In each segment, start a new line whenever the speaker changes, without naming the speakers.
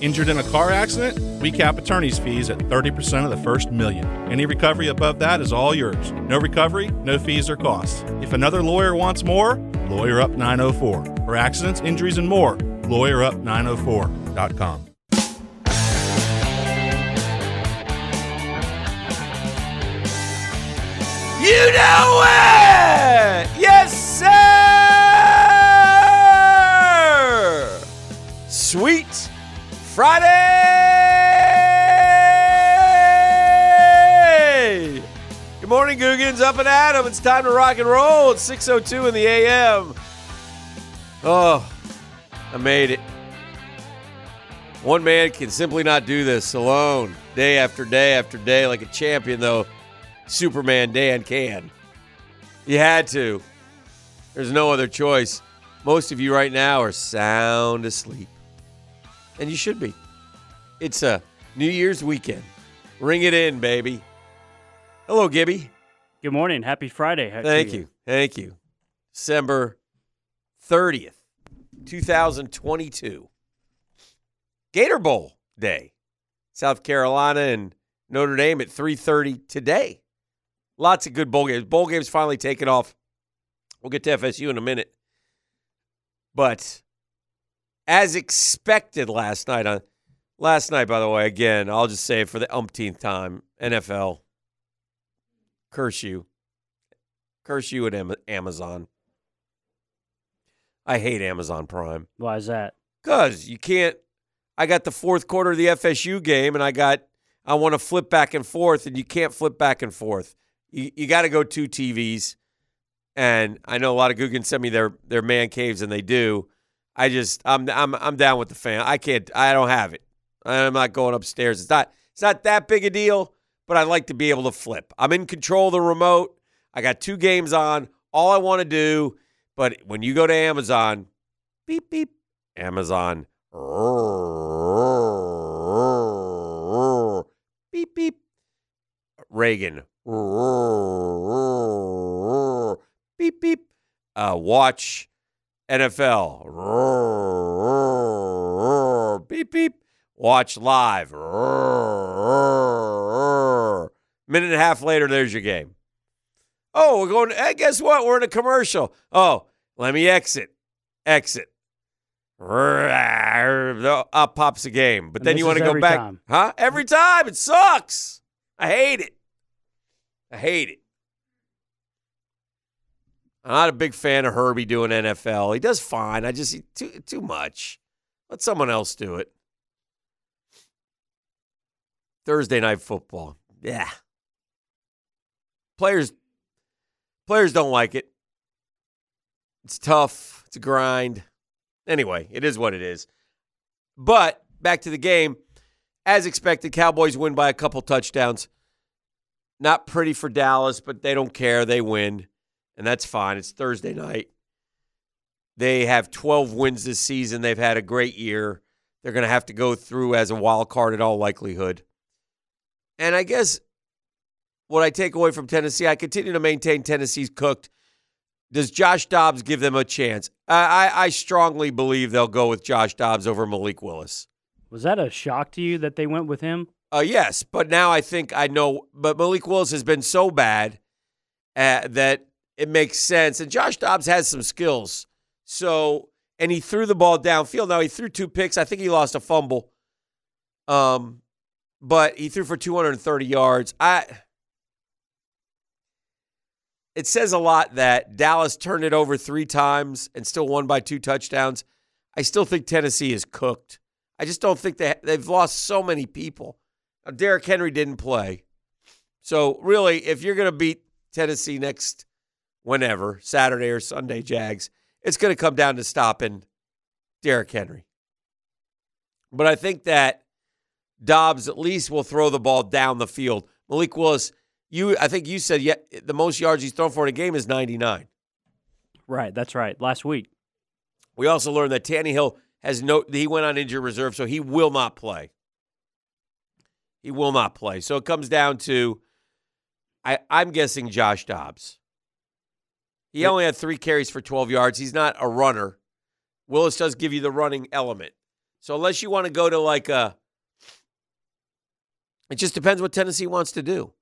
Injured in a car accident? We cap attorney's fees at 30% of the first million. Any recovery above that is all yours. No recovery, no fees or costs. If another lawyer wants more, Lawyer Up 904. For accidents, injuries, and more, lawyerup904.com.
You know it! Yes, sir! Sweet Friday! Good morning, Googans. Up and Adam. It's time to rock and roll. It's 6.02 in the a.m. Oh, I made it. One man can simply not do this alone, day after day after day, like a champion, though. Superman Dan can. You had to. There's no other choice. Most of you right now are sound asleep. And you should be. It's a New Year's weekend. Ring it in, baby. Hello, Gibby.
Good morning. Happy Friday. to
Thank you. Thank you. December 30th, 2022. Gator Bowl Day. South Carolina and Notre Dame at 3:30 today. Lots of good bowl games. Bowl games finally taken off. We'll get to FSU in a minute. But as expected last night on last night, by the way, again, I'll just say it for the umpteenth time, NFL. Curse you. Curse you at Amazon. I hate Amazon Prime.
Why is that?
Cause you can't. I got the fourth quarter of the FSU game, and I got. I want to flip back and forth, and you can't flip back and forth. You, you got to go two TVs, and I know a lot of Googans send me their their man caves, and they do. I just I'm I'm I'm down with the fan. I can't. I don't have it. I'm not going upstairs. It's not. It's not that big a deal, but I like to be able to flip. I'm in control of the remote. I got two games on. All I want to do, but when you go to Amazon, beep beep, Amazon. Beep beep. Reagan. Beep beep. Uh, watch NFL. Beep beep. Watch live. Minute and a half later, there's your game. Oh, we're going. Hey, guess what? We're in a commercial. Oh, let me exit. Exit. Up pops the game. But
And
then you want to go back.
time.
Huh? Every time. It sucks. I hate it. I hate it. I'm not a big fan of Herbie doing NFL. He does fine. I just too too much. Let someone else do it. Thursday night football. Yeah. Players players don't like it. It's tough. It's a grind. Anyway, it is what it is. But back to the game. As expected, Cowboys win by a couple touchdowns. Not pretty for Dallas, but they don't care. They win, and that's fine. It's Thursday night. They have 12 wins this season. They've had a great year. They're going to have to go through as a wild card in all likelihood. And I guess what I take away from Tennessee, I continue to maintain Tennessee's cooked. Does Josh Dobbs give them a chance? I, I, I strongly believe they'll go with Josh Dobbs over Malik Willis.
Was that a shock to you that they went with him?
Uh, yes, but now I think I know. But Malik Willis has been so bad uh, that it makes sense. And Josh Dobbs has some skills. So, and he threw the ball downfield. Now he threw two picks. I think he lost a fumble. Um, but he threw for 230 yards. I. It says a lot that Dallas turned it over three times and still won by two touchdowns. I still think Tennessee is cooked. I just don't think they they've lost so many people. Now, Derrick Henry didn't play. So, really, if you're going to beat Tennessee next whenever, Saturday or Sunday, Jags, it's going to come down to stopping Derrick Henry. But I think that Dobbs at least will throw the ball down the field. Malik Willis, you I think you said yeah, the most yards he's thrown for in a game is 99.
Right, that's right. Last week.
We also learned that Tannehill has no he went on injured reserve, so he will not play. He will not play. So it comes down to I, I'm guessing Josh Dobbs. He only had three carries for 12 yards. He's not a runner. Willis does give you the running element. So unless you want to go to like a, it just depends what Tennessee wants to do.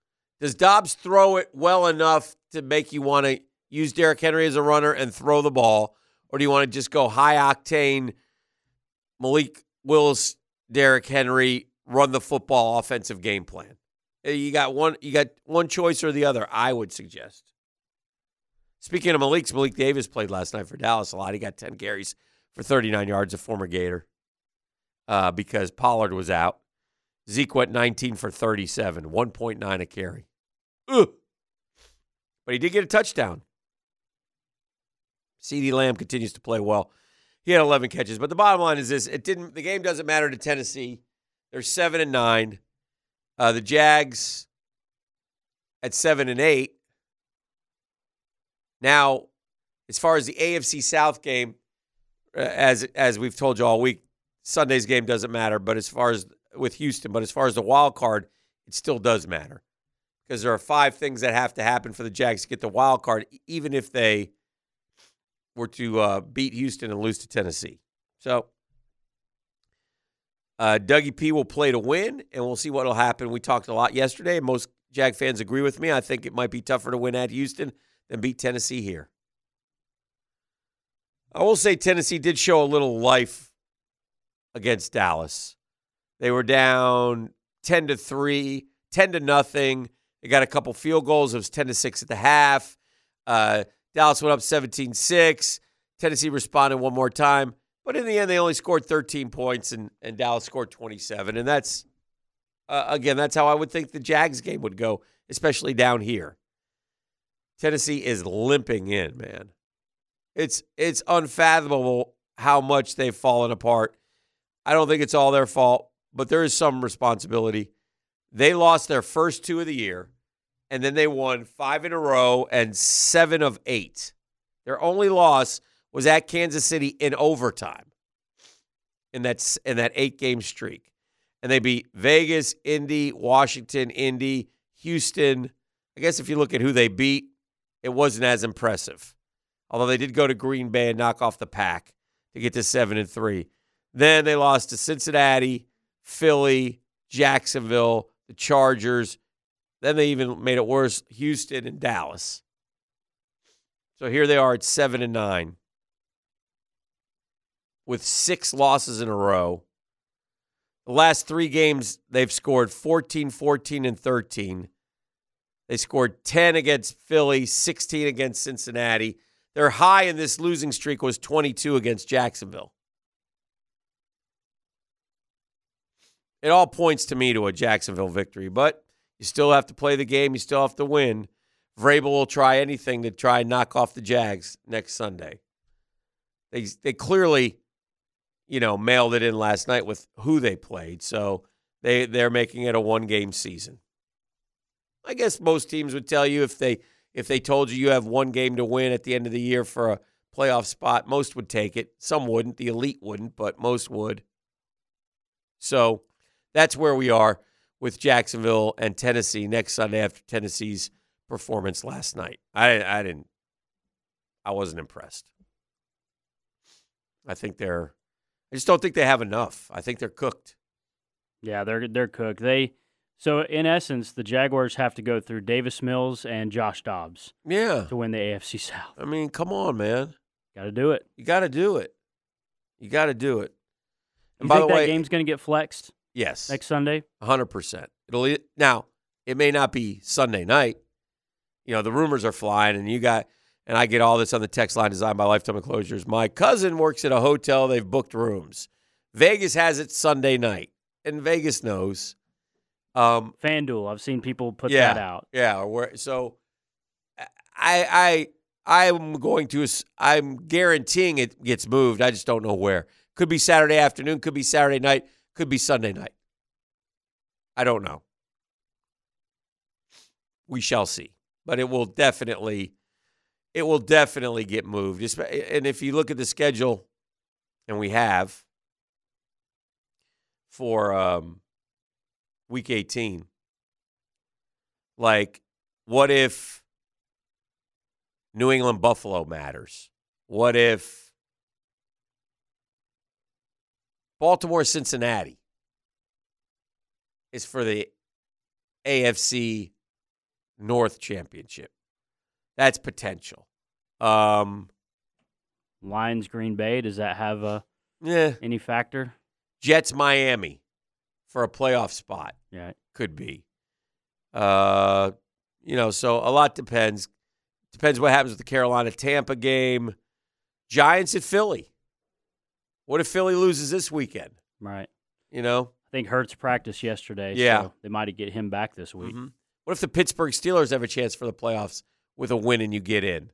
Does Dobbs throw it well enough to make you want to use Derrick Henry as a runner and throw the ball, or do you want to just go high octane, Malik Willis, Derrick Henry, run the football offensive game plan? Uh, You got one. You got one choice or the other. I would suggest. Speaking of Malik's, Malik Davis played last night for Dallas a lot. He got 10 carries for 39 yards, a former Gator, uh, because Pollard was out. Zeke went 19 for 37, 1.9 a carry. Ugh. But he did get a touchdown. CeeDee Lamb continues to play well. He had 11 catches, but the bottom line is this: it didn't. The game doesn't matter to Tennessee. They're seven and nine. Uh, the Jags at seven and eight. Now, as far as the AFC South game, uh, as as we've told you all week, Sunday's game doesn't matter. But as far as with Houston, but as far as the wild card, it still does matter because there are five things that have to happen for the Jags to get the wild card, even if they were to uh, beat Houston and lose to Tennessee. So. Uh, Dougie P will play to win, and we'll see what will happen. We talked a lot yesterday. Most Jag fans agree with me. I think it might be tougher to win at Houston than beat Tennessee here. I will say Tennessee did show a little life against Dallas. They were down 10 to 3, 10 to nothing. They got a couple field goals. It was 10 to 6 at the half. Uh, Dallas went up 17 6. Tennessee responded one more time. But in the end, they only scored 13 points, and, and Dallas scored 27. And that's, uh, again, that's how I would think the Jags game would go, especially down here. Tennessee is limping in, man. It's it's unfathomable how much they've fallen apart. I don't think it's all their fault, but there is some responsibility. They lost their first two of the year, and then they won five in a row and seven of eight. Their only loss was at Kansas City in overtime in that in that eight game streak, and they beat Vegas, Indy, Washington, Indy, Houston. I guess if you look at who they beat, it wasn't as impressive. Although they did go to Green Bay and knock off the pack to get to seven and three. Then they lost to Cincinnati, Philly, Jacksonville, the Chargers. Then they even made it worse, Houston and Dallas. So here they are at seven and nine with six losses in a row. The last three games, they've scored 14, 14, and 13. They scored 10 against Philly, 16 against Cincinnati. Their high in this losing streak was 22 against Jacksonville. It all points to me to a Jacksonville victory, but you still have to play the game. You still have to win. Vrabel will try anything to try and knock off the Jags next Sunday. They they clearly, you know, mailed it in last night with who they played, so they they're making it a one game season. I guess most teams would tell you if they if they told you you have one game to win at the end of the year for a playoff spot, most would take it. Some wouldn't. The elite wouldn't, but most would. So that's where we are with Jacksonville and Tennessee next Sunday after Tennessee's performance last night. I I didn't I wasn't impressed. I think they're I just don't think they have enough. I think they're cooked.
Yeah, they're they're cooked. They so in essence, the Jaguars have to go through Davis Mills and Josh Dobbs
Yeah.
to win the AFC South.
I mean, come on, man.
Got to do it.
You got to do it. You got to do it.
You
And by
think
the
that
way,
game's going to get flexed
yes,
next Sunday?
hundred percent. It'll now. It may not be Sunday night. You know, the rumors are flying, and you got, and I get all this on the text line designed by Lifetime Enclosures. My cousin works at a hotel. They've booked rooms. Vegas has it Sunday night, and Vegas knows. Um,
FanDuel. I've seen people put
Yeah.
that out.
Yeah, or where so I I I'm going to I'm guaranteeing it gets moved. I just don't know where. Could be Saturday afternoon, could be Saturday night, could be Sunday night. I don't know. We shall see. But it will definitely it will definitely get moved. And if you look at the schedule and we have for um week 18 like what if New England Buffalo matters? What if Baltimore Cincinnati is for the AFC North Championship. That's potential. Um,
Lions Green Bay. Does that have a
yeah,
any factor?
Jets Miami for a playoff spot
Yeah.
could be. Uh, you know, so a lot depends. Depends what happens with the Carolina Tampa game. Giants at Philly. What if Philly loses this weekend?
Right.
You know,
I think Hurts practiced yesterday.
Yeah.
So they might get him back this week.
Mhm. What if the Pittsburgh Steelers have a chance for the playoffs with a win and you get in?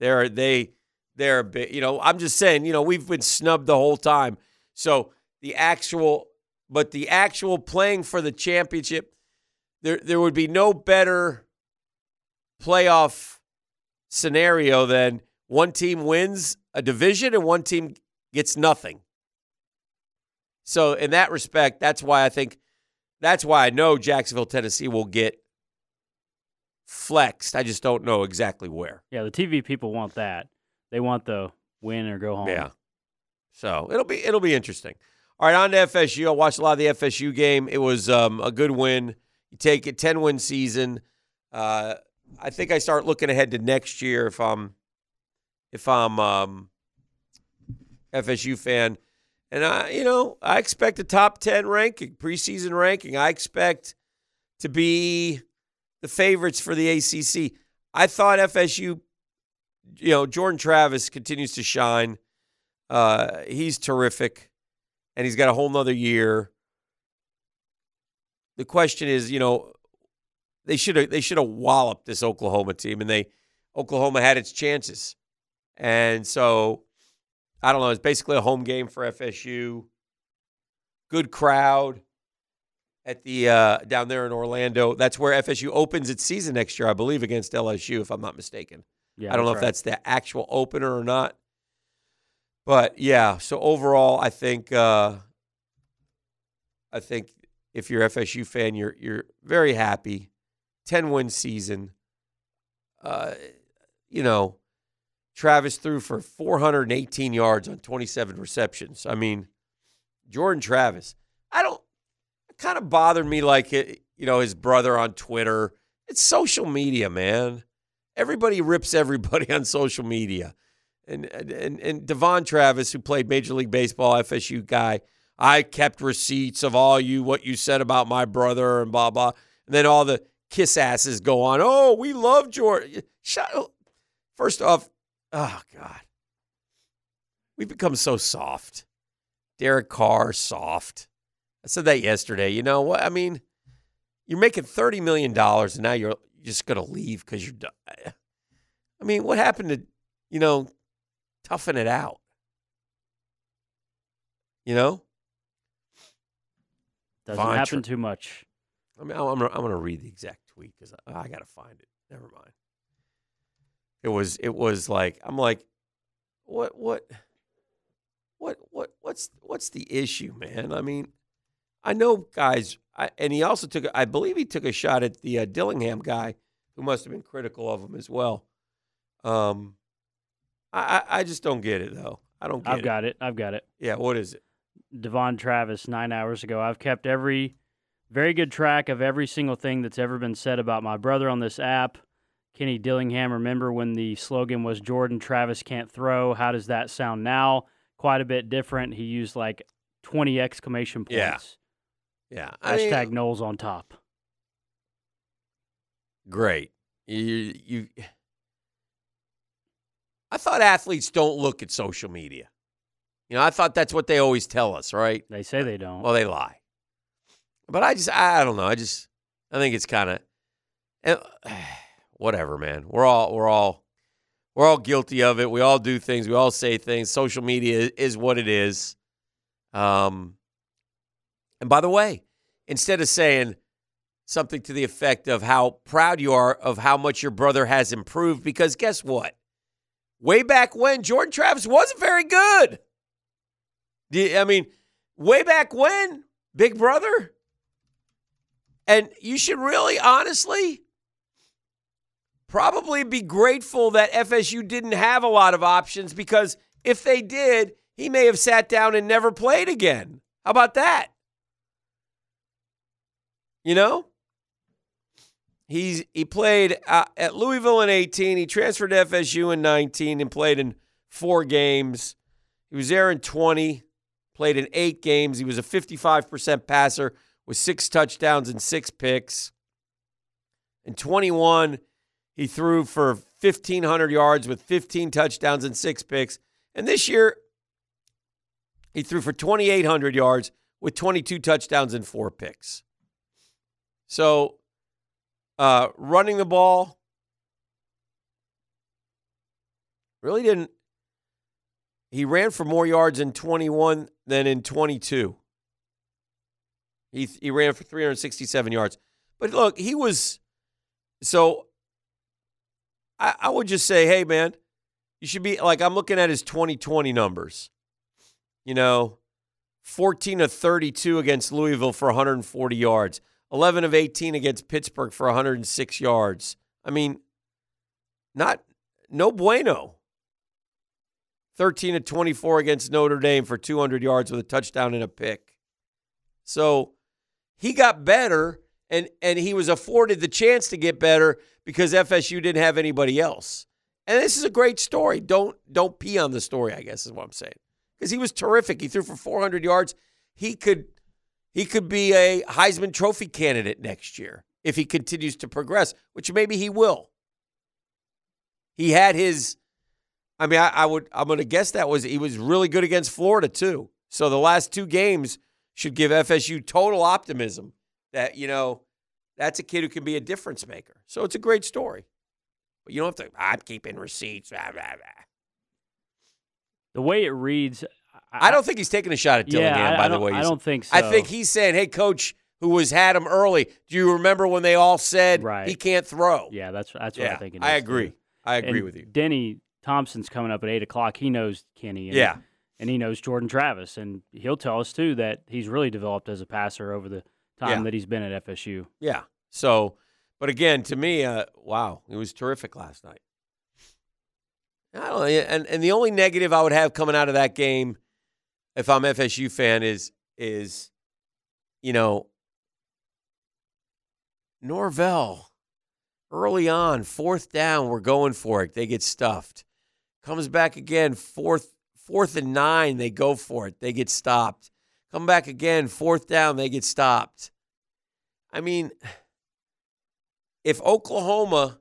They're they they're a bit, you know, I'm just saying, you know, we've been snubbed the whole time. So the actual but the actual playing for the championship, there there would be no better playoff scenario than one team wins a division and one team gets nothing. So in that respect, that's why I think that's why I know Jacksonville, Tennessee will get flexed. I just don't know exactly where.
Yeah, the TV people want that. They want the win or go home.
Yeah. So it'll be it'll be interesting. All right, on to FSU. I watched a lot of the FSU game. It was um, a good win. You take a ten win season. Uh, I think I start looking ahead to next year if I'm if I'm um, FSU fan, and I you know I expect a top ten ranking preseason ranking. I expect to be the favorites for the ACC. I thought FSU, you know, Jordan Travis continues to shine. Uh, he's terrific, and he's got a whole nother year. The question is, you know, they should have they should have walloped this Oklahoma team, and they Oklahoma had its chances, and so I don't know. It's basically a home game for FSU. Good crowd at the uh, down there in Orlando. That's where FSU opens its season next year, I believe, against LSU, if I'm not mistaken.
Yeah,
I don't know
right.
if that's the actual opener or not. But yeah, so overall, I think uh, I think if you're FSU fan, you're you're very happy. Ten win season. Uh, you know, Travis threw for 418 yards on 27 receptions. I mean, Jordan Travis. I don't. It kind of bothered me, like it, you know, his brother on Twitter. It's social media, man. Everybody rips everybody on social media. And and and Devon Travis, who played Major League Baseball, FSU guy, I kept receipts of all you what you said about my brother and blah blah. And then all the kiss asses go on. Oh, we love Jordan. Shut. First off, oh God, we've become so soft. Derek Carr, soft. I said that yesterday. You know what? I mean, you're making thirty million dollars, and now you're just going to leave because you're done. I mean, what happened to you know toughen it out? You know,
Doesn't
Von
happen
Tra-
too much.
I mean, I'm I'm gonna read the exact tweet because I, I gotta find it. Never mind. It was it was like I'm like, what what what what what's what's the issue, man? I mean, I know guys, I, and he also took I believe he took a shot at the uh, Dillingham guy who must have been critical of him as well. Um, I I, I just don't get it though. I don't get
I've
it.
got it. I've got it.
Yeah, what is it?
Devon Travis nine hours ago. I've kept every very good track of every single thing that's ever been said about my brother on this app. Kenny Dillingham, remember when the slogan was Jordan Travis can't throw? How does that sound now? Quite a bit different. He used like 20 exclamation
Yeah.
points.
Yeah, I mean,
Hashtag Noles on top.
Great. You, you I thought athletes don't look at social media. You know, I thought that's what they always tell us, right?
They say they don't.
Well, they lie. But I just I don't know. I just I think it's kind of whatever, man. We're all we're all we're all guilty of it. We all do things. We all say things. Social media is what it is. Um and by the way, instead of saying something to the effect of how proud you are of how much your brother has improved, because guess what? Way back when, Jordan Travis wasn't very good. I mean, way back when, big brother. And you should really, honestly, probably be grateful that FSU didn't have a lot of options because if they did, he may have sat down and never played again. How about that? You know? He's he played uh, at Louisville in 18. He transferred to FSU in 19 and played in four games. He was there in 20, played in eight games. He was a 55% passer with six touchdowns and six picks. In 21, he threw for 1,500 yards with 15 touchdowns and six picks. And this year, he threw for 2,800 yards with 22 touchdowns and four picks. So, uh, running the ball really didn't. He ran for more yards in 21 than in 22. He, he ran for 367 yards. But look, he was. So I, I would just say, hey, man, you should be like, I'm looking at his 2020 numbers. You know, 14 of 32 against Louisville for 140 yards, 11 of 18 against Pittsburgh for 106 yards. I mean, not, no bueno. 13 of 24 against Notre Dame for 200 yards with a touchdown and a pick. So he got better and and he was afforded the chance to get better because FSU didn't have anybody else. And this is a great story. Don't don't pee on the story, I guess is what I'm saying. Because he was terrific. He threw for 400 yards. He could he could be a Heisman Trophy candidate next year if he continues to progress, which maybe he will. He had his I mean, I, I would I'm gonna guess that was he was really good against Florida too. So the last two games should give FSU total optimism that, you know, that's a kid who can be a difference maker. So it's a great story. But you don't have to, I'm keeping receipts. Blah, blah, blah.
The way it reads,
I, I, don't think he's taking a shot at Dillingham,
yeah,
by
the
way.
I don't think so.
I think he's saying, hey, coach, who was had him early, do you remember when they all said
right.
he can't throw?
Yeah, that's, that's what
yeah,
I think
I agree.
Too.
I agree
and
with you.
Denny Thompson's coming up at 8 o'clock. He knows Kenny. And,
yeah.
And he knows Jordan Travis. And he'll tell us, too, that he's really developed as a passer over the time
Yeah.
that he's been at FSU.
Yeah. So, but again, to me, uh, wow, it was terrific last night. I don't know, and and the only negative I would have coming out of that game, if I'm FSU fan, is is, you know, Norvell, early on, fourth down, we're going for it. They get stuffed. Comes back again, fourth fourth and nine, they go for it. They get stopped. Come back again, fourth down, they get stopped. I mean, if Oklahoma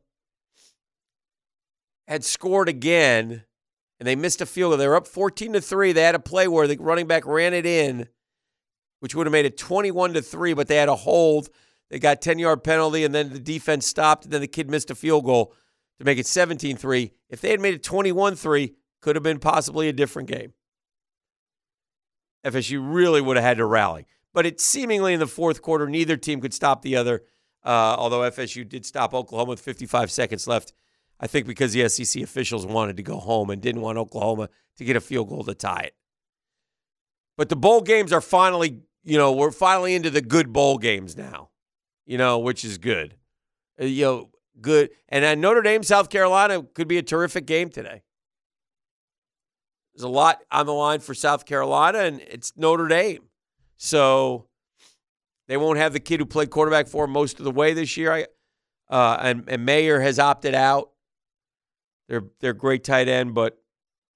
had scored again and they missed a field goal, they were up 14 to 3. They had a play where the running back ran it in, which would have made it 21 to 3, but they had a hold. They got 10 yard penalty, and then the defense stopped, and then the kid missed a field goal to make it 17 3. If they had made it 21 3, could have been possibly a different game. FSU really would have had to rally. But it seemingly in the fourth quarter, neither team could stop the other. Uh, although FSU did stop Oklahoma with 55 seconds left, I think because the SEC officials wanted to go home and didn't want Oklahoma to get a field goal to tie it. But the bowl games are finally, you know, we're finally into the good bowl games now, you know, which is good. Uh, you know, good. And uh, Notre Dame, South Carolina could be a terrific game today. There's a lot on the line for South Carolina, and it's Notre Dame. So they won't have the kid who played quarterback for most of the way this year. Uh, and, and Mayer has opted out. They're they're great tight end, but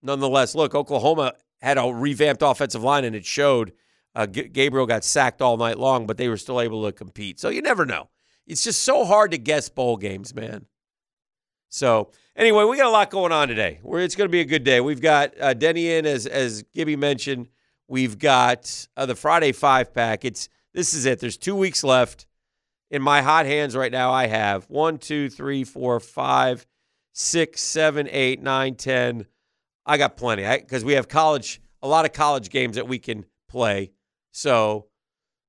nonetheless, look, Oklahoma had a revamped offensive line, and it showed. Uh, G- Gabriel got sacked all night long, but they were still able to compete. So you never know. It's just so hard to guess bowl games, man. So anyway, we got a lot going on today. We're, it's going to be a good day. We've got uh, Denny in as as Gibby mentioned. We've got uh, the Friday five pack. It's this is it. There's two weeks left. In my hot hands right now, I have one, two, three, four, five, six, seven, eight, nine, ten. I got plenty because we have college, a lot of college games that we can play. So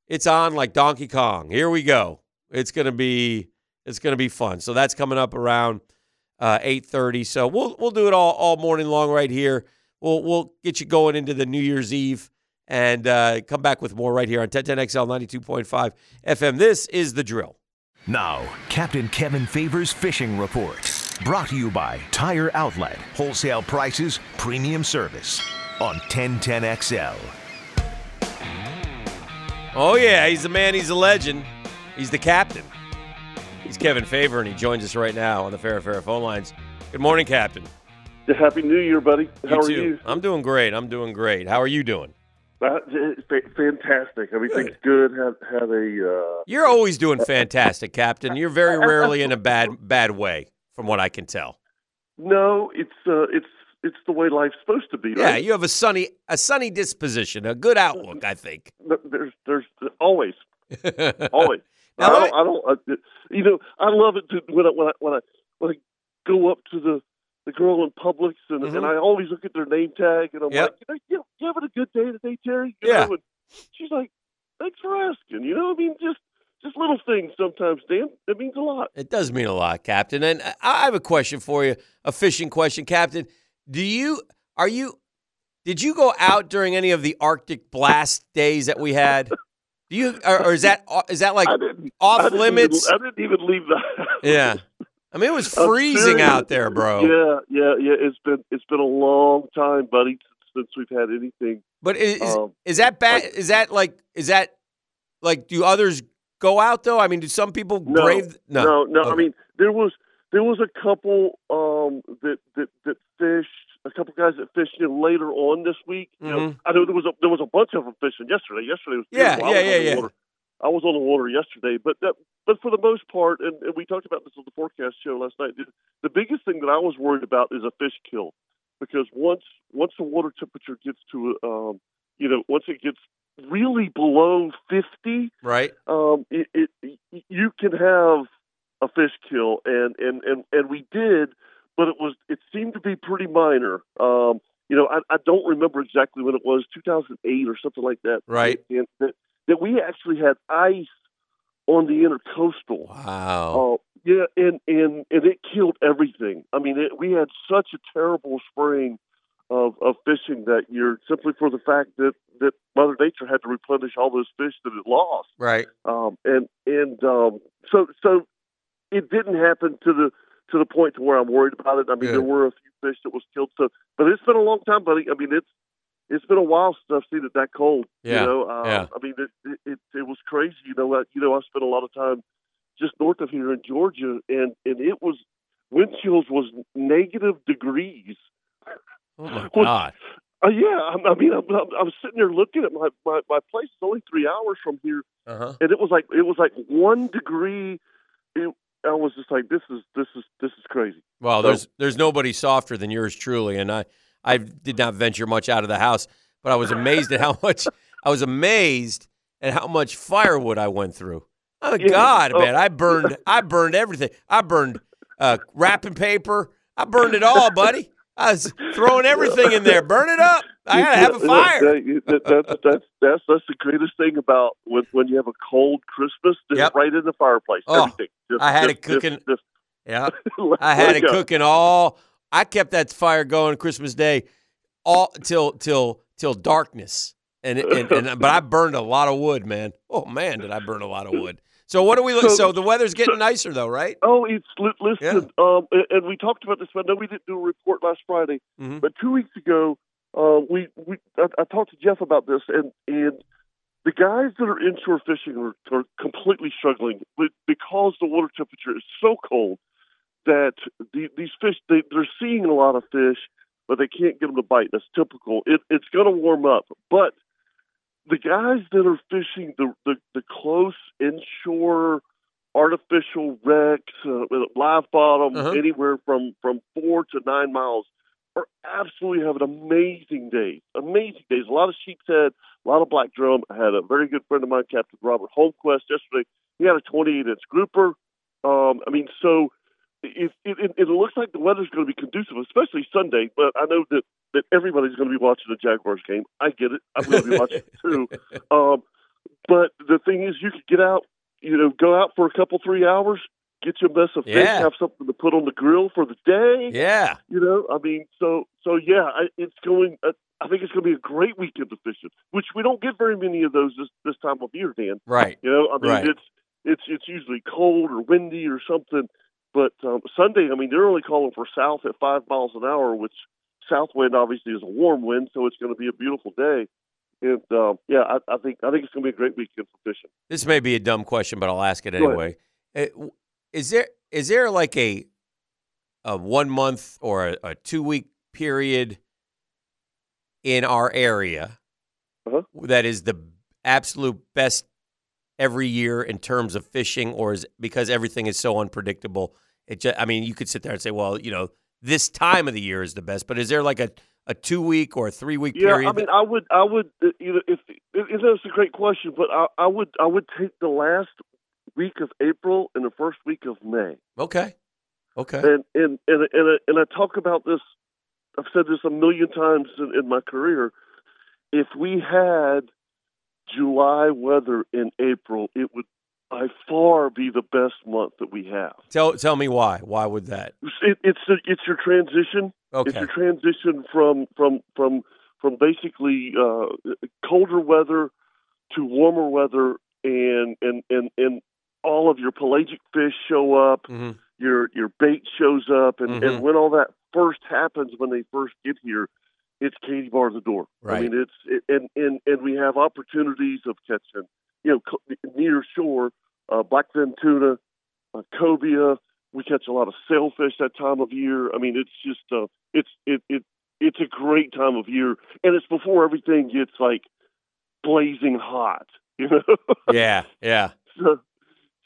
it's on like Donkey Kong. Here we go. It's gonna be it's gonna be fun. So that's coming up around uh, eight thirty. So we'll we'll do it all all morning long right here. We'll we'll get you going into the New Year's Eve and uh, come back with more right here on 1010XL 92.5 FM. This is the drill.
Now, Captain Kevin Favors Fishing Report. Brought to you by Tire Outlet. Wholesale prices, premium service. on 1010XL.
Oh, yeah, he's the man, he's a legend. He's the captain. He's Kevin Favor, and he joins us right now on the Farrah Farrah phone lines. Good morning, Captain.
Happy New Year, buddy. How are
too.
you?
I'm doing great. I'm doing great. How are you doing?
Uh, fantastic. Everything's good. Had had a uh,
You're always doing fantastic, Captain. You're very rarely in a bad bad way, from what I can tell.
no. It's uh, it's it's the way life's supposed to be.
Yeah,
Right?
you have a sunny a sunny disposition, a good outlook, I think.
There's there's always always.
Now,
I don't. I don't uh, you know, I love it to, when I when I when I when I go up to the the girl in Publix and,
Mhm.
and I always look at their name tag and I'm
Yep.
like, you, know, you, you having a good day today, Terry? You
Yeah.
know, and she's like, thanks for asking. You know, I mean, just just little things sometimes, Dan. That means a lot.
It does mean a lot, Captain. And I I have a question for you, a fishing question, Captain. Do you are you did you go out during any of the Arctic blast days that we had? Do you or, or is that is that like off limits?
Even, I didn't even leave the house.
yeah. I mean, it was freezing out there, bro.
Yeah, yeah, yeah. It's been it's been a long time, buddy, since we've had anything.
But is is,
Um,
is that bad? Is that like is that like do others go out though? I mean, do some people
No,
brave?
No, no. I
Okay.
mean, there was there was a couple um, that that that fished. A couple guys that fished in later on this week. You know,
Mhm.
I know there was a there was a bunch of them fishing yesterday. Yesterday was
Yeah,
beautiful. I
yeah, yeah,
the
yeah.
Water. I was on the water yesterday, but that, but for the most part, and, and we talked about this on the forecast show last night. The, the biggest thing that I was worried about is a fish kill, because once once the water temperature gets to um, you know, once it gets really below fifty,
right?
um, it, it you can have a fish kill, and and and and we did, but it was it seemed to be pretty minor. Um, you know, I, I don't remember exactly when it was, 2008 or something like that.
Right.
And that, that we actually had ice on the intercoastal.
Wow.
Oh, yeah, and and and it killed everything. I mean, it, we had such a terrible spring of of fishing that year, simply for the fact that that Mother Nature had to replenish all those fish that it lost.
Right.
Um, and and um, so so it didn't happen to the to the point to where I'm worried about it. I mean,
Good.
there were a few fish that was killed. So, but it's been a long time, buddy. I mean, it's it's been a while since I've seen it that cold.
Yeah,
You know, uh,
yeah.
I mean, it, it it it was crazy. You know, I, you know, I spent a lot of time just north of here in Georgia, and and it was wind chills was negative degrees.
Oh my
Well,
God.
Uh, yeah, I, I mean, I'm, I'm, I'm sitting there looking at my, my my place is only three hours from here,
Uh huh.
and it was like it was like one degree. It, I was just like, this is this is this is crazy.
Well,
So-
there's there's nobody softer than yours truly, and I I did not venture much out of the house, but I was amazed at how much I was amazed at how much firewood I went through. Oh
Yeah.
God,
Oh.
man! I burned I burned everything. I burned uh, wrapping paper. I burned it all, buddy. I was throwing everything in there. Burn it up. I gotta have a fire.
that- that- that's, that's that's that's the greatest thing about when when you have a cold Christmas. Just
Yep.
right in the fireplace.
Oh,
Everything. Just,
I had
just,
it cooking-
Just,
Yeah. I had it
go.
cooking all. I kept that fire going Christmas Day, all till till till darkness. And, and, and but I burned a lot of wood, man. Oh man, did I burn a lot of wood? So what do we look? So,
So-
the weather's getting nicer though, right?
Oh, it's li- listen. Um, and, we talked about this. but I know we didn't do a report last Friday,
Mhm.
but two weeks ago, uh, we we I, I talked to Jeff about this, and and the guys that are inshore fishing are, are completely struggling with, because the water temperature is so cold that the, these fish they, they're seeing a lot of fish, but they can't get them to bite. That's typical. It, it's going to warm up, but the guys that are fishing the the, the close inshore artificial wrecks, uh, with live bottom,
Uh-huh.
anywhere from from four to nine miles, are absolutely having amazing days. Amazing days. A lot of sheepshead, a lot of black drum. I had a very good friend of mine, Captain Robert Holmquist, yesterday. He had a 28 inch grouper. Um, I mean, so it, it, it, looks like the weather's going to be conducive, especially Sunday. But I know that that everybody's going to be watching the Jaguars game. I get it. I'm going to be watching it too. Um, but the thing is, you could get out, you know, go out for a couple, three hours, get you a mess of fish,
Yeah.
have something to put on the grill for the day.
Yeah.
You know, I mean, so so yeah, I, it's going. Uh, I think it's going to be a great weekend of fishing, which we don't get very many of those this this time of year, Dan.
Right.
You know, I mean,
Right.
it's it's it's usually cold or windy or something. But um, Sunday, I mean, they're only calling for south at five miles an hour, which south wind obviously is a warm wind, so it's going to be a beautiful day. And um, yeah, I, I think I think it's going to be a great weekend for fishing.
This may be a dumb question, but I'll ask it anyway. Uh, Is there is there like a a one month or a, a two week period in our area
Uh-huh.
that is the absolute best every year in terms of fishing, or is because everything is so unpredictable? It just, I mean, you could sit there and say, well, you know, this time of the year is the best, but is there like a a two week or a three week
Yeah,
period?
I mean, I would, I would, uh, you know, if, if that's a great question, but I, I would, I would take the last week of April and the first week of May,
okay, okay,
and and and and, I- and I talk about this. I've said this a million times in, in my career. If we had July weather in April, it would by far be the best month that we have.
tell tell me why. Why would that?
It, it's the, it's your transition.
Okay.
It's your transition from from from from basically uh, colder weather to warmer weather, and and and and all of your pelagic fish show up.
hmm
Your your bait shows up, and
Mhm.
and when all that first happens, when they first get here, it's Katie bar the door.
Right.
I mean, it's it, and and and we have opportunities of catching, you know, near shore, uh, blackfin tuna, uh, cobia. We catch a lot of sailfish that time of year. I mean, it's just uh, it's it it it's a great time of year, and it's before everything gets like blazing hot. You know.
yeah, yeah.
so,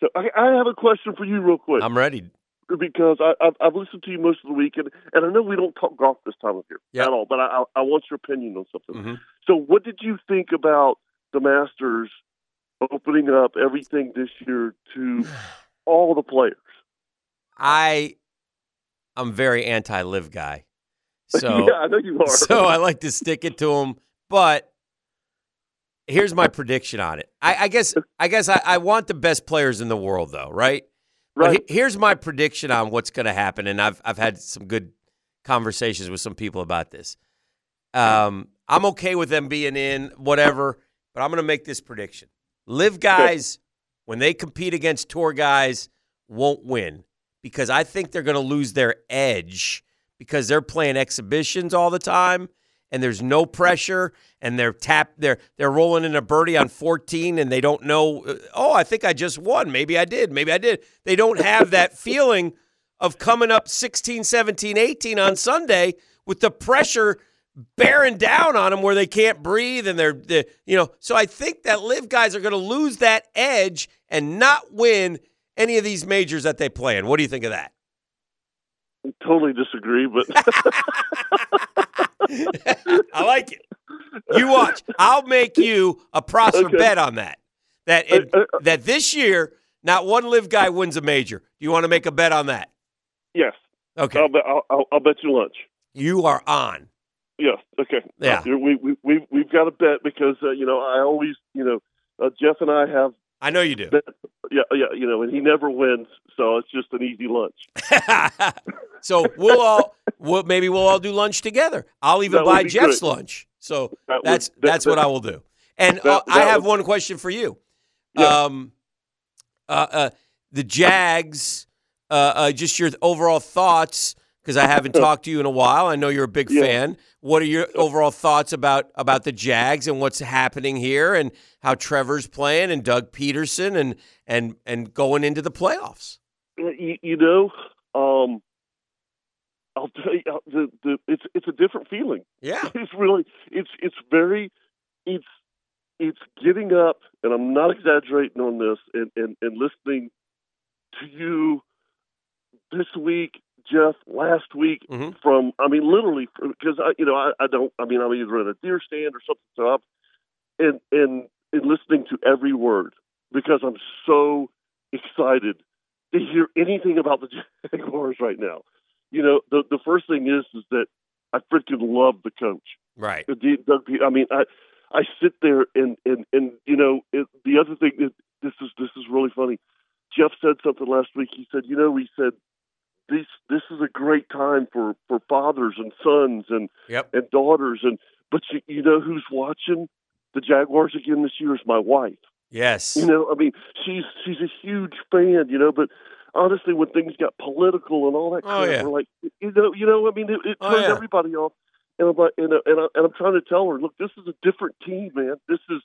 so I, I have a question for you, real quick
I'm ready.
because I, I've, I've listened to you most of the week, and, and I know we don't talk golf this time of year
Yeah.
at all, but I, I, want your opinion on something.
hmm
So, what did you think about the Masters opening up everything this year to all the players?
I I'm very anti LIV guy. So
yeah, I know you are.
so I like to stick it to him. But here's my prediction on it. I, I guess I guess I, I want the best players in the world though, right? But
right?
he- here's my prediction on what's going to happen, and I've I've had some good conversations with some people about this. Um, I'm okay with them being in whatever, but I'm going to make this prediction: LIV guys, when they compete against tour guys, won't win because I think they're going to lose their edge because they're playing exhibitions all the time and there's no pressure and they're tap they're they're rolling in a birdie on 14 and they don't know uh, oh I think I just won. Maybe I did. Maybe I did. They don't have that feeling of coming up 16 17 18 on Sunday with the pressure bearing down on them where they can't breathe and they're, they you know so I think that LIV guys are going to lose that edge and not win any of these majors that they play in what do you think of that I
totally disagree, but
I like it. You watch. I'll make you a Prosser
Okay.
bet on that. That it,
Uh, uh,
that this year, not one LIV guy wins a major. Do you want to make a bet on that?
yes,
Okay.
I'll, I'll, I'll bet you lunch.
You are on.
Yes. Okay.
Yeah.
Uh, we we we we've got to bet because uh, you know I always you know uh, Jeff and I have
I know you do.
yeah yeah you know and he never wins so it's just an easy lunch.
so we'll all we'll, maybe we'll all do lunch together. I'll even
That
buy Jeff's
great.
lunch. So
That would-
that's
that-
that's what I will do. And uh, I have
would-
one question for you.
Yeah.
Um, uh, uh, the Jags, uh, uh, just your overall thoughts because I haven't talked to you in a while. I know you're a big
Yeah.
fan. What are your overall thoughts about about the Jags and what's happening here and how Trevor's playing and Doug Pederson and and and going into the playoffs?
You, you know, um, I'll tell you uh, the the it's it's a different feeling.
Yeah.
It's really it's it's very it's it's getting up and I'm not exaggerating on this and and, and listening to you this week, Jeff, last week
Mhm.
from I mean literally because I you know I, I don't I mean I'm either in a deer stand or something so I'm and and and listening to every word because I'm so excited to hear anything about the Jaguars right now. You know, the the first thing is is that I freaking love the coach.
Right.
D- Doug I mean, I I sit there and and and you know it, the other thing that this is this is really funny. Jeff said something last week. He said, you know, he said this this is a great time for for fathers and sons and
Yep.
and daughters and but you, you know who's watching the Jaguars again this year is my wife.
Yes.
You know, I mean, she's she's a huge fan, you know, but honestly, when things got political and all that
Oh,
crap,
yeah.
we're like, you know, you know, I mean, it, it
Oh,
turned
yeah.
everybody off. And I'm like, and, and, I, and I'm trying to tell her, look, this is a different team, man. This is,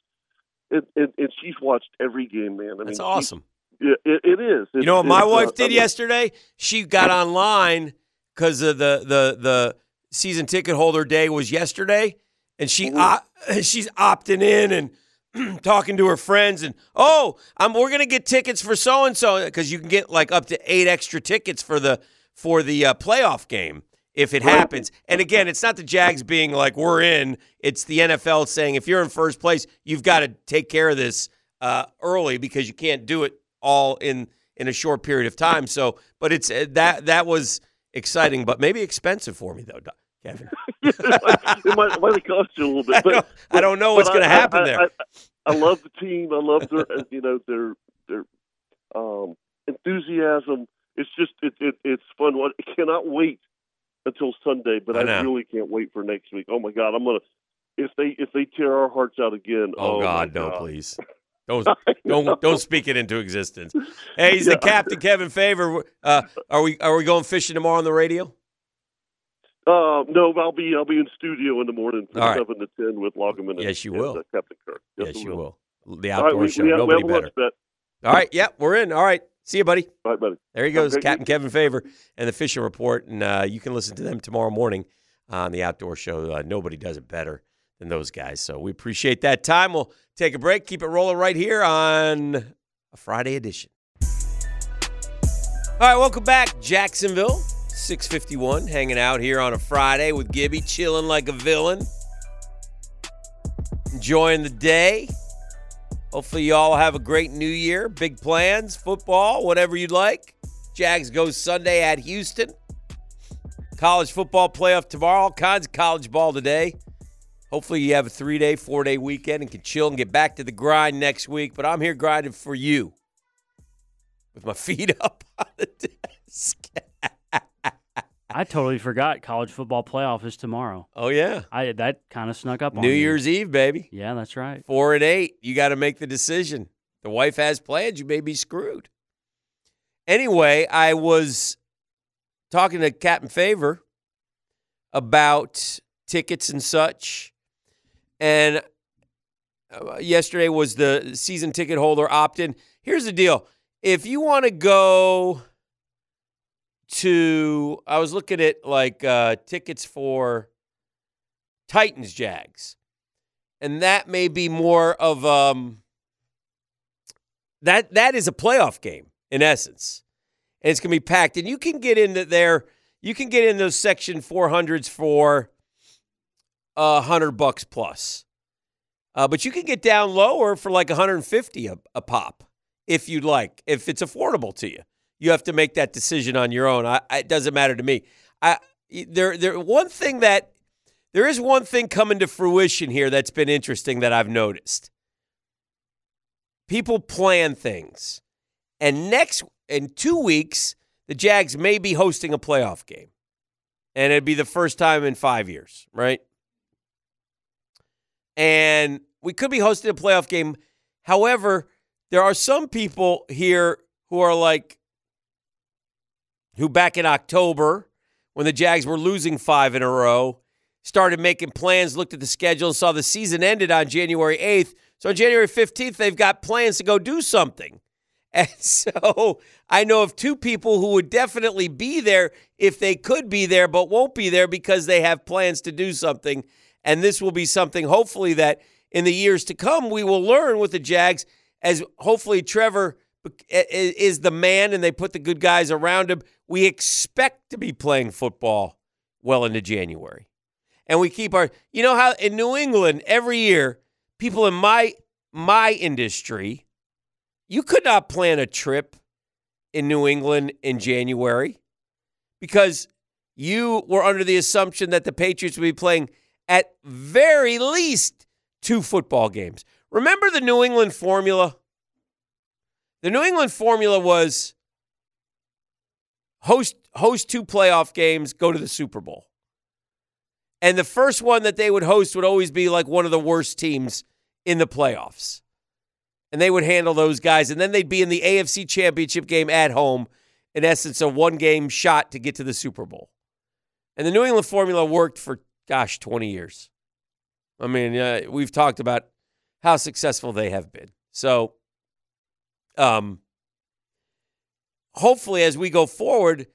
and, and, and she's watched every game, man. I
That's
mean,
awesome.
It, it is.
You know what my
It's, uh,
wife
I
did
mean,
yesterday? She got online because of the the the season ticket holder day was yesterday, and she op- she's opting in and talking to her friends and oh, I'm we're gonna get tickets for so and so because you can get like up to eight extra tickets for the for the uh, playoff game if it happens. And again, it's not the Jags being like we're in. It's the NFL saying if you're in first place, you've got to take care of this uh, early because you can't do it all in in a short period of time. So, but it's uh, that that was exciting, but maybe expensive for me though, Kevin.
it might, it might have cost you a little bit.
I
But,
don't, I don't know what's going to happen
I,
there.
I, I, I love the team. I love their, uh, you know, their their um, enthusiasm. It's just it, it it's fun. What I cannot wait until Sunday, but
I
I, really can't wait for next week. Oh my God, I'm gonna if they if they tear our hearts out again.
oh,
my
God, no,
God.
please. Don't don't don't speak it into existence. Hey, he's the captain, Kevin Favor. Uh, are we are we going fishing tomorrow on the radio?
Uh, no, I'll be I'll be in studio in the morning from
right.
seven to ten with Loggeman. And,
Yes, you
and,
will.
uh, Captain Kirk.
Yes, you will. The
All right,
outdoor
we,
show.
we
Nobody
have
better. All right, yep, we're in. All right, see you, buddy.
All right, buddy.
There he goes,
great
Captain. Kevin Favor and the fishing report, and uh, you can listen to them tomorrow morning on the outdoor show. Uh, nobody does it better than those guys. So we appreciate that time. We'll take a break, keep it rolling right here on a Friday edition. All right, welcome back, Jacksonville. 651, hanging out here on a Friday with Gibby, chilling like a villain, enjoying the day. Hopefully, you all have a great new year. Big plans, football, whatever you'd like. Jags goes Sunday at Houston. College football playoff tomorrow. All kinds of college ball today. Hopefully, you have a three day, four day weekend and can chill and get back to the grind next week. But I'm here grinding for you with my feet up on the desk.
I totally forgot college football playoff is tomorrow.
oh, yeah.
I that kind of snuck up on
New. Year's Eve, baby.
Yeah, that's right.
Four and eight. You got to make the decision. The wife has plans. You may be screwed. Anyway, I was talking to Captain Favor about tickets and such. And uh, yesterday was the season ticket holder opt in. Here's the deal. If you want to go to, I was looking at like uh, tickets for Titans Jags. And that may be more of um that that is a playoff game in essence. And it's to be packed. And you can get into there you can get in those section 400s for a hundred bucks plus uh, but you can get down lower for like 150 a, a pop if you'd like if it's affordable to you you have to make that decision on your own I, I- it doesn't matter to me i there there one thing that there is one thing coming to fruition here that's been interesting that I've noticed. People plan things. And next in 2 weeks, the Jags may be hosting a playoff game. And it'd be the first time in 5 years, right? And we could be hosting a playoff game. However, there are some people here who are like who back in October when the Jags were losing 5 in a row started making plans, looked at the schedule, and saw the season ended on January 8th. So on January 15th, they've got plans to go do something. And so I know of two people who would definitely be there if they could be there, but won't be there because they have plans to do something. And this will be something, hopefully, that in the years to come, we will learn with the Jags as hopefully Trevor is the man and they put the good guys around him. We expect to be playing football well into January and we keep our you know how in New England every year people in my my industry you could not plan a trip in New England in January because you were under the assumption that the Patriots would be playing at very least two football games. Remember the New England formula? The New England formula was host host two playoff games, go to the Super Bowl. And the first one that they would host would always be like one of the worst teams in the playoffs. And they would handle those guys. And then they'd be in the AFC championship game at home, in essence, a one game shot to get to the Super Bowl. And the New England formula worked for gosh, 20 years. I mean, uh, we've talked about how successful they have been. So, um, hopefully, as we go forward,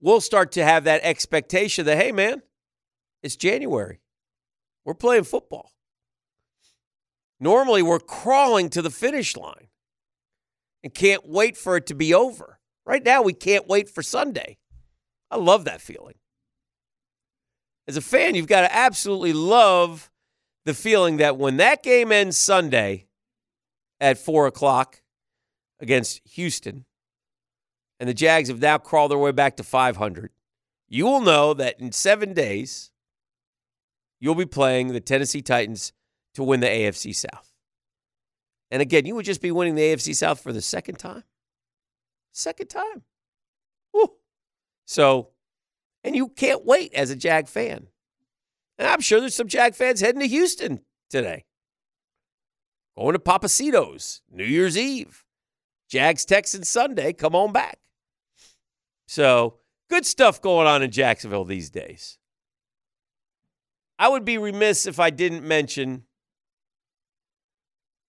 we'll start to have that expectation that, hey, man, it's January. We're playing football. Normally, we're crawling to the finish line and can't wait for it to be over. Right now, we can't wait for Sunday. I love that feeling. As a fan, you've got to absolutely love the feeling that when that game ends Sunday at four o'clock against Houston, and the Jags have now crawled their way back to 500, you will know that in seven days, you'll be playing the Tennessee Titans to win the AFC South. And again, you would just be winning the AFC South for the second time. Second time. Woo. So, and you can't wait as a Jag fan. And I'm sure there's some Jag fans heading to Houston today. Going to Pappasito's, New Year's Eve. Jags Texans Sunday, come on back. So, good stuff going on in Jacksonville these days. I would be remiss if I didn't mention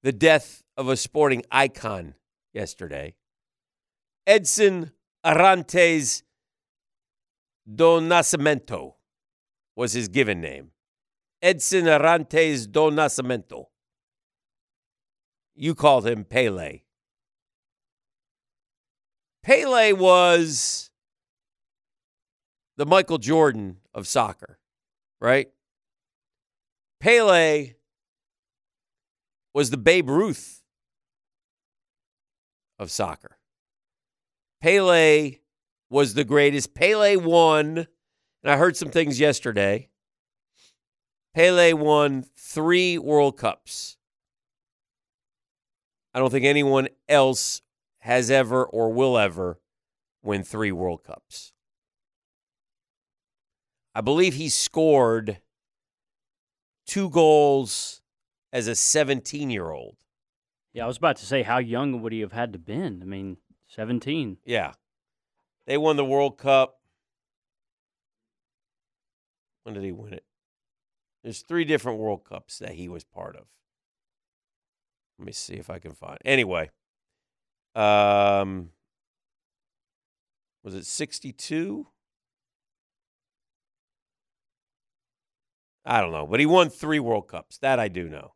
the death of a sporting icon yesterday. Edson Arantes do Nascimento was his given name. Edson Arantes do Nascimento. You called him Pele. Pele was the Michael Jordan of soccer, right? Pele was the Babe Ruth of soccer. Pele was the greatest. Pele won, and I heard some things yesterday. Pele won three World Cups. I don't think anyone else has ever or will ever win three World Cups. I believe he scored two goals as a 17 year old.
Yeah, I was about to say, how young would he have had to been? I mean, 17.
Yeah. They won the World Cup. When did he win it? There's three different World Cups that he was part of. Let me see if I can find. Anyway, um, was it 62? I don't know, but he won three World Cups. That I do know.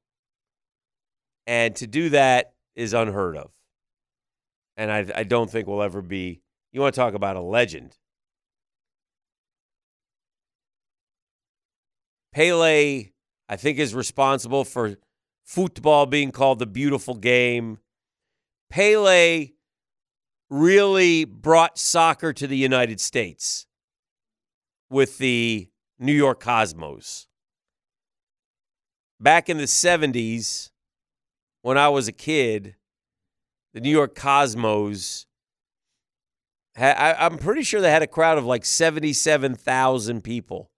And to do that is unheard of. And I, I don't think we'll ever be. You want to talk about a legend. Pele, I think, is responsible for football being called the beautiful game. Pele really brought soccer to the United States with the New York Cosmos. Back in the 70s, when I was a kid, the New York Cosmos, I, I'm pretty sure they had a crowd of like 77,000 people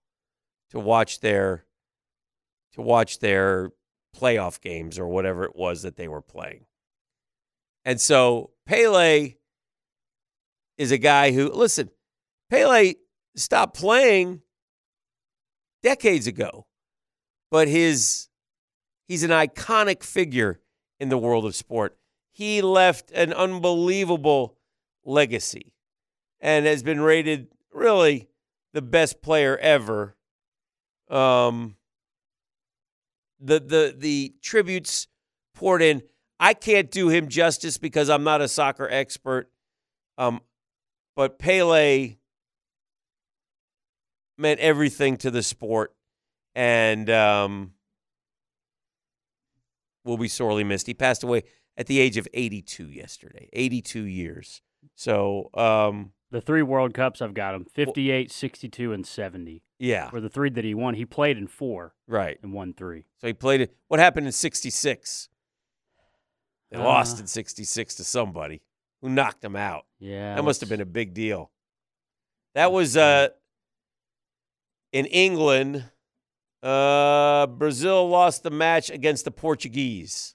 to watch their to watch their playoff games or whatever it was that they were playing. And so Pele is a guy who, listen, Pele stopped playing decades ago, but his he's an iconic figure in the world of sport. He left an unbelievable legacy and has been rated really the best player ever. Um, the the the tributes poured in. I can't do him justice because I'm not a soccer expert. Um, but Pele meant everything to the sport, and um, will be sorely missed. He passed away at the age of 82 yesterday. 82 years. So, um,
The three World Cups I've got him 58, 62, and 70.
yeah,
For the three that he won. He played in four
right.
and won three.
So he played it. What happened in 66? They
Uh,
lost in 66 to somebody who knocked him out.
Yeah.
That must have been a big deal. That was uh, in England. Uh, Brazil lost the match against the Portuguese,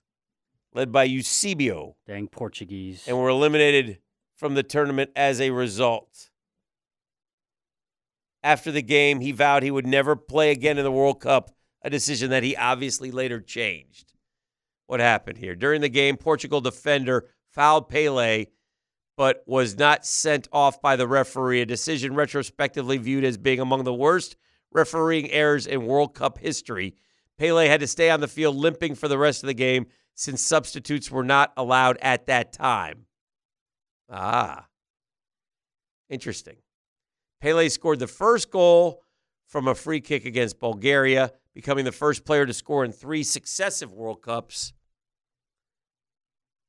led by Eusebio,
Dang Portuguese.
and were eliminated from the tournament as a result. after the game, he vowed he would never play again in the World Cup, a decision that he obviously later changed. What happened here? During the game, Portugal defender fouled Pele, but was not sent off by the referee, a decision retrospectively viewed as being among the worst refereeing errors in World Cup history. Pele had to stay on the field limping for the rest of the game since substitutes were not allowed at that time. Ah, interesting. Pele scored the first goal from a free kick against Bulgaria, becoming the first player to score in three successive World Cups.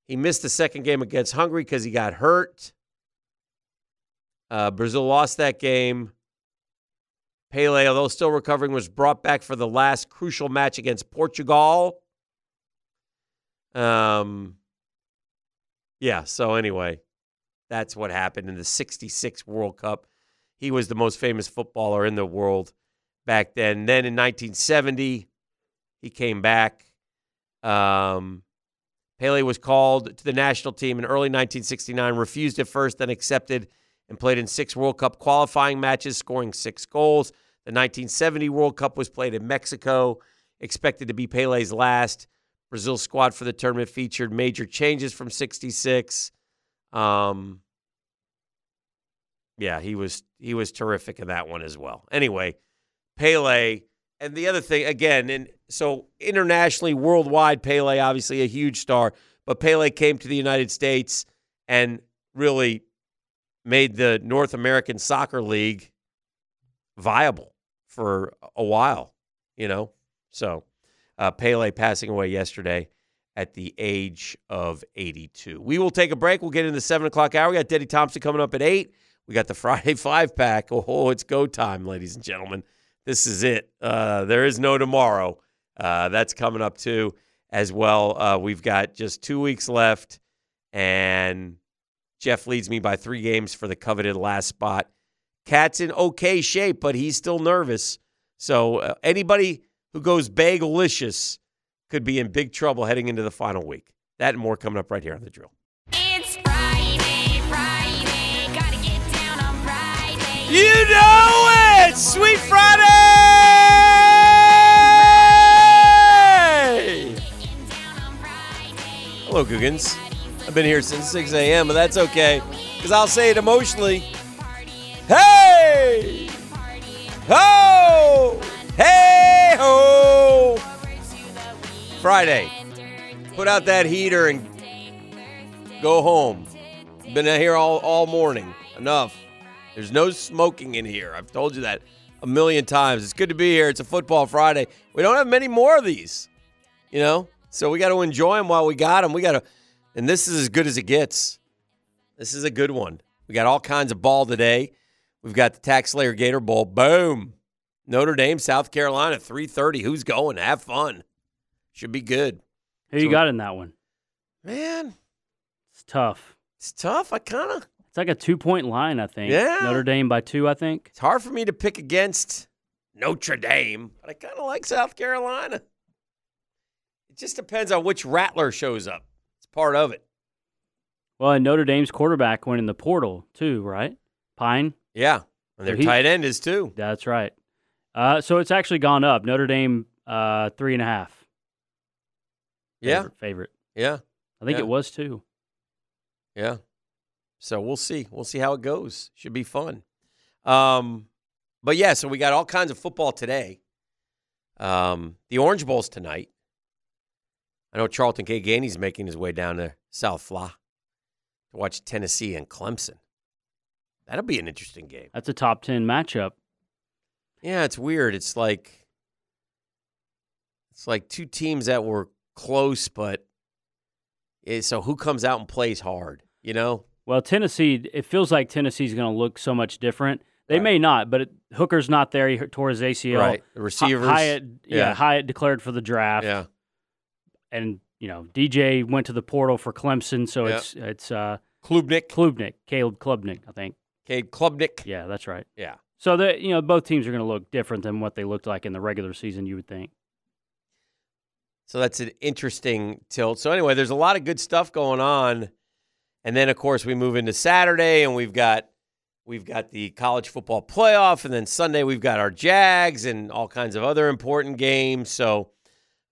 He missed the second game against Hungary because he got hurt. Uh, Brazil lost that game. Pele, although still recovering, was brought back for the last crucial match against Portugal. Um, yeah, so anyway, that's what happened in the 66 World Cup. He was the most famous footballer in the world back then. Then in 1970, he came back. Um, Pele was called to the national team in early 1969, refused at first, then accepted and played in six World Cup qualifying matches, scoring six goals. The 1970 World Cup was played in Mexico, expected to be Pele's last. Brazil's squad for the tournament featured major changes from 66. Um, yeah, he was he was terrific in that one as well. Anyway, Pele and the other thing again, and so internationally, worldwide, Pele obviously a huge star, but Pele came to the United States and really made the North American Soccer League viable for a while, you know. So uh, Pele passing away yesterday at the age of 82. We will take a break. We'll get into the seven o'clock hour. We got Denny Thompson coming up at eight. We got the Friday five pack. Oh, it's go time, ladies and gentlemen. This is it. Uh, there is no tomorrow. Uh, that's coming up too, as well. Uh, we've got just two weeks left, and Jeff leads me by three games for the coveted last spot. Cat's in okay shape, but he's still nervous. So uh, anybody who goes bagelicious could be in big trouble heading into the final week. That and more coming up right here on the drill.
It's Friday, Friday, gotta get down on Friday.
You know it! Sweet Friday!
Getting down on Friday.
Hello, Googans. I've been here since 6 a.m., but that's okay, because I'll say it emotionally. Hey! Ho! Hey ho! Friday. Put out that heater and go home. Been here all, all morning. Enough. There's no smoking in here. I've told you that a million times. It's good to be here. It's a football Friday. We don't have many more of these, you know? So we got to enjoy them while we got them. We got to, and this is as good as it gets. This is a good one. We got all kinds of ball today. We've got the Tax Slayer Gator Bowl. Boom. Notre Dame, South Carolina, 3:30. Who's going? Have fun. Should be good.
Who you got in that one?
Man,
It's tough.
it's tough. I kind of
It's like a two point line, I think.
Yeah.
Notre Dame by two, I think.
It's hard for me to pick against Notre Dame, but I kind of like South Carolina. It just depends on which Rattler shows up. It's part of it.
Well, and Notre Dame's quarterback went in the portal too, right? Pyne.
Yeah. And their
he-
tight end is too.
That's right. Uh, so it's actually gone up. Notre Dame uh, three and a half.
Yeah.
Favorite. favorite.
Yeah.
I think
Yeah.
it was too.
Yeah. So we'll see. We'll see how it goes. Should be fun. Um, but yeah, so we got all kinds of football today. Um, the Orange Bowl's tonight. I know Charlton K. Gainey's making his way down to South Fla to watch Tennessee and Clemson. That'll be an interesting game.
That's a top ten matchup.
Yeah, it's weird. It's like it's like two teams that were close, but eh, so who comes out and plays hard? You know?
Well, Tennessee. It feels like Tennessee's going to look so much different. They
Right.
may not, but it, Hooker's not there. He tore his ACL.
Right. The receivers.
Hyatt, yeah,
Yeah.
Hyatt declared for the draft.
yeah.
and you know DJ went to the portal for Clemson, so
Yeah.
it's it's uh,
Klubnik.
Klubnik, Caleb Klubnik, I think.
Cade Klubnik.
Yeah, that's right.
Yeah.
So that you know both teams are going to look different than what they looked like in the regular season. You would think.
So that's an interesting tilt. So anyway, there's a lot of good stuff going on. And then of course we move into Saturday and we've got we've got the college football playoff, and then Sunday we've got our Jags and all kinds of other important games. So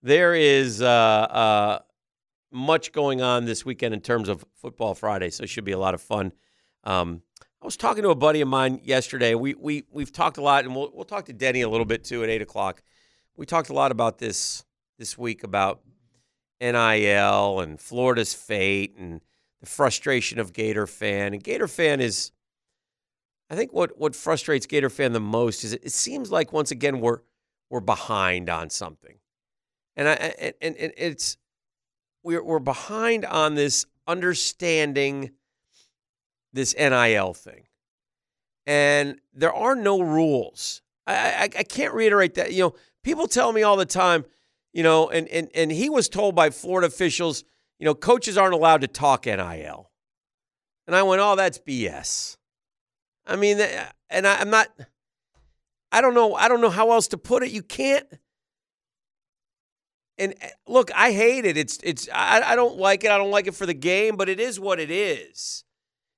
there is uh, uh, much going on this weekend in terms of football Friday. So it should be a lot of fun. Um, I was talking to a buddy of mine yesterday. We we we've talked a lot, and we'll we'll talk to Denny a little bit too at eight o'clock. We talked a lot about this this week about NIL and Florida's fate and the frustration of Gator fan. And Gator fan is, I think what what frustrates Gator fan the most is it, it seems like once again we're we're behind on something, and I and, and, it's we're we're behind on this understanding this NIL thing, and there are no rules. I, I I can't reiterate that. You know, people tell me all the time, you know, and and and he was told by Florida officials, you know, coaches aren't allowed to talk NIL, and I went, oh, that's BS. I mean, and I, I'm not. I don't know. I don't know how else to put it. You can't. And uh, look, I hate it. It's it's. I, I don't like it. I don't like it for the game, but it is what it is.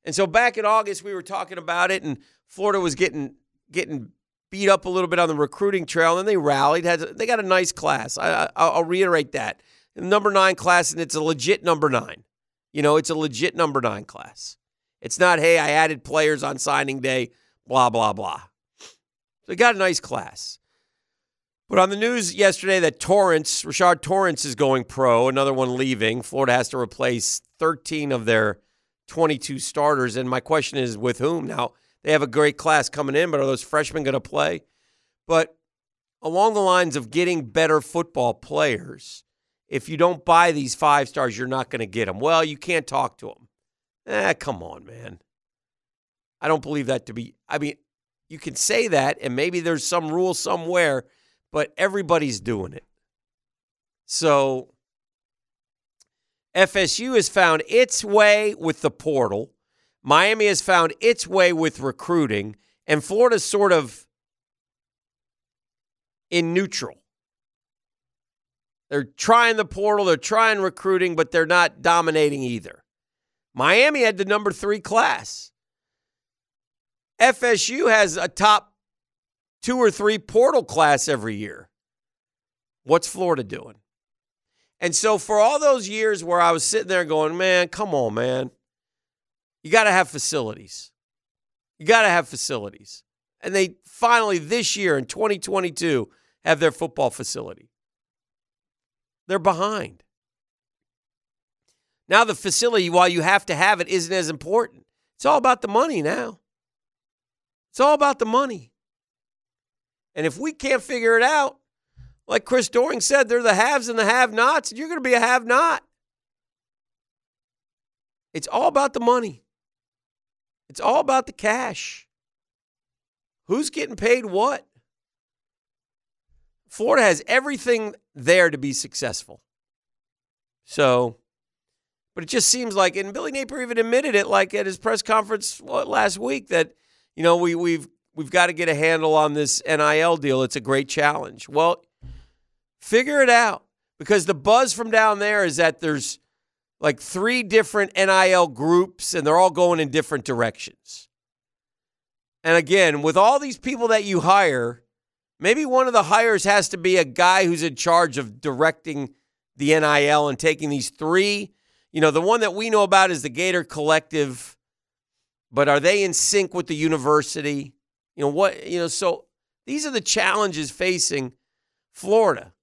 And so back in August, we were talking about it, and Florida was getting getting beat up a little bit on the recruiting trail, and then they rallied. Had they got a nice class. I, I I'll reiterate that number nine class, and it's a legit number nine. You know, it's a legit number nine class. It's not hey, I added players on signing day, blah blah blah. They got a nice class. But on the news yesterday that Torrence, Rashard Torrence is going pro, another one leaving. Florida has to replace 13 of their 22 starters. And my question is with whom? Now, they have a great class coming in, but are those freshmen going to play? But along the lines of getting better football players, if you don't buy these five stars, you're not going to get them. Well, you can't talk to them. Eh, come on, man. I don't believe that to be. I mean, you can say that, and maybe there's some rule somewhere, but everybody's doing it. So FSU has found its way with the portal. Miami has found its way with recruiting, and Florida's sort of in neutral. They're trying the portal, they're trying recruiting, but they're not dominating either. Miami had the number three class. FSU has a top two or three portal class every year. What's Florida doing? And so, for all those years where I was sitting there going, man, come on, man, you got to have facilities. You got to have facilities. And they finally, this year in 2022, have their football facility. They're behind. Now, the facility, while you have to have it, isn't as important. It's all about the money now. It's all about the money. And if we can't figure it out, like Chris Doering said, they're the haves and the have nots, and you're going to be a have not. It's all about the money, it's all about the cash. Who's getting paid what? Florida has everything there to be successful. So, but it just seems like, and Billy Napier even admitted it, like at his press conference what, last week, that you know we we've we've got to get a handle on this NIL deal. It's a great challenge. Well, figure it out because the buzz from down there is that there's like three different NIL groups and they're all going in different directions. And again, with all these people that you hire, maybe one of the hires has to be a guy who's in charge of directing the NIL and taking these three. You know, the one that we know about is the Gator Collective, but are they in sync with the university? You know, what, you know, so these are the challenges facing Florida.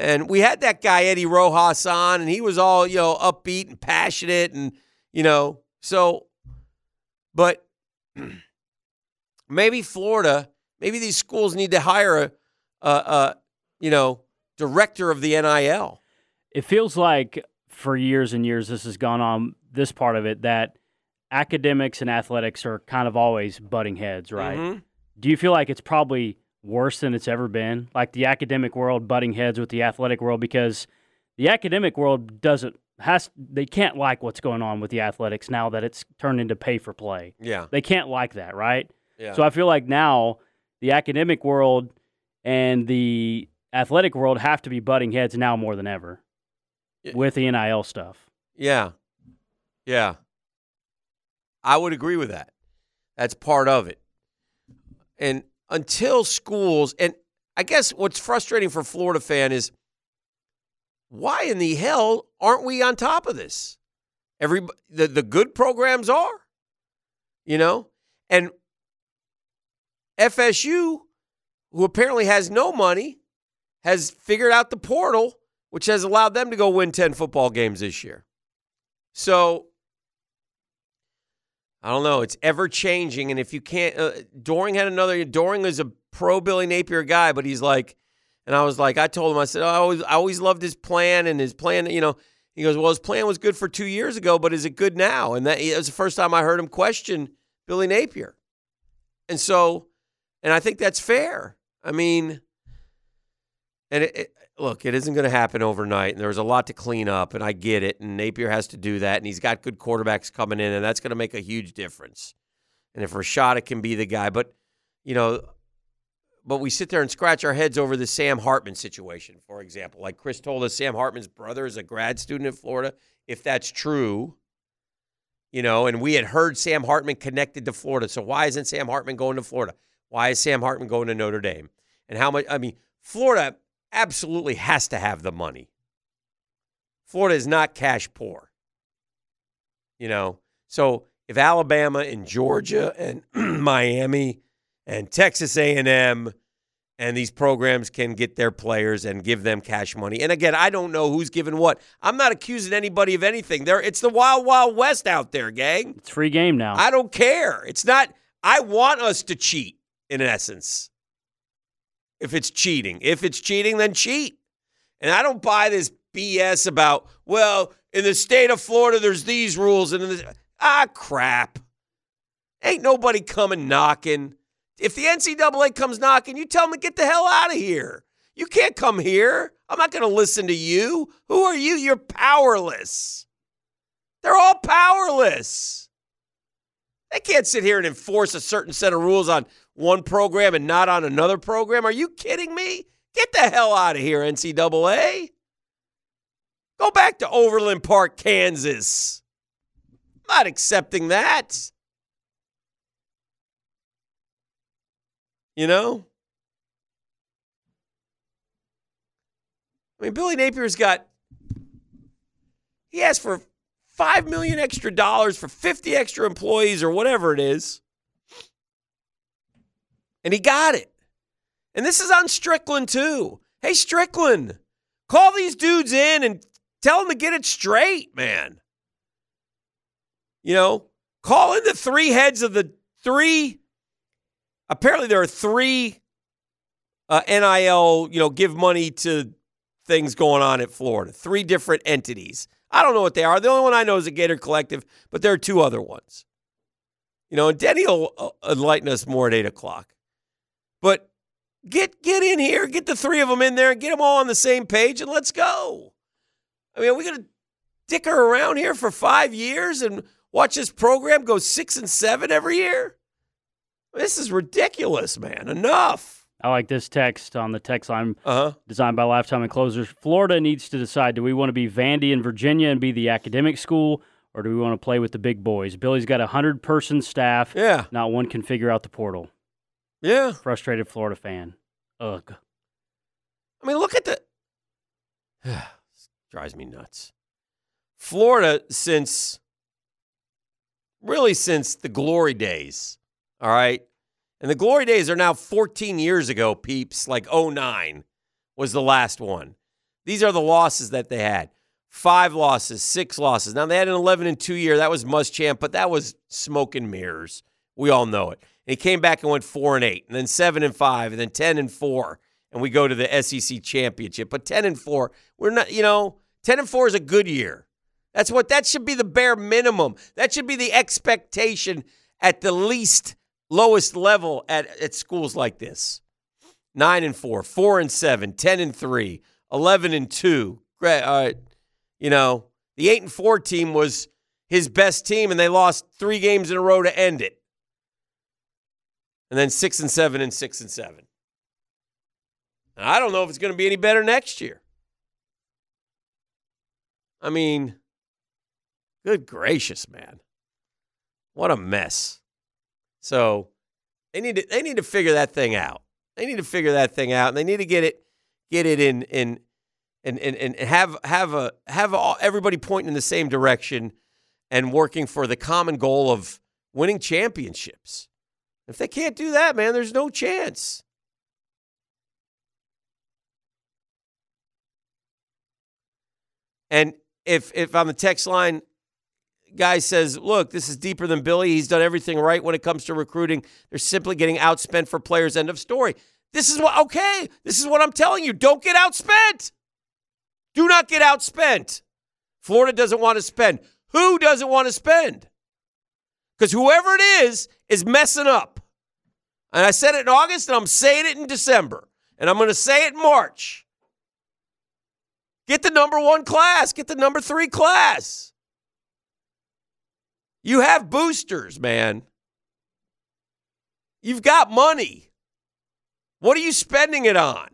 And we had that guy, Eddie Rojas, on, and he was all, you know, upbeat and passionate. And, you know, so, but maybe Florida, maybe these schools need to hire a, a, a you know, director of the NIL.
It feels like for years and years this has gone on, this part of it, that academics and athletics are kind of always butting heads, right?
Mhm.
Do you feel like it's probably worse than it's ever been? Like the academic world butting heads with the athletic world because the academic world doesn't has they can't like what's going on with the athletics now that it's turned into pay for play.
Yeah.
They can't like that, right?
Yeah.
So I feel like now the academic world and the athletic world have to be butting heads now more than ever
Yeah.
with the NIL stuff.
Yeah. Yeah. I would agree with that. That's part of it. And until schools, and I guess what's frustrating for Florida fan is why in the hell aren't we on top of this? Every the, the good programs are, you know, and FSU, who apparently has no money, has figured out the portal, which has allowed them to go win 10 football games this year. So I don't know. It's ever changing. And if you can't, uh, Doering had another, Doering is a pro Billy Napier guy, but he's like, and I was like, I told him, I said, oh, I always, I always loved his plan and his plan, you know, he goes, well, his plan was good for two years ago, but is it good now? And that, that was the first time I heard him question Billy Napier. And so, and I think that's fair. I mean, and it, it, look, it isn't going to happen overnight, and there's a lot to clean up, and I get it. And Napier has to do that, and he's got good quarterbacks coming in, and that's going to make a huge difference. And if Rashada can be the guy, but you know, but we sit there and scratch our heads over the Sam Hartman situation, for example. Like Chris told us, Sam Hartman's brother is a grad student in Florida. If that's true, you know, and we had heard Sam Hartman connected to Florida. So why isn't Sam Hartman going to Florida? Why is Sam Hartman going to Notre Dame? And how much? I mean, Florida absolutely has to have the money. Florida is not cash poor. You know, so if Alabama and Georgia and Miami and Texas A&M and these programs can get their players and give them cash money. And again, I don't know who's giving what. I'm not accusing anybody of anything. There it's the wild wild west out there, gang.
It's free game now.
I don't care. It's not I want us to cheat in essence. If it's cheating. If it's cheating, then cheat. And I don't buy this BS about, well, in the state of Florida, there's these rules. And the, ah, crap. Ain't nobody coming knocking. If the NCAA comes knocking, you tell them to get the hell out of here. You can't come here. I'm not going to listen to you. Who are you? You're powerless. They're all powerless. They can't sit here and enforce a certain set of rules on one program and not on another program. Are you kidding me? Get the hell out of here, NCAA. Go back to Overland Park, Kansas. I'm not accepting that. You know? I mean, Billy Napier's got, he asked for five million extra dollars for 50 extra employees or whatever it is. And he got it. And this is on Stricklin too. Hey, Stricklin, call these dudes in and tell them to get it straight, man. You know, call in the three heads of the three. Apparently, there are three uh, NIL, you know, give money to things going on at Florida. Three different entities. I don't know what they are. The only one I know is the Gator Collective, but there are two other ones. You know, and Denny will uh, enlighten us more at eight o'clock. But get get in here, get the three of them in there, get them all on the same page, and let's go. I mean, are we going to dicker around here for five years and watch this program go six and seven every year? This is ridiculous, man. Enough.
I like this text on the text line
Uh huh.
designed by Lifetime Enclosures. Florida needs to decide do we want to be Vandy and Virginia and be the academic school, or do we want to play with the big boys? Billy's got a 100 person staff.
Yeah.
Not one can figure out the portal.
Yeah.
Frustrated Florida fan. Ugh.
I mean, look at the. drives me nuts. Florida, since really since the glory days, all right? And the glory days are now 14 years ago, peeps. Like 09 was the last one. These are the losses that they had five losses, six losses. Now, they had an 11 and 2 year. That was Muschamp, but that was smoke and mirrors. We all know it. And he came back and went 4 and 8, and then 7 and 5, and then 10 and 4. And we go to the SEC championship. But 10 and 4, we're not, you know, 10 and 4 is a good year. That's what that should be the bare minimum. That should be the expectation at the least lowest level at, at schools like this. 9 and 4, 4 and 7, 10 and 3, 11 and 2. Great. Right. Uh, you know, the 8 and 4 team was his best team and they lost 3 games in a row to end it. And then 6 and 7 and 6 and 7. And I don't know if it's going to be any better next year. I mean, good gracious, man. What a mess. So they need to they need to figure that thing out. They need to figure that thing out, and they need to get it get it in in and and, and have have a have all, everybody pointing in the same direction and working for the common goal of winning championships. If they can't do that, man, there's no chance. And if if on the text line, guy says, "Look, this is deeper than Billy. He's done everything right when it comes to recruiting. They're simply getting outspent for players." End of story. This is what okay. This is what I'm telling you. Don't get outspent. Do not get outspent. Florida doesn't want to spend. Who doesn't want to spend? Because whoever it is is messing up. And I said it in August, and I'm saying it in December, and I'm going to say it in March. Get the number one class, get the number three class. You have boosters, man. You've got money. What are you spending it on?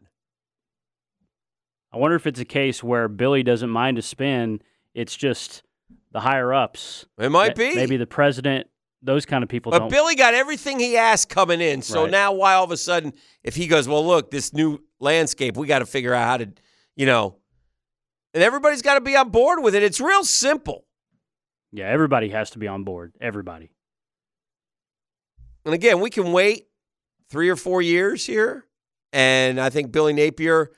I wonder if it's a case where Billy doesn't mind to spend. It's just the higher ups.
It might be.
Maybe the president, those kind of people
But
don't.
Billy got everything he asked coming in. So
Right.
now, why all of a sudden, if he goes, well, look, this new landscape, we got to figure out how to, you know, and everybody's got to be on board with it. It's real simple.
yeah, everybody has to be on board. Everybody.
And again, we can wait three or four years here, and I think Billy Napier,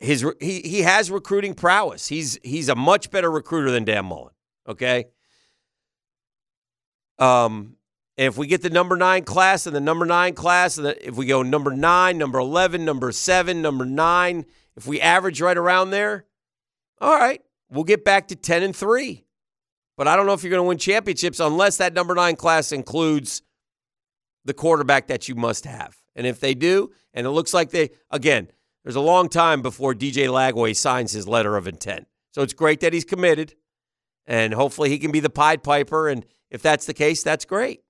his he he has recruiting prowess. He's he's a much better recruiter than Dan Mullen. Okay. Um, if we get the number nine class and the number nine class, and the, if we go number nine, number eleven, number seven, number nine, if we average right around there, all right, we'll get back to ten and three. But I don't know if you're going to win championships unless that number nine class includes the quarterback that you must have. And if they do, and it looks like they, again, there's a long time before DJ Lagway signs his letter of intent. So it's great that he's committed, and hopefully he can be the Pied Piper. And if that's the case, that's great.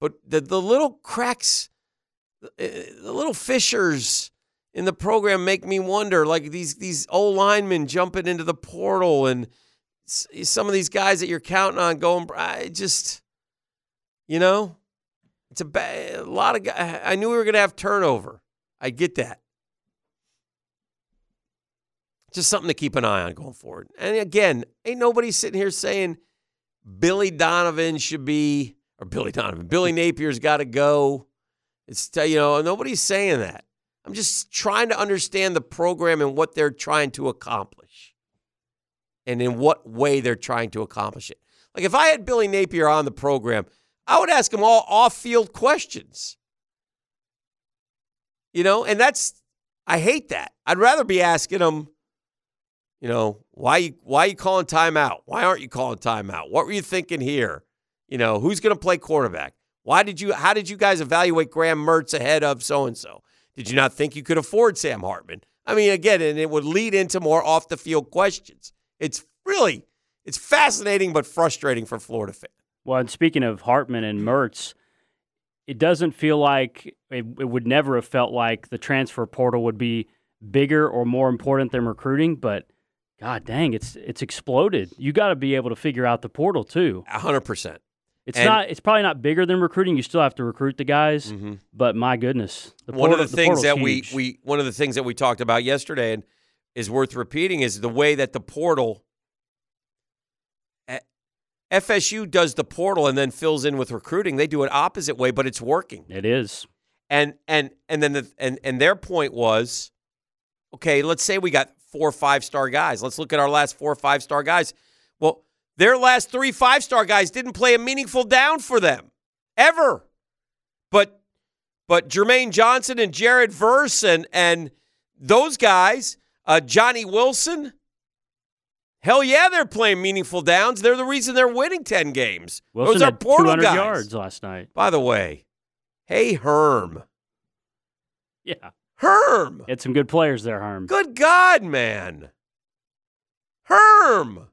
But the, the little cracks, uh, the little fissures in the program make me wonder like these, these old linemen jumping into the portal and some of these guys that you're counting on going, I just, you know, it's a, ba- a lot of guys. I knew we were going to have turnover. I get that. Just something to keep an eye on going forward. And again, ain't nobody sitting here saying Billy Donovan should be, or Billy Donovan, Billy Napier's got to go. It's, you know, nobody's saying that. I'm just trying to understand the program and what they're trying to accomplish and in what way they're trying to accomplish it. Like if I had Billy Napier on the program, I would ask him all off-field questions. You know, and that's I hate that. I'd rather be asking him, you know, why why you calling timeout? Why aren't you calling timeout? What were you thinking here? You know, who's going to play quarterback? Why did you how did you guys evaluate Graham Mertz ahead of so and so? Did you not think you could afford Sam Hartman? I mean, again, and it would lead into more off the field questions. It's really it's fascinating but frustrating for Florida fans.
Well, and speaking of Hartman and Mertz, it doesn't feel like it, it would never have felt like the transfer portal would be bigger or more important than recruiting, but god dang, it's it's exploded. You got to be able to figure out the portal too.
hundred percent.
It's
And-
not it's probably not bigger than recruiting. You still have to recruit the guys, but my goodness, the
one of
portal-
the things that we
huge.
we one of the things that we talked about yesterday and is worth repeating is the way that the portal eh, FSU does the portal and then fills in with recruiting. They do it opposite way, but it's working.
it is.
And and and then the and and their point was, okay, let's say we got four five star guys. Let's look at our last four five star guys. Well, their last three five star guys didn't play a meaningful down for them ever. But but Jermaine Johnson and Jared Verse and and those guys, uh, Johnny Wilson. Hell yeah, they're playing meaningful downs. They're the reason they're winning ten games.
Wilson
those are
had
portal
200
guys.
yards last night.
By the way, hey Herm.
Yeah,
Herm.
had some good players there, Herm.
Good God, man. Herm.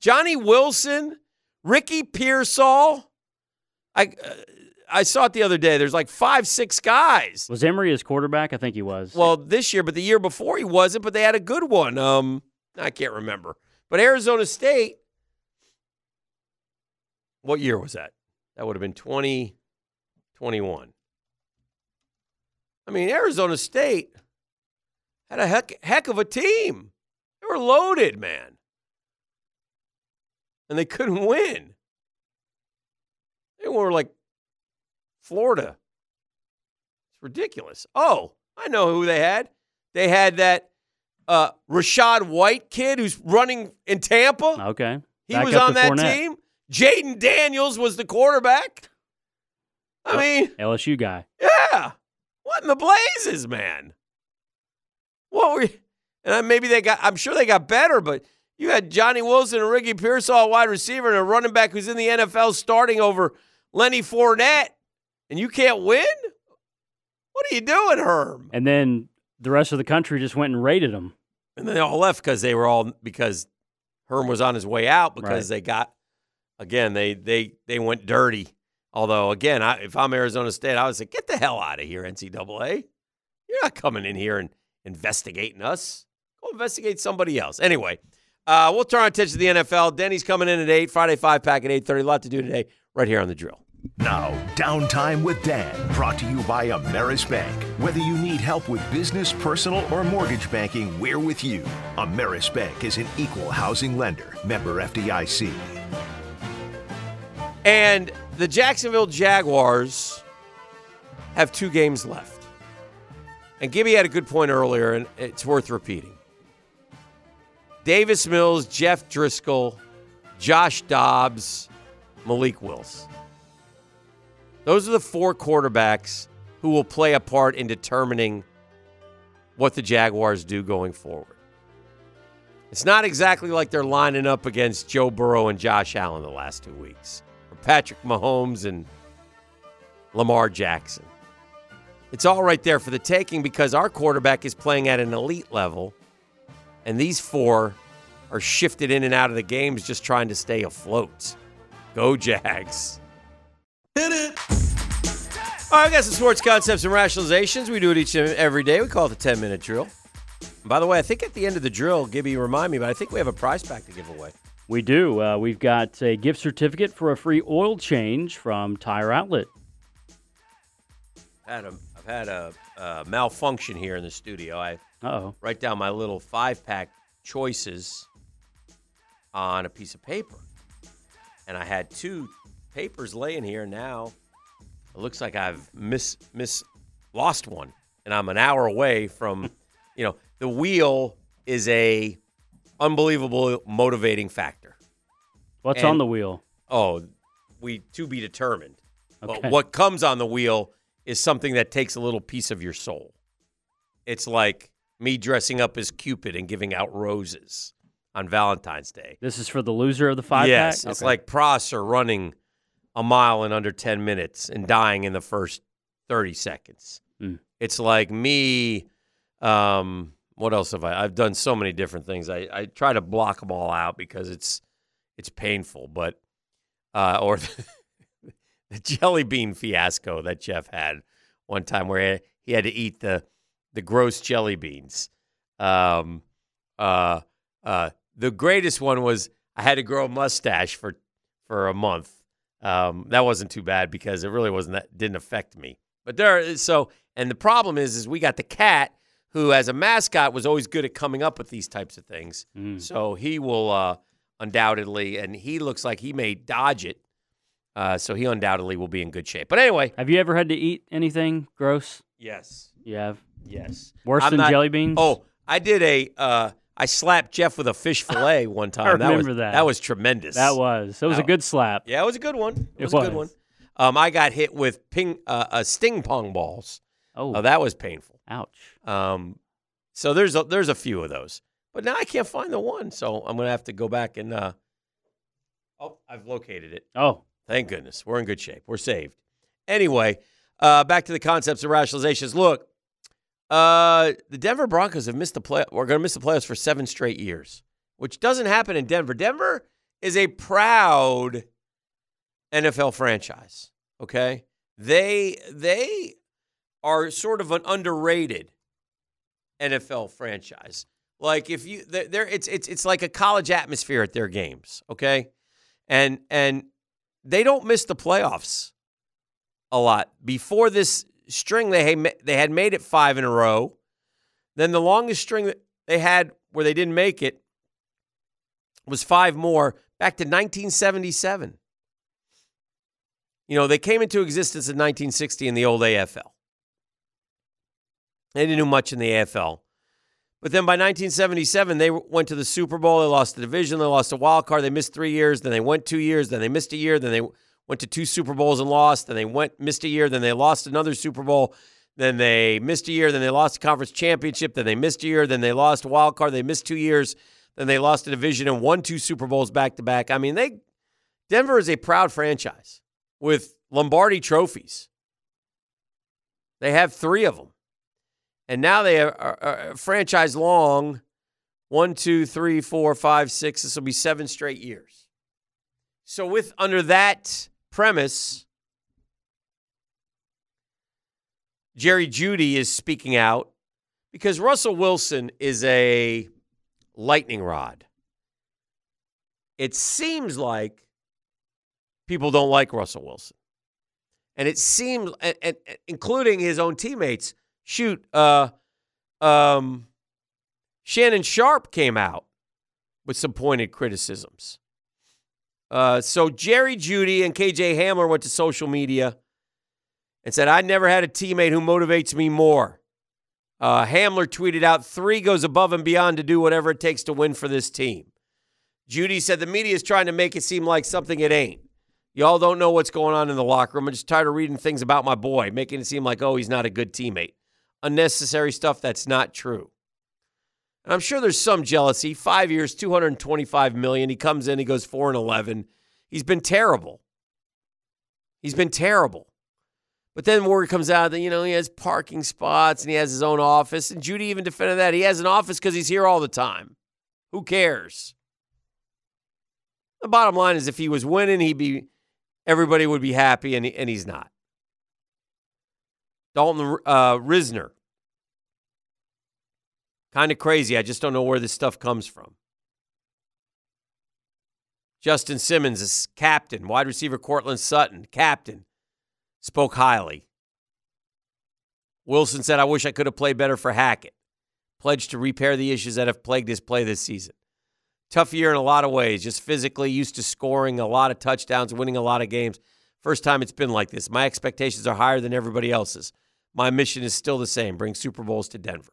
Johnny Wilson, Ricky Pearsall. I uh, I saw it the other day. There's like five, six guys.
Was Emery his quarterback? I think he was.
Well, this year, but the year before he wasn't, but they had a good one. Um, I can't remember. But Arizona State, what year was that? That would have been 2021. I mean, Arizona State had a heck, heck of a team. They were loaded, man. And they couldn't win. They were like Florida. It's ridiculous. Oh, I know who they had. They had that uh, Rachaad White kid who's running in Tampa.
Okay.
He
Back
was on that
Fournette.
team. Jayden Daniels was the quarterback. I mean,
LSU guy.
yeah. What in the blazes, man? What were you? And I- maybe they got, I'm sure they got better, but you had Johnny Wilson and Ricky Pearsall, wide receiver, and a running back who's in the NFL starting over Lenny Fournette, and you can't win? What are you doing, Herm?
And then the rest of the country just went and raided them.
And then they all left because they were all because Herm was on his way out because
Right.
they got again they they they went dirty. Although again, I, if I'm Arizona State, I would say get the hell out of here, NCAA. You're not coming in here and investigating us. Go investigate somebody else. Anyway, uh, we'll turn our attention to the NFL. Denny's coming in at eight. Friday five pack at eight thirty. A lot to do today, right here on the drill.
Now, Downtime with Dan, brought to you by Ameris Bank. Whether you need help with business, personal, or mortgage banking, we're with you. Ameris Bank is an equal housing lender, member FDIC.
And the Jacksonville Jaguars have two games left. And Gibby had a good point earlier, and it's worth repeating. Davis Mills, Jeff Driskel, Josh Dobbs, Malik Willis. Those are the four quarterbacks who will play a part in determining what the Jaguars do going forward. It's not exactly like they're lining up against Joe Burrow and Josh Allen the last two weeks, Patrick Mahomes and Lamar Jackson. It's all right there for the taking because our quarterback is playing at an elite level, and these four are shifted in and out of the games just trying to stay afloat. Go Jags. Hit it. All right, I got some sports concepts and rationalizations. We do it each and every day. We call it the 10 minute drill. And by the way, I think at the end of the drill, Gibby, remind me, but I think we have a prize pack to give away.
We do. Uh, we've got a gift certificate for a free oil change from Tire Outlet.
I've had a, I've had a, uh malfunction here in the studio. I
Uh-oh.
write down my little five pack choices on a piece of paper. And I had two papers laying here now. It looks like I've miss miss lost one. And I'm an hour away from, you know, the wheel is a unbelievable motivating factor.
What's
And-
on the wheel?
Oh, we to be determined.
Okay.
But what comes on the wheel is something that takes a little piece of your soul. It's like me dressing up as Cupid and giving out roses on Valentine's Day.
This is for the loser of the five
yes,
pack?
it's
Okay.
like Prosser running a mile in under 10 minutes and dying in the first 30 seconds.
Mm.
It's like me um what else have I I've done so many different things. I I try to block them all out because it's it's painful, but uh or the jelly bean fiasco that Jeff had one time where he had to eat the the gross jelly beans. Um, uh, uh, the greatest one was I had to grow a mustache for for a month. Um, that wasn't too bad because it really wasn't that didn't affect me. But there, so and the problem is, is we got the cat who, as a mascot, was always good at coming up with these types of things.
Mm.
So he will uh, undoubtedly, and he looks like he may dodge it. Uh, so he undoubtedly will be in good shape. But anyway,
Have you ever had to eat anything gross?
yes,
You have.
yes,
Worse
I'm
than
not-
jelly beans?
Oh, I did a. Uh, I slapped Jeff with a fish fillet one time.
I
that was,
remember that.
That was tremendous.
that was. That was a good slap.
Yeah, it was a good one. It,
It
was, a good one. Um, I got hit with ping, uh, uh, sting pong balls.
Oh,
Oh, that was painful.
ouch.
Um, so there's a, there's a few of those, but now I can't find the one. So I'm gonna have to go back and. Uh, oh, I've located it.
Oh,
Thank goodness. We're in good shape. We're saved. Anyway, uh, back to the concepts of rationalizations. Look, uh, the Denver Broncos have missed the play. We're going to miss the playoffs for seven straight years, which doesn't happen in Denver. Denver is a proud NFL franchise. Okay, they they are sort of an underrated NFL franchise. Like if you, they're it's it's it's like a college atmosphere at their games. Okay, and and they don't miss the playoffs a lot. Before this string, they they had made it five in a row. Then the longest string that they had where they didn't make it was five more back to 1977. You know, they came into existence in 1960 in the old AFL. They didn't do much in the AFL. But then by 1977, they went to the Super Bowl. They lost the division. They lost a wild card. They missed three years. Then they went two years. Then they missed a year. Then they went to two Super Bowls and lost. Then they went missed a year. Then they lost another Super Bowl. Then they missed a year. Then they lost a conference championship. Then they missed a year. Then they lost a wild card. They missed two years. Then they lost a division and won two Super Bowls back to back. I mean, they Denver is a proud franchise with Lombardi trophies. They have three of them. And now they are, are, are franchise long one, two, three, four, five, six. This will be seven straight years. So, with under that premise, Jerry Jeudy is speaking out because Russell Wilson is a lightning rod. It seems like people don't like Russell Wilson. And it seems, and, including his own teammates, shoot, uh, um, Shannon Sharpe came out with some pointed criticisms. Uh, so Jerry Jeudy and KJ Hamler went to social media and said, I never had a teammate who motivates me more. Uh, Hamler tweeted out, three goes above and beyond to do whatever it takes to win for this team. Jeudy said, the media is trying to make it seem like something it ain't. Y'all don't know what's going on in the locker room. I'm just tired of reading things about my boy, making it seem like, oh, he's not a good teammate. Unnecessary stuff that's not true. And I'm sure there's some jealousy. Five years, 225 million. He comes in, he goes four and 11. He's been terrible. He's been terrible. But then word comes out that, you know, he has parking spots and he has his own office. And Jeudy even defended that. He has an office because he's here all the time. Who cares? The bottom line is if he was winning, he'd be everybody would be happy, and, he, and he's not. Dalton uh, Risner. Kind of crazy. I just don't know where this stuff comes from. Justin Simmons is captain. Wide receiver Courtland Sutton, captain, spoke highly. Wilson said, I wish I could have played better for Hackett. Pledged to repair the issues that have plagued his play this season. Tough year in a lot of ways, just physically used to scoring a lot of touchdowns, winning a lot of games. First time it's been like this. My expectations are higher than everybody else's. My mission is still the same bring Super Bowls to Denver.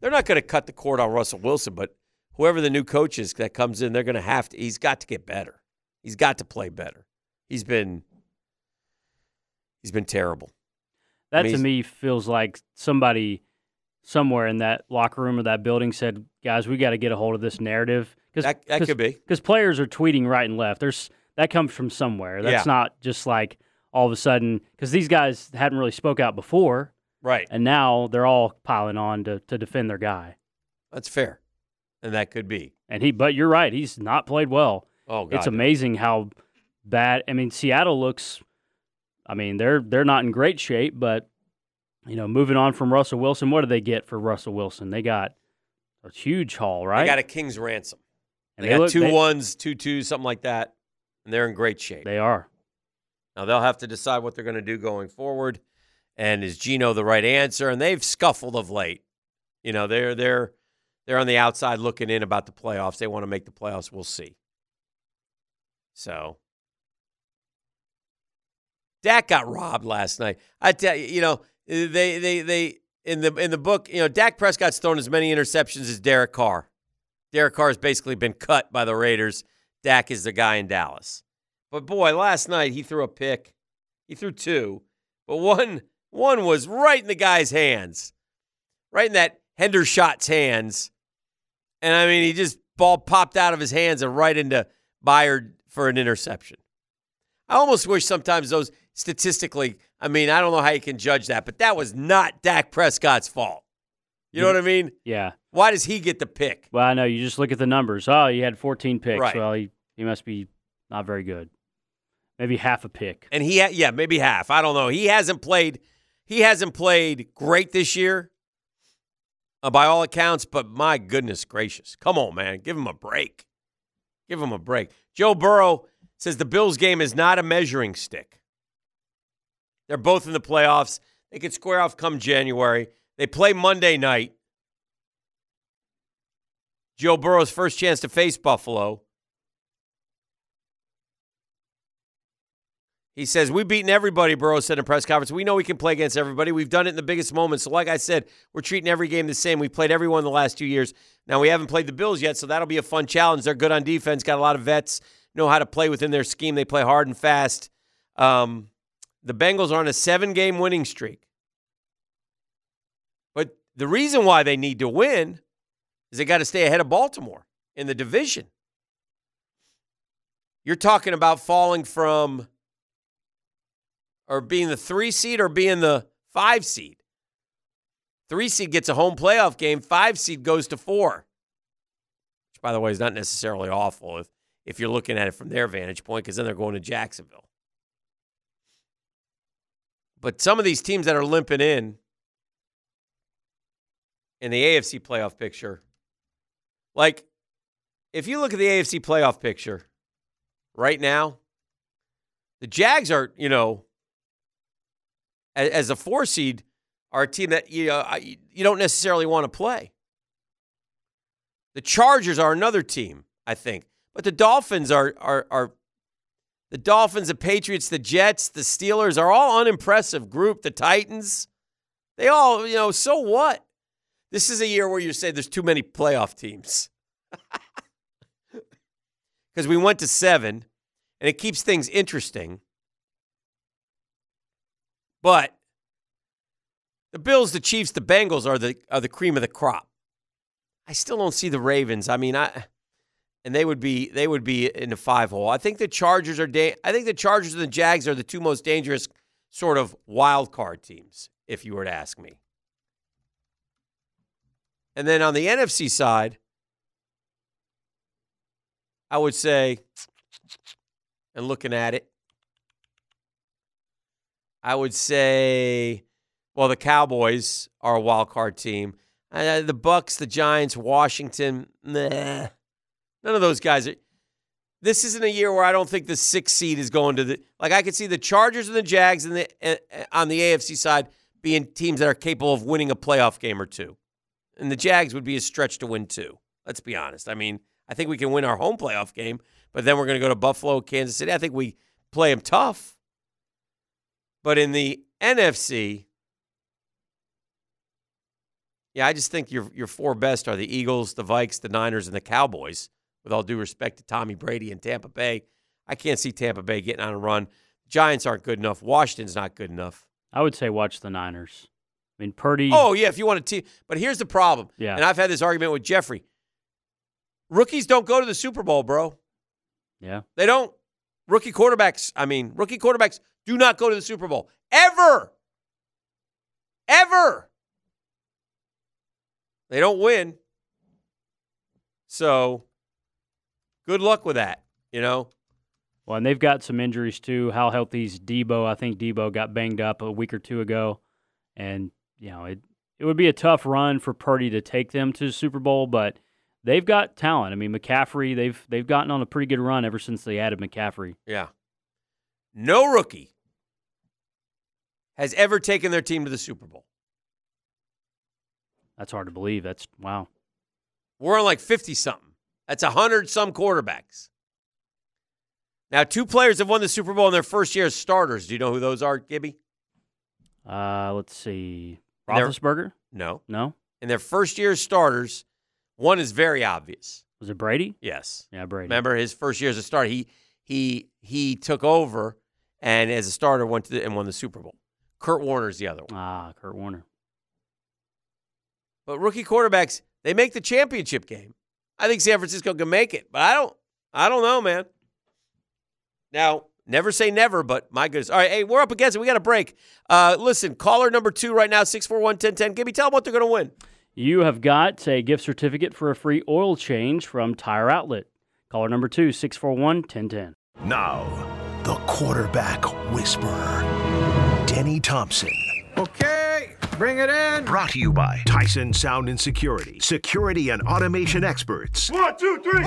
They're not going to cut the cord on Russell Wilson, but whoever the new coach is that comes in, they're going to have to, he's got to get better. He's got to play better. He's been, he's been terrible.
That
I mean,
to me feels like somebody somewhere in that locker room or that building said, "Guys, we got to get a hold of this narrative." Cause,
That- that could be.
because players are tweeting right and left. There's that comes from somewhere. That's
Yeah.
not just like all of a sudden because these guys hadn't really spoke out before,
Right.
and now they're all piling on to to defend their guy.
That's fair. And that could be.
And he, but you're right, he's not played well.
Oh, God.
it's amazing how bad. I mean, Seattle looks. I mean, they're they're not in great shape, but you know, moving on from Russell Wilson, what do they get for Russell Wilson? They got a huge haul, right?
They got a king's ransom.
And
They, got
look-
two
they-
ones, two twos, something like that. And they're in great shape.
They are.
Now they'll have to decide what they're going to do going forward. And is Geno the right answer? And they've scuffled of late. You know, they're they're they're on the outside looking in about the playoffs. They want to make the playoffs. We'll see. So Dak got robbed last night. I tell you, you know, they they they in the in the book, you know, Dak Prescott's thrown as many interceptions as Derek Carr. Derek Carr has basically been cut by the Raiders. Dak is the guy in Dallas. But boy, last night he threw a pick. He threw two, but one one was right in the guy's hands, right in that Hendershot's hands, and I mean he just ball popped out of his hands and right into Byard for an interception. I almost wish sometimes those statistically. I mean, I don't know how you can judge that, but that was not Dak Prescott's fault. You know what I mean?
Yeah.
Why does he get the pick?
Well, I know you just look at the numbers. Oh, he had 14 picks.
Right.
Well, he he must be not very good. Maybe half a pick.
And he, ha- yeah, maybe half. I don't know. He hasn't played. He hasn't played great this year, uh, by all accounts. But my goodness gracious, come on, man, give him a break. Give him a break. Joe Burrow says the Bills game is not a measuring stick. They're both in the playoffs. They could square off come January. They play Monday night. Joe Burrow's first chance to face Buffalo. He says, We've beaten everybody, Burrow said in press conference. We know we can play against everybody. We've done it in the biggest moments. So, like I said, we're treating every game the same. We've played everyone the last two years. Now, we haven't played the Bills yet, so that'll be a fun challenge. They're good on defense, got a lot of vets, know how to play within their scheme. They play hard and fast. Um, the Bengals are on a seven game winning streak. But the reason why they need to win is they got to stay ahead of Baltimore in the division. You're talking about falling from or being the three seed or being the five seed. Three seed gets a home playoff game, five seed goes to four. Which, by the way, is not necessarily awful if, if you're looking at it from their vantage point, because then they're going to Jacksonville. But some of these teams that are limping in in the AFC playoff picture, like if you look at the AFC playoff picture right now, the Jags are, you know, as a four seed, are a team that you know, you don't necessarily want to play. The Chargers are another team, I think, but the Dolphins are are are the Dolphins, the Patriots, the Jets, the Steelers are all unimpressive group. The Titans, they all, you know, so what? This is a year where you say there's too many playoff teams. Because we went to seven, and it keeps things interesting. But the Bills, the Chiefs, the Bengals are the are the cream of the crop. I still don't see the Ravens. I mean, I and they would be they would be in the five hole. I think the Chargers are da- I think the Chargers and the Jags are the two most dangerous sort of wild card teams, if you were to ask me. And then on the NFC side, I would say, and looking at it, I would say, well, the Cowboys are a wild card team. Uh, the Bucks, the Giants, Washington, nah. None of those guys are. This isn't a year where I don't think the sixth seed is going to the. Like I could see the Chargers and the Jags and the uh, on the AFC side being teams that are capable of winning a playoff game or two, and the Jags would be a stretch to win two. Let's be honest. I mean, I think we can win our home playoff game, but then we're going to go to Buffalo, Kansas City. I think we play them tough. But in the NFC, yeah, I just think your your four best are the Eagles, the Vikes, the Niners, and the Cowboys. With all due respect to Tommy Brady and Tampa Bay, I can't see Tampa Bay getting on a run. Giants aren't good enough. Washington's not good enough.
I would say watch the Niners. I mean, Purdy.
Oh yeah, if you want to, te- but here's the problem.
Yeah.
and I've had this argument with Jeffrey. Rookies don't go to the Super Bowl, bro.
yeah.
They don't. Rookie quarterbacks, I mean, rookie quarterbacks do not go to the Super Bowl ever. Ever. They don't win. So, good luck with that, you know?
Well, and they've got some injuries too. How healthy's Deebo? I think Deebo got banged up a week or two ago, and you know it it would be a tough run for Purdy to take them to the Super Bowl, but they've got talent. I mean, McCaffrey they've they've gotten on a pretty good run ever since they added McCaffrey.
Yeah. No rookie has ever taken their team to the Super Bowl.
That's hard to believe. That's wow.
We're on like 50 something. That's 100 some quarterbacks. Now, two players have won the Super Bowl in their first year as starters. Do you know who those are, Gibby?
Uh, let's see. Roethlisberger?
No.
No.
In their first year as starters, one is very obvious.
Was it Brady?
Yes.
Yeah, Brady.
Remember his first year as a starter, he he he took over and as a starter went to the, and won the Super Bowl. Kurt Warner's the other one.
Ah, Kurt Warner.
But rookie quarterbacks, they make the championship game. I think San Francisco can make it, but I don't I don't know, man. Now, never say never, but my goodness. All right, hey, we're up against it. We got a break. Uh, listen, caller number two right now, 641-1010. Give me tell them what they're going to win.
You have got a gift certificate for a free oil change from Tire Outlet. Caller number two, 641 1010.
Now, the quarterback whisperer, Denny Thompson.
Okay, bring it in.
Brought to you by Tyson Sound and Security, security and automation experts.
One, two, three.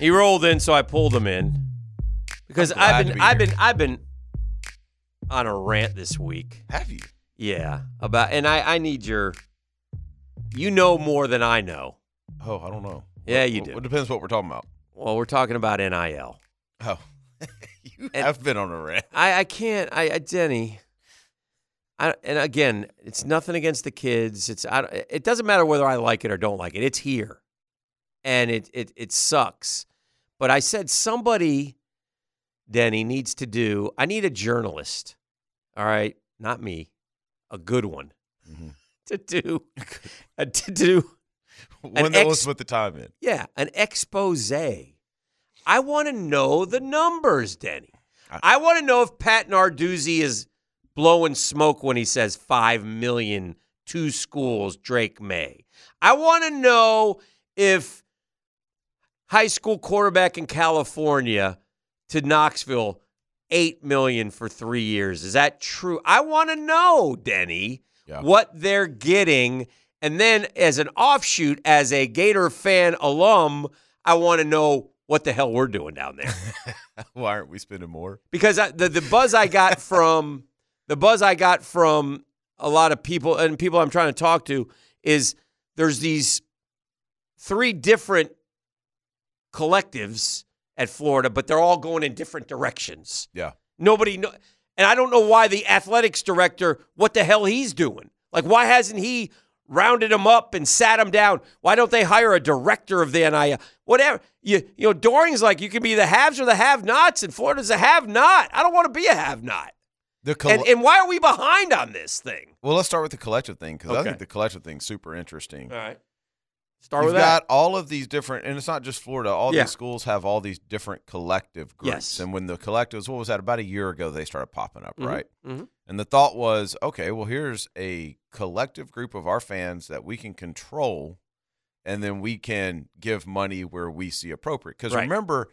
He rolled in, so I pulled him in because
I'm glad
I've been
be
I've
here.
been I've been on a rant this week.
Have you?
Yeah, about and I I need your. You know more than I know.
Oh, I don't know.
Yeah, you do.
It depends what we're talking about.
Well, we're talking about NIL.
Oh, you
And-
have been on a rant.
I I can't I, I Denny. I, and again, it's nothing against the kids. It's I, it doesn't matter whether I like it or don't like it. It's here, and it it it sucks. But I said somebody, Denny needs to do. I need a journalist. All right, not me, a good one
Mhm.
to do uh, to do.
One that
ex-
was put the time in.
Yeah, an expose. I want to know the numbers, Denny.
I-
I want to know if Pat Narduzzi is blowing smoke when he says five million two schools Drake Maye. I want to know if high school quarterback in California to Knoxville eight million for three years. Is that true? I want to know, Denny,
Yeah.
what they're getting. And then as an offshoot, as a Gator fan alum, I want to know what the hell we're doing down there.
Why aren't we spending more?
because I, the the buzz I got from the buzz I got from a lot of people and people I'm trying to talk to is there's these three different collectives at Florida, but they're all going in different directions.
Yeah.
Nobody know, and I don't know why the athletics director, what the hell he's doing. Like, why hasn't he rounded him up and sat him down? Why don't they hire a director of the NIL? Whatever. You, you know, Doering's like, you can be the haves or the have-nots, and Florida's a have-not. I don't want to be a have-not.
The coll-
And, and why are we behind on this thing?
well, let's start with the collective thing because I think the collective thing's super interesting.
All right. Start
You've
with that.
got all of these different, and it's not just Florida. All
Yeah.
these schools have all these different collective groups.
Yes.
And when the collectives, what was that? About a year ago, they started popping up,
Mhm.
right?
Mhm.
And the thought was, okay, well, here's a collective group of our fans that we can control, and then we can give money where we see appropriate. Because
Right.
remember,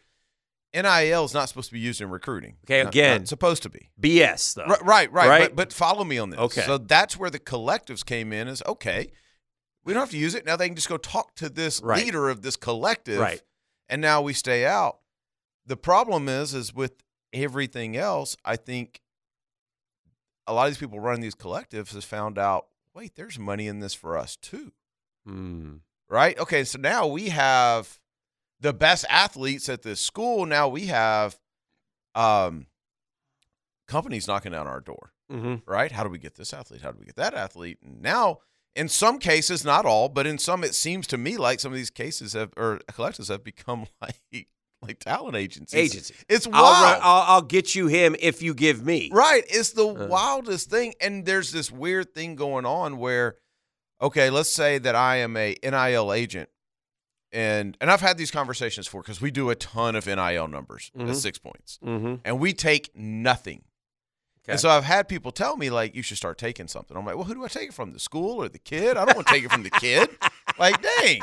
NIL is not supposed to be used in recruiting.
Okay,
Not- not
again.
supposed to be.
BS, though.
Right, right, right.
Right?
But, but follow me on this.
Okay.
So that's where the collectives came in. Is okay. We don't have to use it now. They can just go talk to this
Right.
leader of this collective,
Right.
And now we stay out. The problem is, is with everything else. I think a lot of these people running these collectives has found out. Wait, there's money in this for us too,
Mm.
right? Okay, so now we have the best athletes at this school. Now we have um, companies knocking down our door
hmm
right? How do we get this athlete? How do we get that athlete? And now, in some cases, not all, but in some, it seems to me like some of these cases have or collectives have become like like talent agencies.
Agency.
It's
I'll,
wild.
run- I'll, I'll get you him if you give me.
Right. It's the
Uh.
wildest thing. And there's this weird thing going on where, okay, let's say that I am a NIL agent. And and I've had these conversations before because we do a ton of NIL numbers
Mhm.
at six points.
Mm-hmm.
And we take nothing.
Okay.
And so I've had people tell me like you should start taking something. I'm like, well, who do I take it from? The school or the kid? I don't want to take it from the kid. Like, dang,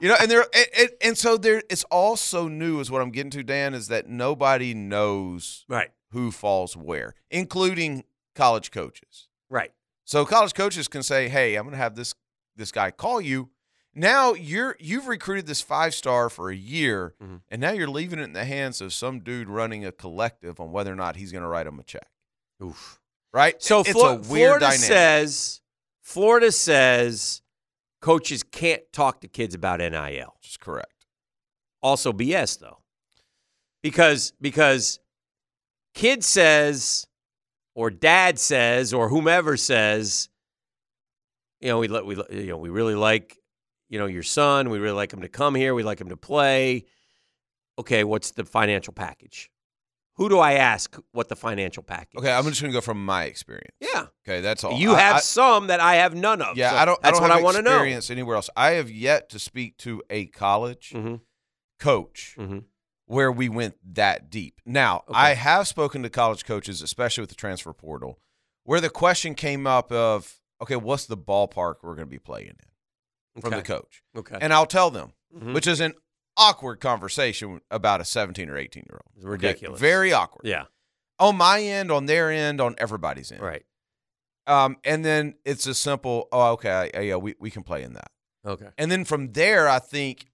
you know. And there, and, and, and so there, it's all so new. Is what I'm getting to, Dan, is that nobody knows
Right.
who falls where, including college coaches.
Right.
So college coaches can say, "Hey, I'm going to have this this guy call you." Now you're you've recruited this five star for a year,
Mhm.
and now you're leaving it in the hands of some dude running a collective on whether or not he's going to write him a check.
Oof.
Right?
So Flo- Florida
dynamic.
says Florida says coaches can't talk to kids about NIL.
Which is correct.
Also BS though. Because because kid says or dad says or whomever says you know we let we you know we really like you know your son, we really like him to come here, we like him to play. Okay, what's the financial package? Who do I ask what the financial package?
Okay, I'm just going to go from my experience.
Yeah.
Okay, that's all.
You
I-
have
I-
some that I have none of.
yeah,
so
I don't.
That's
I don't
what
have
I want to know.
experience anywhere else. I have yet to speak to a college
Mm-hmm.
coach
Mm-hmm.
where we went that deep. Now,
Okay.
I have spoken to college coaches, especially with the transfer portal, where the question came up of, okay, what's the ballpark we're going to be playing in from the coach?
Okay.
And I'll tell them,
Mhm.
which is an awkward conversation about a 17 or 18 year old.
It's ridiculous.
Very awkward.
yeah.
On my end, on their end, on everybody's end.
Right.
Um, and then it's a simple, oh, okay, yeah, yeah, we, we can play in that.
Okay.
And then from there, I think,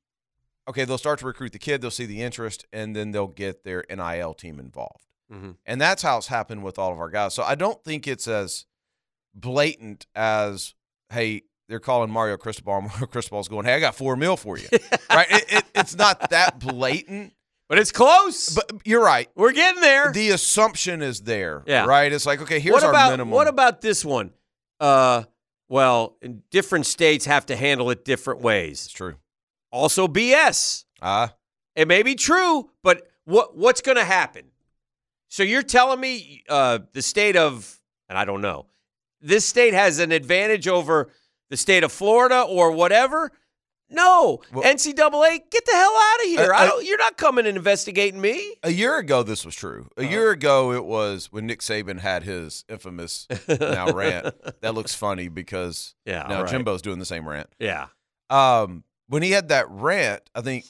okay, they'll start to recruit the kid, they'll see the interest, and then they'll get their NIL team involved.
Mhm.
And that's how it's happened with all of our guys. So I don't think it's as blatant as, hey, they're calling Mario Cristobal. Mario Cristobal's going, hey, I got four mil for you. right? It, it, it's not that blatant,
But it's close.
but you're right.
we're getting there.
The assumption is there.
Yeah.
Right? It's like, okay, here's
what
our
about
minimum.
what about this one? Uh, well, in different states have to handle it different ways.
It's true.
Also, BS.
Ah,
It may be true, but what what's going to happen? So you're telling me uh, the state of, and I don't know, this state has an advantage over the state of Florida or whatever? No,
Well-
NCAA, get the hell out of here!
Uh,
I
uh,
don't, you're not coming and investigating me.
a year ago, this was true. A
Uh-huh.
year ago, it was when Nick Saban had his infamous now rant. That looks funny because
Yeah,
now
right.
Jimbo's doing the same rant.
Yeah,
Um, when he had that rant, I think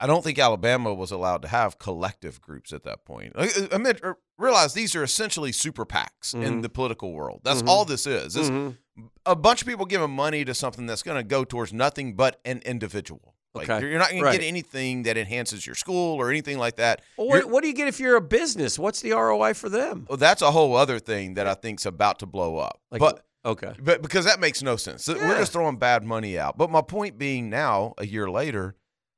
I don't think Alabama was allowed to have collective groups at that point. I, I mean, realize these are essentially super PACs in
Mhm.
the political world. That's
Mhm.
all this is. It's
Mhm.
A bunch of people giving money to something that's going to go towards nothing but an individual. Like
Okay.
you're, not going
Right.
to get anything that enhances your school or anything like that.
Well, what, do you get if you're a business? What's the ROI for them?
well, that's a whole other thing that I think's about to blow up.
Like,
but
okay,
but because that makes no sense. We're just throwing bad money out. But my point being now, a year later,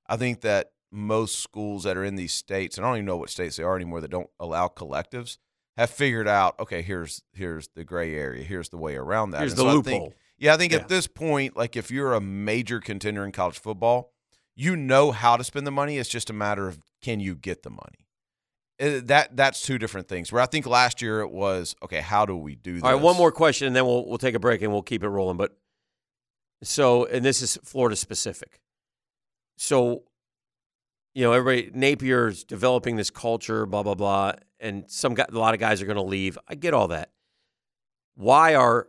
I think that most schools that are in these states, and I don't even know what states they are anymore that don't allow collectives, have figured out, okay, here's here's the gray area, here's the way around that.
here's
And
the
so I
loophole.
think- yeah, I think
Yeah.
at this point, like if you're a major contender in college football, you know how to spend the money. It's just a matter of can you get the money. Uh, That that's two different things. Where I think last year it was okay. How do we do this?
All right, one more question, and then we'll we'll take a break and we'll keep it rolling. But so, and this is Florida specific. So, you know, everybody Napier's developing this culture, blah blah blah, and some guy, a lot of guys are going to leave. I get all that. Why are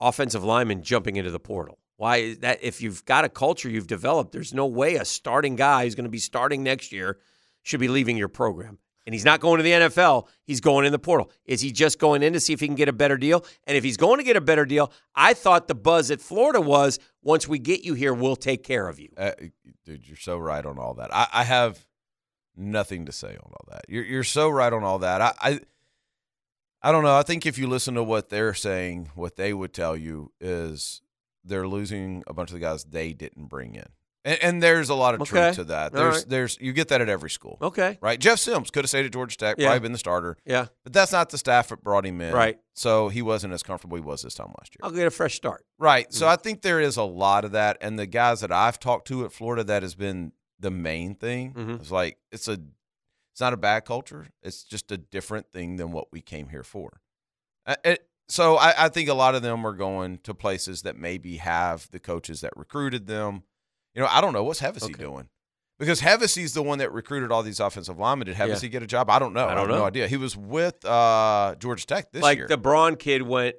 offensive linemen jumping into the portal? Why is that? If you've got a culture you've developed, there's no way a starting guy who's going to be starting next year should be leaving your program. And he's not going to the NFL. He's going in the portal. Is he just going in to see if he can get a better deal? And if he's going to get a better deal, I thought the buzz at Florida was once we get you here, we'll take care of you.
Uh, dude, you're so right on all that. I, I have nothing to say on all that. You're you're so right on all that. I, I I don't know. I think if you listen to what they're saying, what they would tell you is they're losing a bunch of the guys they didn't bring in, and, and there's a lot of
Okay.
truth to that. There's
right.
there's you get that at every school,
Okay.
right? Jeff Sims could have stayed at Georgia Tech,
Yeah.
probably been the starter,
Yeah.
but that's not the staff that brought him in,
Right.
So he wasn't as comfortable he was this time last year.
I'll get a fresh start.
Right. So mm. I think there is a lot of that. And the guys that I've talked to at Florida, that has been the main thing.
Mhm.
It's like it's a it's not a bad culture. It's just a different thing than what we came here for. It- so I, I think a lot of them are going to places that maybe have the coaches that recruited them. You know, I don't know what's Hevesy
Okay.
doing. Because Hevesy's the one that recruited all these offensive linemen. Did
Yeah.
Hevesy get a job? I don't know.
I
I,
don't
have
know.
no idea. He was with uh, Georgia Tech this
like
year.
the Braun kid went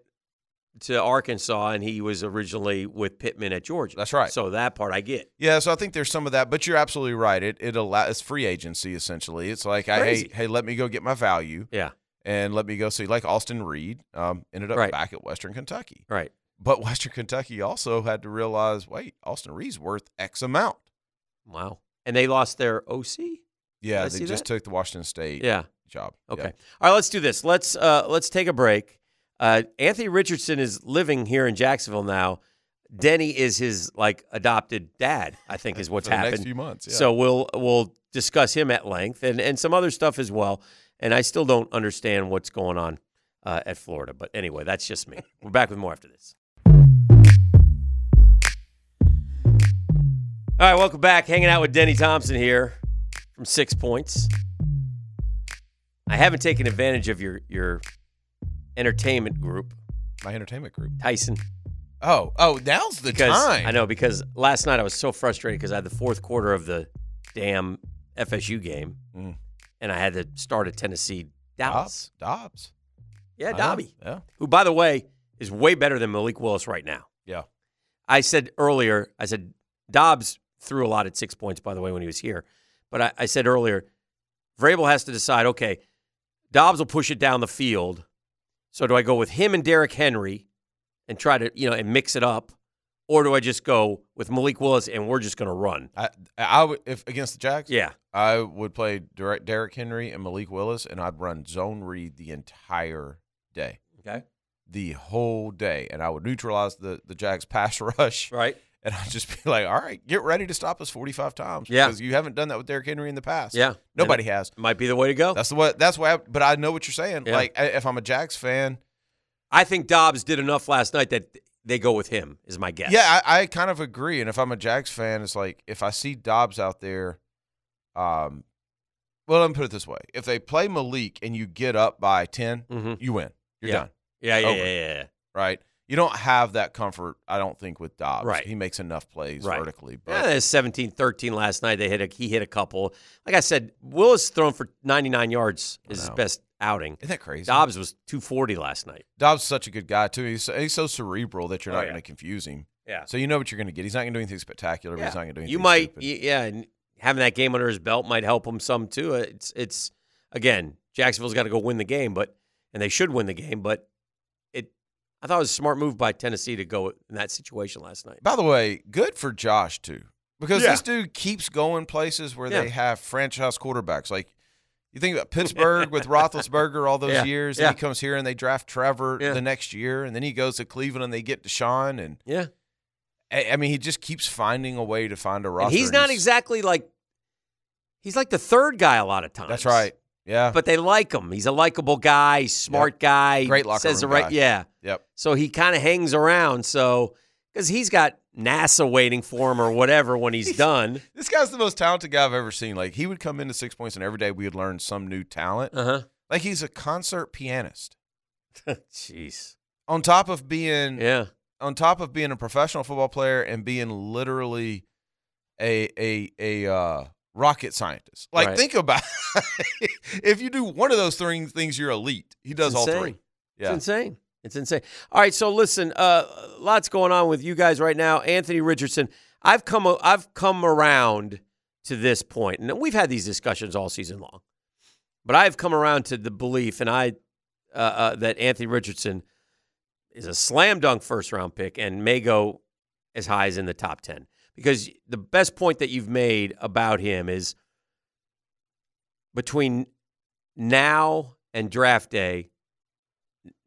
to Arkansas and he was originally with Pittman at Georgia.
That's right.
So that part I get.
Yeah, so I think there's some of that, but you're absolutely right. It it allows it's free agency essentially. It's like, I, hey, hey, let me go get my value
Yeah.
and let me go see. Like Austin Reed um, ended up
Right.
back at Western Kentucky,
Right.
but Western Kentucky also had to realize, wait, Austin Reed's worth X amount.
Wow. And they lost their OC?
Yeah, they just
that?
took the Washington State
Yeah.
job.
Okay.
Yeah.
All right, let's do this. Let's uh, let's take a break. Uh, Anthony Richardson is living here in Jacksonville now. Denny is his like adopted dad. I think is what's happened.
next few months. Yeah.
So we'll we'll discuss him at length and and some other stuff as well. And I still don't understand what's going on uh, at Florida. But anyway, that's just me. We're back with more after this. All right, welcome back. Hanging out with Denny Thompson here from Six Points. I haven't taken advantage of your your entertainment group,
my entertainment group.
Tyson,
Oh, oh, now's the
because
time.
I know because last night I was so frustrated because I had the fourth quarter of the damn FSU game,
Mm.
and I had to start at Tennessee Dallas.
Dobbs. Dobbs.
Yeah,
I know.
Dobby,
Yeah.
who by the way is way better than Malik Willis right now.
Yeah.
I said earlier, I said Dobbs threw a lot at six points, by the way, when he was here. But I, I said earlier, Vrabel has to decide, okay, Dobbs will push it down the field. So do I go with him and Derrick Henry and try to, you know, and mix it up? or do I just go with Malik Willis and we're just going to run?
I, I would if against the Jags.
Yeah.
I would play Derek Derrick Henry and Malik Willis, and I'd run zone read the entire day,
Okay.
the whole day, and I would neutralize the the Jags pass rush,
Right.
and I'd just be like, "All right, get ready to stop us forty five times."
Yeah.
because you haven't done that with Derrick Henry in the past.
Yeah.
nobody has.
Might be the way to go.
That's the what. That's why. I, but I know what you're saying.
Yeah.
Like, if I'm a Jags fan,
I think Dobbs did enough last night that they go with him, is my guess.
Yeah, I, I kind of agree. And if I'm a Jags fan, it's like if I see Dobbs out there, um, well, let me put it this way: if they play Malik and you get up by 10
Mhm.
you win. You're
Yeah.
done,
Yeah, yeah, yeah, yeah, yeah.
right? You don't have that comfort, I don't think, with Dobbs.
Right.
He makes enough plays
Right.
vertically,
Yeah,
but
there's 17 13 last night. They hit a, he hit a couple. Like I said, Willis thrown for 99 yards is his best outing.
isn't that crazy?
Dobbs was 240 last night.
Dobbs is such a good guy too. He's he's so cerebral that you're
Oh,
not
yeah.
going to confuse him.
Yeah.
So you know what you're going to get. He's not going to do anything spectacular, but he's not going to do anything.
You might, y- yeah, and having that game under his belt might help him some too. It's, it's again, Jacksonville's got to go win the game, but and they should win the game. But I thought it was a smart move by Tennessee to go in that situation last night.
By the way, good for Josh too, because
Yeah.
this dude keeps going places where they have franchise quarterbacks. Like you think about Pittsburgh with Roethlisberger all those
Yeah.
years,
Yeah.
and he comes here and they draft Trevor
Yeah.
the next year, and then he goes to Cleveland and they get Deshaun, and
Yeah,
I, I mean he just keeps finding a way to find a roster.
and he's not exactly like he's like the third guy a lot of times.
That's right. Yeah.
but they like him. He's a likable guy, smart guy,
Great locker
says
room
the right,
guy.
yeah.
yep.
So he kind of hangs around. So because he's got NASA waiting for him or whatever when he's done.
This guy's the most talented guy I've ever seen. Like he would come into six points, and every day we would learn some new talent.
Uh huh.
Like he's a concert pianist.
Jeez.
On top of being
Yeah.
on top of being a professional football player and being literally a a a uh, rocket scientist. Like
Right.
think about if you do one of those three things, you're elite. He does all three.
It's
Yeah.
insane. It's insane. All right, so listen, uh, lots going on with you guys right now. Anthony Richardson, I've come I've come around to this point, and we've had these discussions all season long. But I've come around to the belief, and I uh, uh, that Anthony Richardson is a slam dunk first round pick and may go as high as in the top ten. Because the best point that you've made about him is between now and draft day,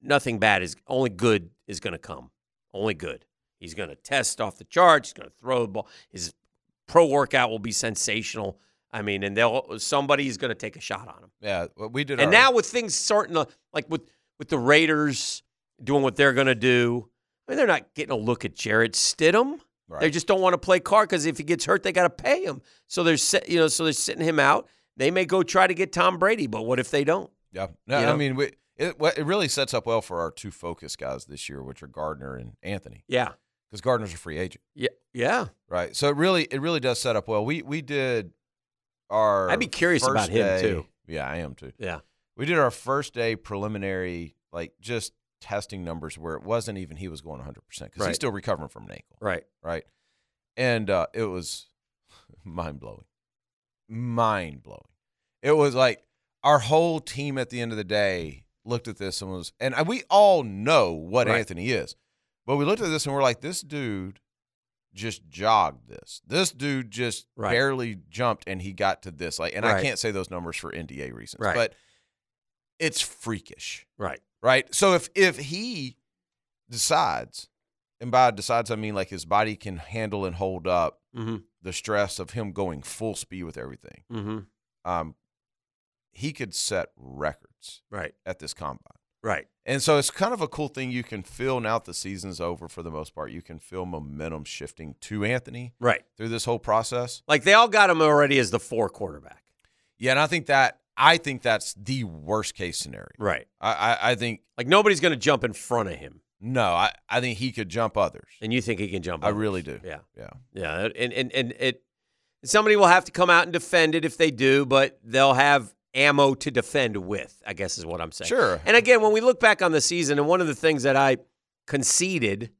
nothing bad is only good is going to come. Only good. He's going to test off the charts. He's going to throw the ball. His pro workout will be sensational. I mean, and they'll somebody's going to take a shot on him.
Yeah. well, we did
And now with things starting to like with with the Raiders doing what they're going to do, I mean, they're not getting a look at Jarrett Stidham.
Right.
They just don't want to play Carr because if he gets hurt, they got to pay him. So they're you know, so they're sitting him out. They may go try to get Tom Brady, but what if they don't?
Yeah. No,
You
I mean, we, it it really sets up well for our two focus guys this year, which are Gardner and Anthony,
Yeah,
because Gardner's a free agent,
yeah, yeah.
right? So it really it really does set up well. We we did our.
I'd be curious about him, too.
Yeah, I am too.
Yeah.
We did our first day preliminary, like just testing numbers where it wasn't even he was going 100 percent because
Right.
he's still recovering from an ankle,
Right.
right? And uh, it was mind blowing, mind blowing. It was like our whole team at the end of the day looked at this and was, and we all know what
Right.
Anthony is, but we looked at this and we're like, this dude just jogged this. This dude just
Right.
barely jumped and he got to this. Like, and I can't say those numbers for NDA reasons,
Right.
but it's freakish
Right.
Right? So if if he decides, and by decides I mean like his body can handle and hold up
Mm-hmm.
the stress of him going full speed with everything,
Mm-hmm.
um, he could set records
Right.
at this combine.
Right.
And so it's kind of a cool thing you can feel now that the season's over for the most part. You can feel momentum shifting to Anthony
Right.
through this whole process.
Like they all got him already as the four quarterback.
Yeah, and I think that I think that's the worst case scenario.
Right.
I I, I think
Like nobody's going to jump in front of him,
no, I, I think he could jump others.
and you think he can jump?
I
others.
really do.
Yeah.
Yeah.
Yeah. And and and it. Somebody will have to come out and defend it if they do, but they'll have ammo to defend with. I guess is what I'm saying.
Sure.
And again, when we look back on the season, and one of the things that I conceded,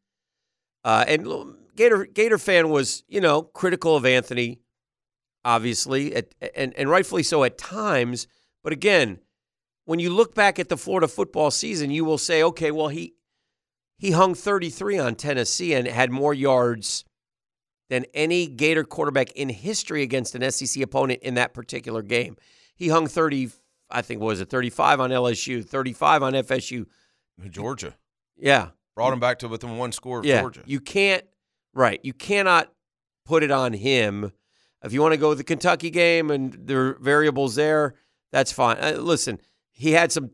uh, and Gator Gator fan was, you know, critical of Anthony, obviously, at, and and rightfully so at times. But again, when you look back at the Florida football season, you will say, okay, well he He hung 33 on Tennessee and had more yards than any Gator quarterback in history against an SEC opponent in that particular game. He hung 30, I think, what was it 35 on LSU, 35 on FSU.
Georgia
Yeah.
brought him back to within one score of
Yeah.
Georgia.
You can't, right. You cannot put it on him. If you want to go with the Kentucky game and there are variables there, that's fine. Uh, listen, he had some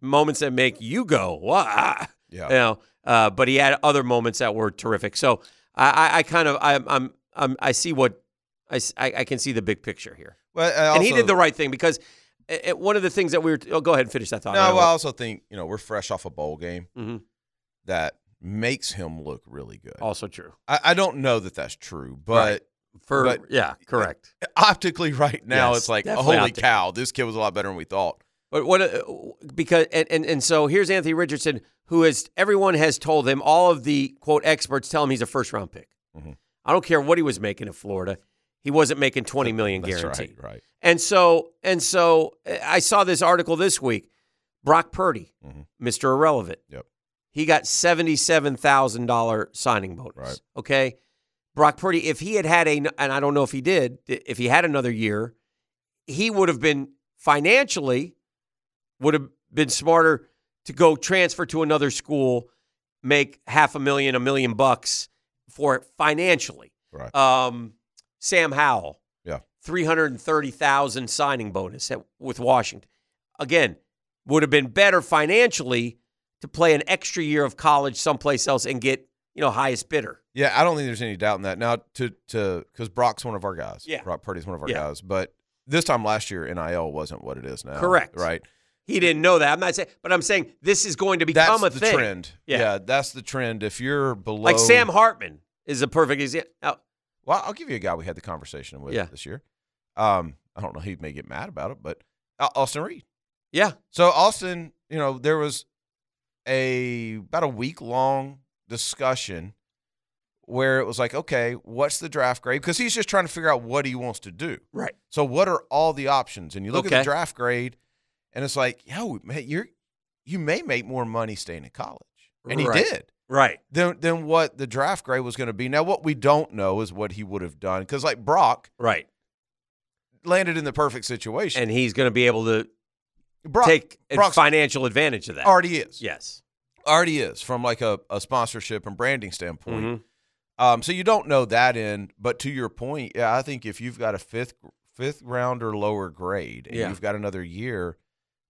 moments that make you go, wow.
yeah.
You know, uh, but he had other moments that were terrific. So I, I, I kind of, I, I'm, I'm, I see what, I, I can see the big picture here.
Well, I
and he did the right thing because it, it- one of the things that we were, oh, go ahead and finish that thought.
No,
I
well, I also think you know we're fresh off a bowl game
Mhm.
that makes him look really good.
also true.
I, I don't know that that's true, but
Right. For,
But-
yeah, correct.
optically, right now,
Yes,
it's like holy
optic-
cow, this kid was a lot better than we thought.
But what uh, because and, and and so here's Anthony Richardson, who is everyone has told him, all of the quote experts tell him he's a first round pick.
Mhm.
I don't care what he was making in Florida, he wasn't making twenty million
That's
guaranteed.
right, right.
And so and so I saw this article this week. Brock Purdy,
Mhm.
Mr. Irrelevant.
Yep.
He got seventy seven thousand dollar signing bonus.
Right.
Okay. Brock Purdy, if he had had a, and I don't know if he did, if he had another year, he would have been financially would have been smarter to go transfer to another school, make half a million, a million bucks for it financially.
Right.
Um, Sam Howell,
Yeah.
three hundred and thirty thousand signing bonus at, with Washington. Again, would have been better financially to play an extra year of college someplace else and get you know highest bidder.
Yeah, I don't think there's any doubt in that. Now, to to because Brock's one of our guys.
Yeah.
Brock Purdy's one of our
Yeah.
guys. But this time last year, NIL wasn't what it is now.
Correct.
Right.
He didn't know that. I'm not saying, but I'm saying this is going to become
That's
a
the
thing.
trend.
Yeah.
that's the trend. If you're below,
Like Sam Hartman is a perfect example.
Well, I'll give you a guy we had the conversation with
Yeah.
this year. Um, I don't know. He may get mad about it, but Austin Reed.
Yeah,
So Austin, you know, there was a about a week long discussion where it was like, okay, what's the draft grade? Because he's just trying to figure out what he wants to do.
right.
So what are all the options? And you look at the draft grade, and it's like, yo, man, you're you may make more money staying in college, and
Right.
he did.
Right.
Than than what the draft grade was going to be. Now, what we don't know is what he would have done because, like Brock,
Right.
landed in the perfect situation.
And he's going to be able to
Brock
take
Brock's
financial advantage of that.
already is.
Yes.
Already is from like a, a sponsorship and branding standpoint.
Mhm.
Um, so you don't know that end, but to your point, yeah, I think if you've got a fifth fifth round or lower grade and
Yeah.
you've got another year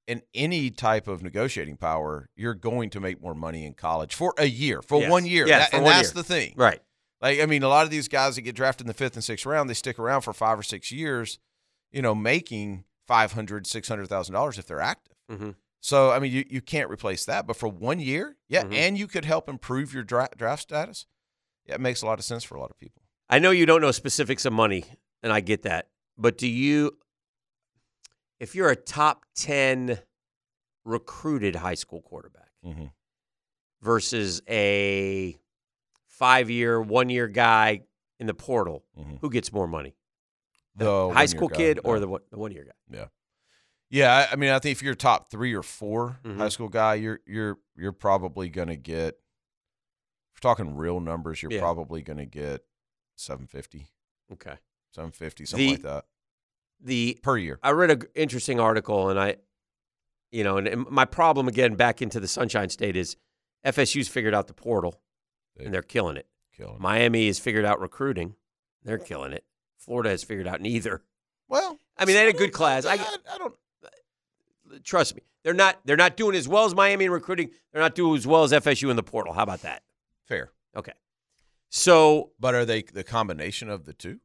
in any type of negotiating power, you're going to make more money in college for a year, for
Yes.
one year.
Yes,
That-
for
and
one
that's
year.
the thing.
Right.
Like, I mean, a lot of these guys that get drafted in the fifth and sixth round, they stick around for five or six years, you know, making five hundred, six hundred thousand dollars if they're active.
Mhm.
So, I mean, you, you can't replace that. But for one year, yeah,
Mhm.
and you could help improve your dra- draft status. Yeah, it makes a lot of sense for a lot of people.
I know you don't know specifics of money, and I get that. But do you, if you're a top 10 recruited high school quarterback
Mm-hmm.
versus a five year, one year guy in the portal,
Mhm.
who gets more money?
The
high school
guy,
kid or the one, the one year guy?
Yeah, I, I mean, I think if you're a top three or 4
Mhm.
high school guy, you're you're you're probably gonna get. If we're talking real numbers, you're
Yeah.
probably gonna get 750,
Okay.
750, something
The-
like that
The
per year.
I read an interesting article, and I, you know, and, and my problem again back into the Sunshine State is FSU's figured out the portal, and they're killing it.
Killing. it.
Miami has figured out recruiting, they're killing it. Florida has figured out neither.
Well,
I mean, they had a good class. I-
I, I don't.
Trust me, they're not. They're not doing as well as Miami in recruiting. They're not doing as well as FSU in the portal. How about that?
Fair.
Okay. So
But are they the combination of the two?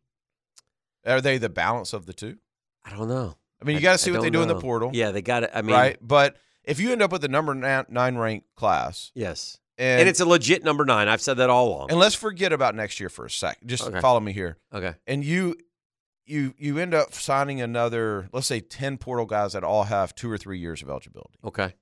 Are they the balance of the two?
I don't know.
I mean, you got to see
I
what they do in the portal,
Yeah, they got it. I mean,
right? But if you end up with the number nine, nine ranked class,
Yes,
and,
and, it's a legit number nine. I've said that all along.
and let's forget about next year for a sec. Just
Okay.
follow me here.
okay.
And you, you, you end up signing another, let's say, ten portal guys that all have two or three years of eligibility.
Okay.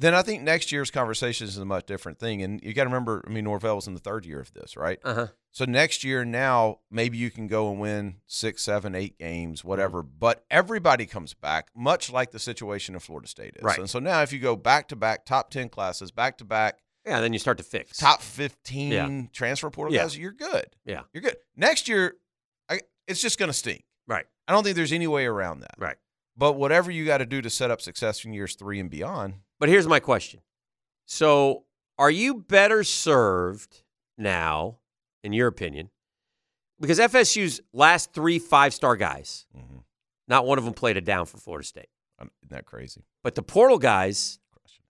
Then I think next year's conversation is a much different thing. And you got to remember, I mean, Norvell was in the third year of this, right?
Uh huh.
So next year, now maybe you can go and win six, seven, eight games, whatever.
Mm-hmm.
But everybody comes back, much like the situation in Florida State is.
Right.
And so now, if you go back to back, top ten classes, back to back,
Yeah, then you start to fix.
top 15
Yeah.
transfer portal
Yeah.
guys, you're good.
Yeah.
You're good. Next year, it's just going to stink.
Right.
I don't think there's any way around that.
Right.
But whatever you got to do to set up success in years three and beyond,
But here's my question. So, are you better served now, in your opinion? Because FSU's last three five star guys,
Mhm.
not one of them played it down for Florida State.
um, isn't that crazy?
But the portal guys
Crushing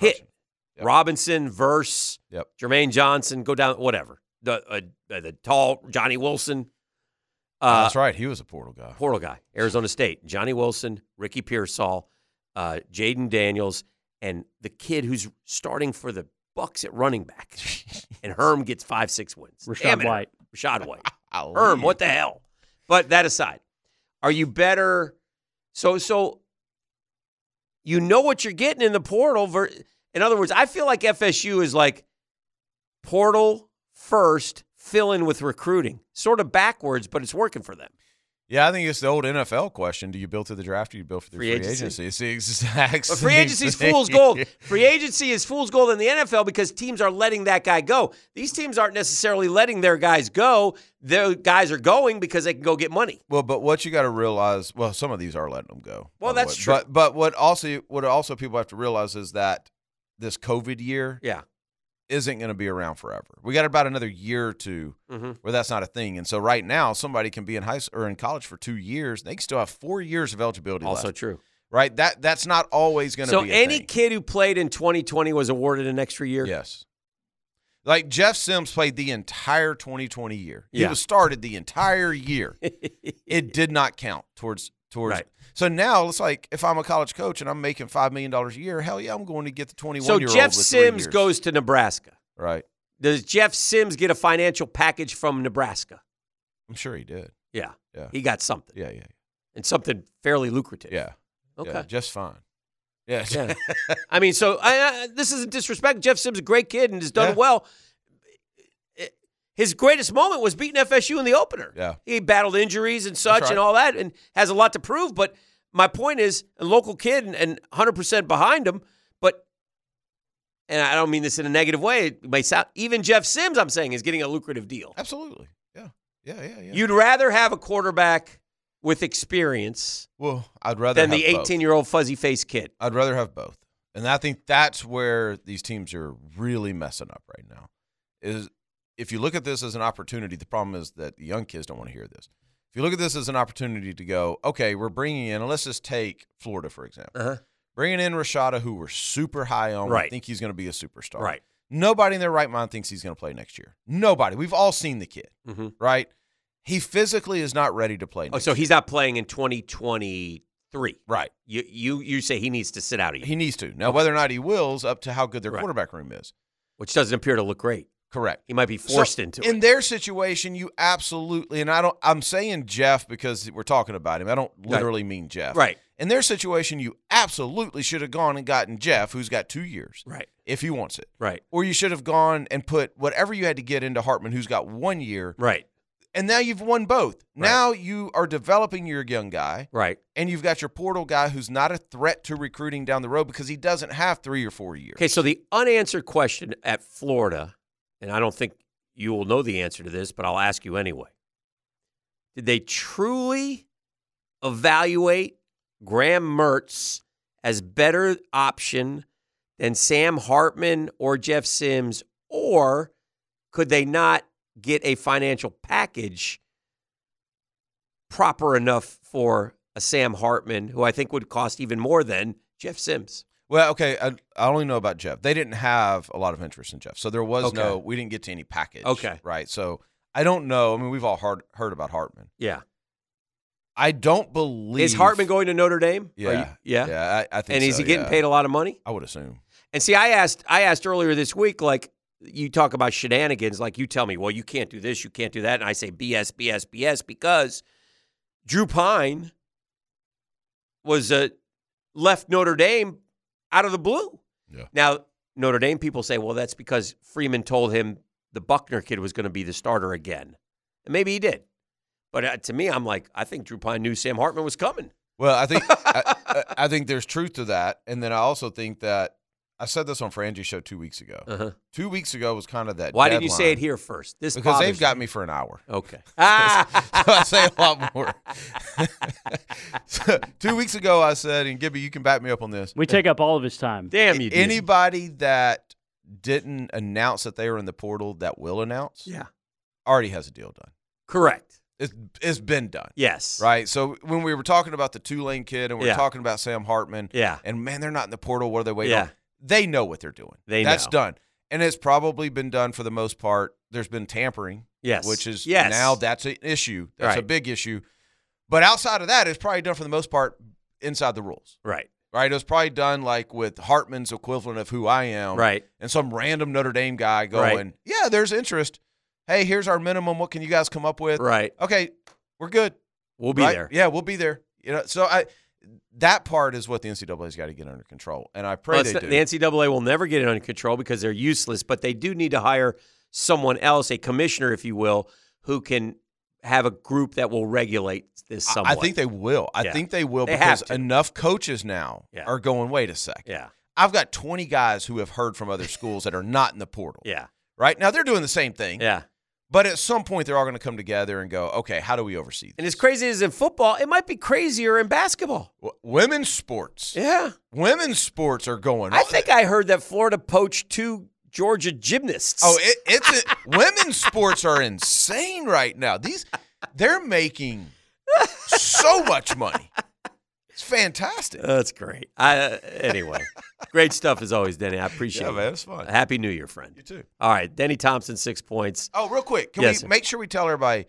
it.
hit
Yep.
Robinson, Verse,
Yep.
Jermaine Johnson, go down, whatever. The uh, uh, the tall Johnny Wilson. Uh,
That's right. He was a portal guy.
portal guy, Arizona State, Johnny Wilson, Ricky Pearsall, uh, Jayden Daniels, and the kid who's starting for the Bucks at running back. and Herm gets five, six wins.
Rashad
Damn it,
White.
Rachaad White.
Golly.
Herm, what the hell? But that aside, are you better? So, so you know what you're getting in the portal. Ver- in other words, I feel like FSU is like portal first, fill in with recruiting, sort of backwards, but it's working for them.
Yeah, I think it's the old NFL question: Do you build to the draft or do you build through
Free
free,
agency?
agency? It's the exact
free agency is fool's gold. Free agency is fool's gold in the NFL because teams are letting that guy go. These teams aren't necessarily letting their guys go. Their guys are going because they can go get money.
Well, but what you got to realize, well, some of these are letting them go.
Well, that's true.
But but what also what also people have to realize is that this COVID year
Yeah.
Isn't going to be around forever. We got about another year or 2
Mhm.
where that's not a thing. And so right now, somebody can be in high or in college for two years. They can still have four years of eligibility.
Also
left,
true.
right? That that's not always going to
So
be.
any
thing.
kid who played in 2020 was awarded an extra year.
Yes. Like Jeff Sims played the entire 2020 year. He was started the entire year. it did not count towards towards.
Right.
So now it's like if I'm a college coach and I'm making five million dollars a year, hell yeah, I'm going to get the 21
so
year old.
Jeff
with
Sims goes to Nebraska.
right.
Does Jeff Sims get a financial package from Nebraska?
I'm sure he did.
Yeah.
Yeah.
He got something
Yeah, yeah,
and something fairly lucrative.
yeah.
Okay.
Yeah, just fine. Yeah.
Yeah. I mean, so I, I, this isn't disrespect. Jeff Sims is a great kid and has done well. His greatest moment was beating FSU in the opener.
Yeah.
He battled injuries and such
right.
and all that and has a lot to prove. But my point is, a local kid and, and 100% behind him. But, and I don't mean this in a negative way, it may sound, even Jeff Sims, I'm saying, is getting a lucrative deal.
Absolutely. Yeah. Yeah, yeah, yeah.
You'd rather have a quarterback with experience
well, I'd rather
than the
have both.
18 year old fuzzy faced kid.
I'd rather have both. And I think that's where these teams are really messing up right now. Is if you look at this as an opportunity, the problem is that the young kids don't want to hear this. If you look at this as an opportunity to go, okay, we're bringing in, and let's just take Florida for example,
Uh-huh.
bringing in Rashada, who we're super high on. We
Right.
think he's going to be a superstar.
Right.
Nobody in their right mind thinks he's going to play next year. Nobody. We've all seen the kid,
Mm-hmm.
right? He physically is not ready to play.
Oh, so
year.
he's not playing in 2023.
right.
You you you say he needs to sit out a year,
He needs to. Now, whether or not he wills, up to how good their
Right.
quarterback room is.
which doesn't appear to look great.
Correct.
He might be
So,
forced into
in
it.
In their situation, you absolutely and I don't. I'm saying Jeff because we're talking about him. I don't literally mean Jeff.
Right.
In their situation, you absolutely should have gone and gotten Jeff, who's got two years,
Right.
if he wants it.
Right.
Or you should have gone and put whatever you had to get into Hartman, who's got one year,
Right.
and now you've won both.
Right.
Now you are developing your young guy,
Right.
and you've got your portal guy who's not a threat to recruiting down the road because he doesn't have three or four years.
Okay, so the unanswered question at Florida, and I don't think you will know the answer to this, but I'll ask you anyway. Did they truly evaluate Graham Mertz as better option than Sam Hartman or Jeff Sims, or could they not get a financial package proper enough for a Sam Hartman, who I think would cost even more than Jeff Sims?
Well, okay, I, I only know about Jeff. They didn't have a lot of interest in Jeff, so there was
Okay.
no. We didn't get to any package.
Okay.
right. So I don't know. I mean, we've all heard heard about Hartman.
Yeah.
I don't believe
Is Hartman going to Notre Dame? Are
Yeah,
you- yeah.
yeah. I, I think.
And is
so,
he getting
yeah.
paid a lot of money?
I would assume.
And see, I asked, I asked earlier this week, like you talk about shenanigans, like you tell me, well, you can't do this, you can't do that, and I say BS, BS, BS, because Drew Pyne was uh, left Notre Dame out of the blue.
Yeah.
Now Notre Dame people say, well, that's because Freeman told him the Buckner kid was going to be the starter again, and maybe he did. But uh, to me, I'm like, I think Drew Pyne knew Sam Hartman was coming.
Well, I think I, I- I think there's truth to that, and then I also think that I said this on Frangie's show two weeks ago.
Uh-huh.
Two weeks ago was kind of that.
Why didn't you say it here first? This
Because they've got
me.
me for an hour.
Okay. Ah!
so I say a lot more. So, two weeks ago, I said, and Gibby, you can back me up on this.
We take up all of his time.
Damn you! did.
Anybody that didn't announce that they were in the portal that will announce
Yeah.
already has a deal done.
Correct.
It's, it's been done.
Yes.
Right. So when we were talking about the Tulane kid and we are
Yeah.
talking about Sam Hartman,
Yeah.
and man, they're not in the portal. What are they waiting
Yeah.
on? They know what they're doing.
They
That's
know.
done. And it's probably been done for the most part. There's been tampering,
Yes.
which is
yes.
now that's an issue. That's a big issue. But outside of that, it's probably done for the most part inside the rules.
right.
Right. It was probably done like with Hartman's equivalent of who I am.
Right.
And some random Notre Dame guy going, Yeah, there's interest. Hey, here's our minimum. What can you guys come up with?
Right.
Okay, we're good.
We'll be
Right?
there.
Yeah, we'll be there. You know, so I that part is what the NCAA's got to get under control, and I pray
Well,
they do.
the NCAA will never get it under control because they're useless, but they do need to hire someone else, a commissioner, if you will, who can have a group that will regulate this somewhat.
I think they will. I
Yeah.
think they will
They
because enough coaches now
Yeah.
are going. Wait a second.
Yeah.
I've got 20 guys who have heard from other schools that are not in the portal.
Yeah.
Right now, they're doing the same thing.
Yeah.
But at some point, they're all going to come together and go, okay, how do we oversee this?
And as crazy as in football, it might be crazier in basketball.
W- women's sports.
Yeah.
Women's sports are going.
I think I heard that Florida poached two Georgia gymnasts.
Oh, it, it's a, women's sports are insane right now. These they're making so much money. It's fantastic.
That's great. I, uh, anyway, great stuff as always, Denny. I appreciate
Yeah,
it.
man, it's fun.
Happy New Year, friend.
You too.
All right, Denny Thompson, six points.
Oh, real quick, can
Yes,
we
sir.
make sure we tell everybody?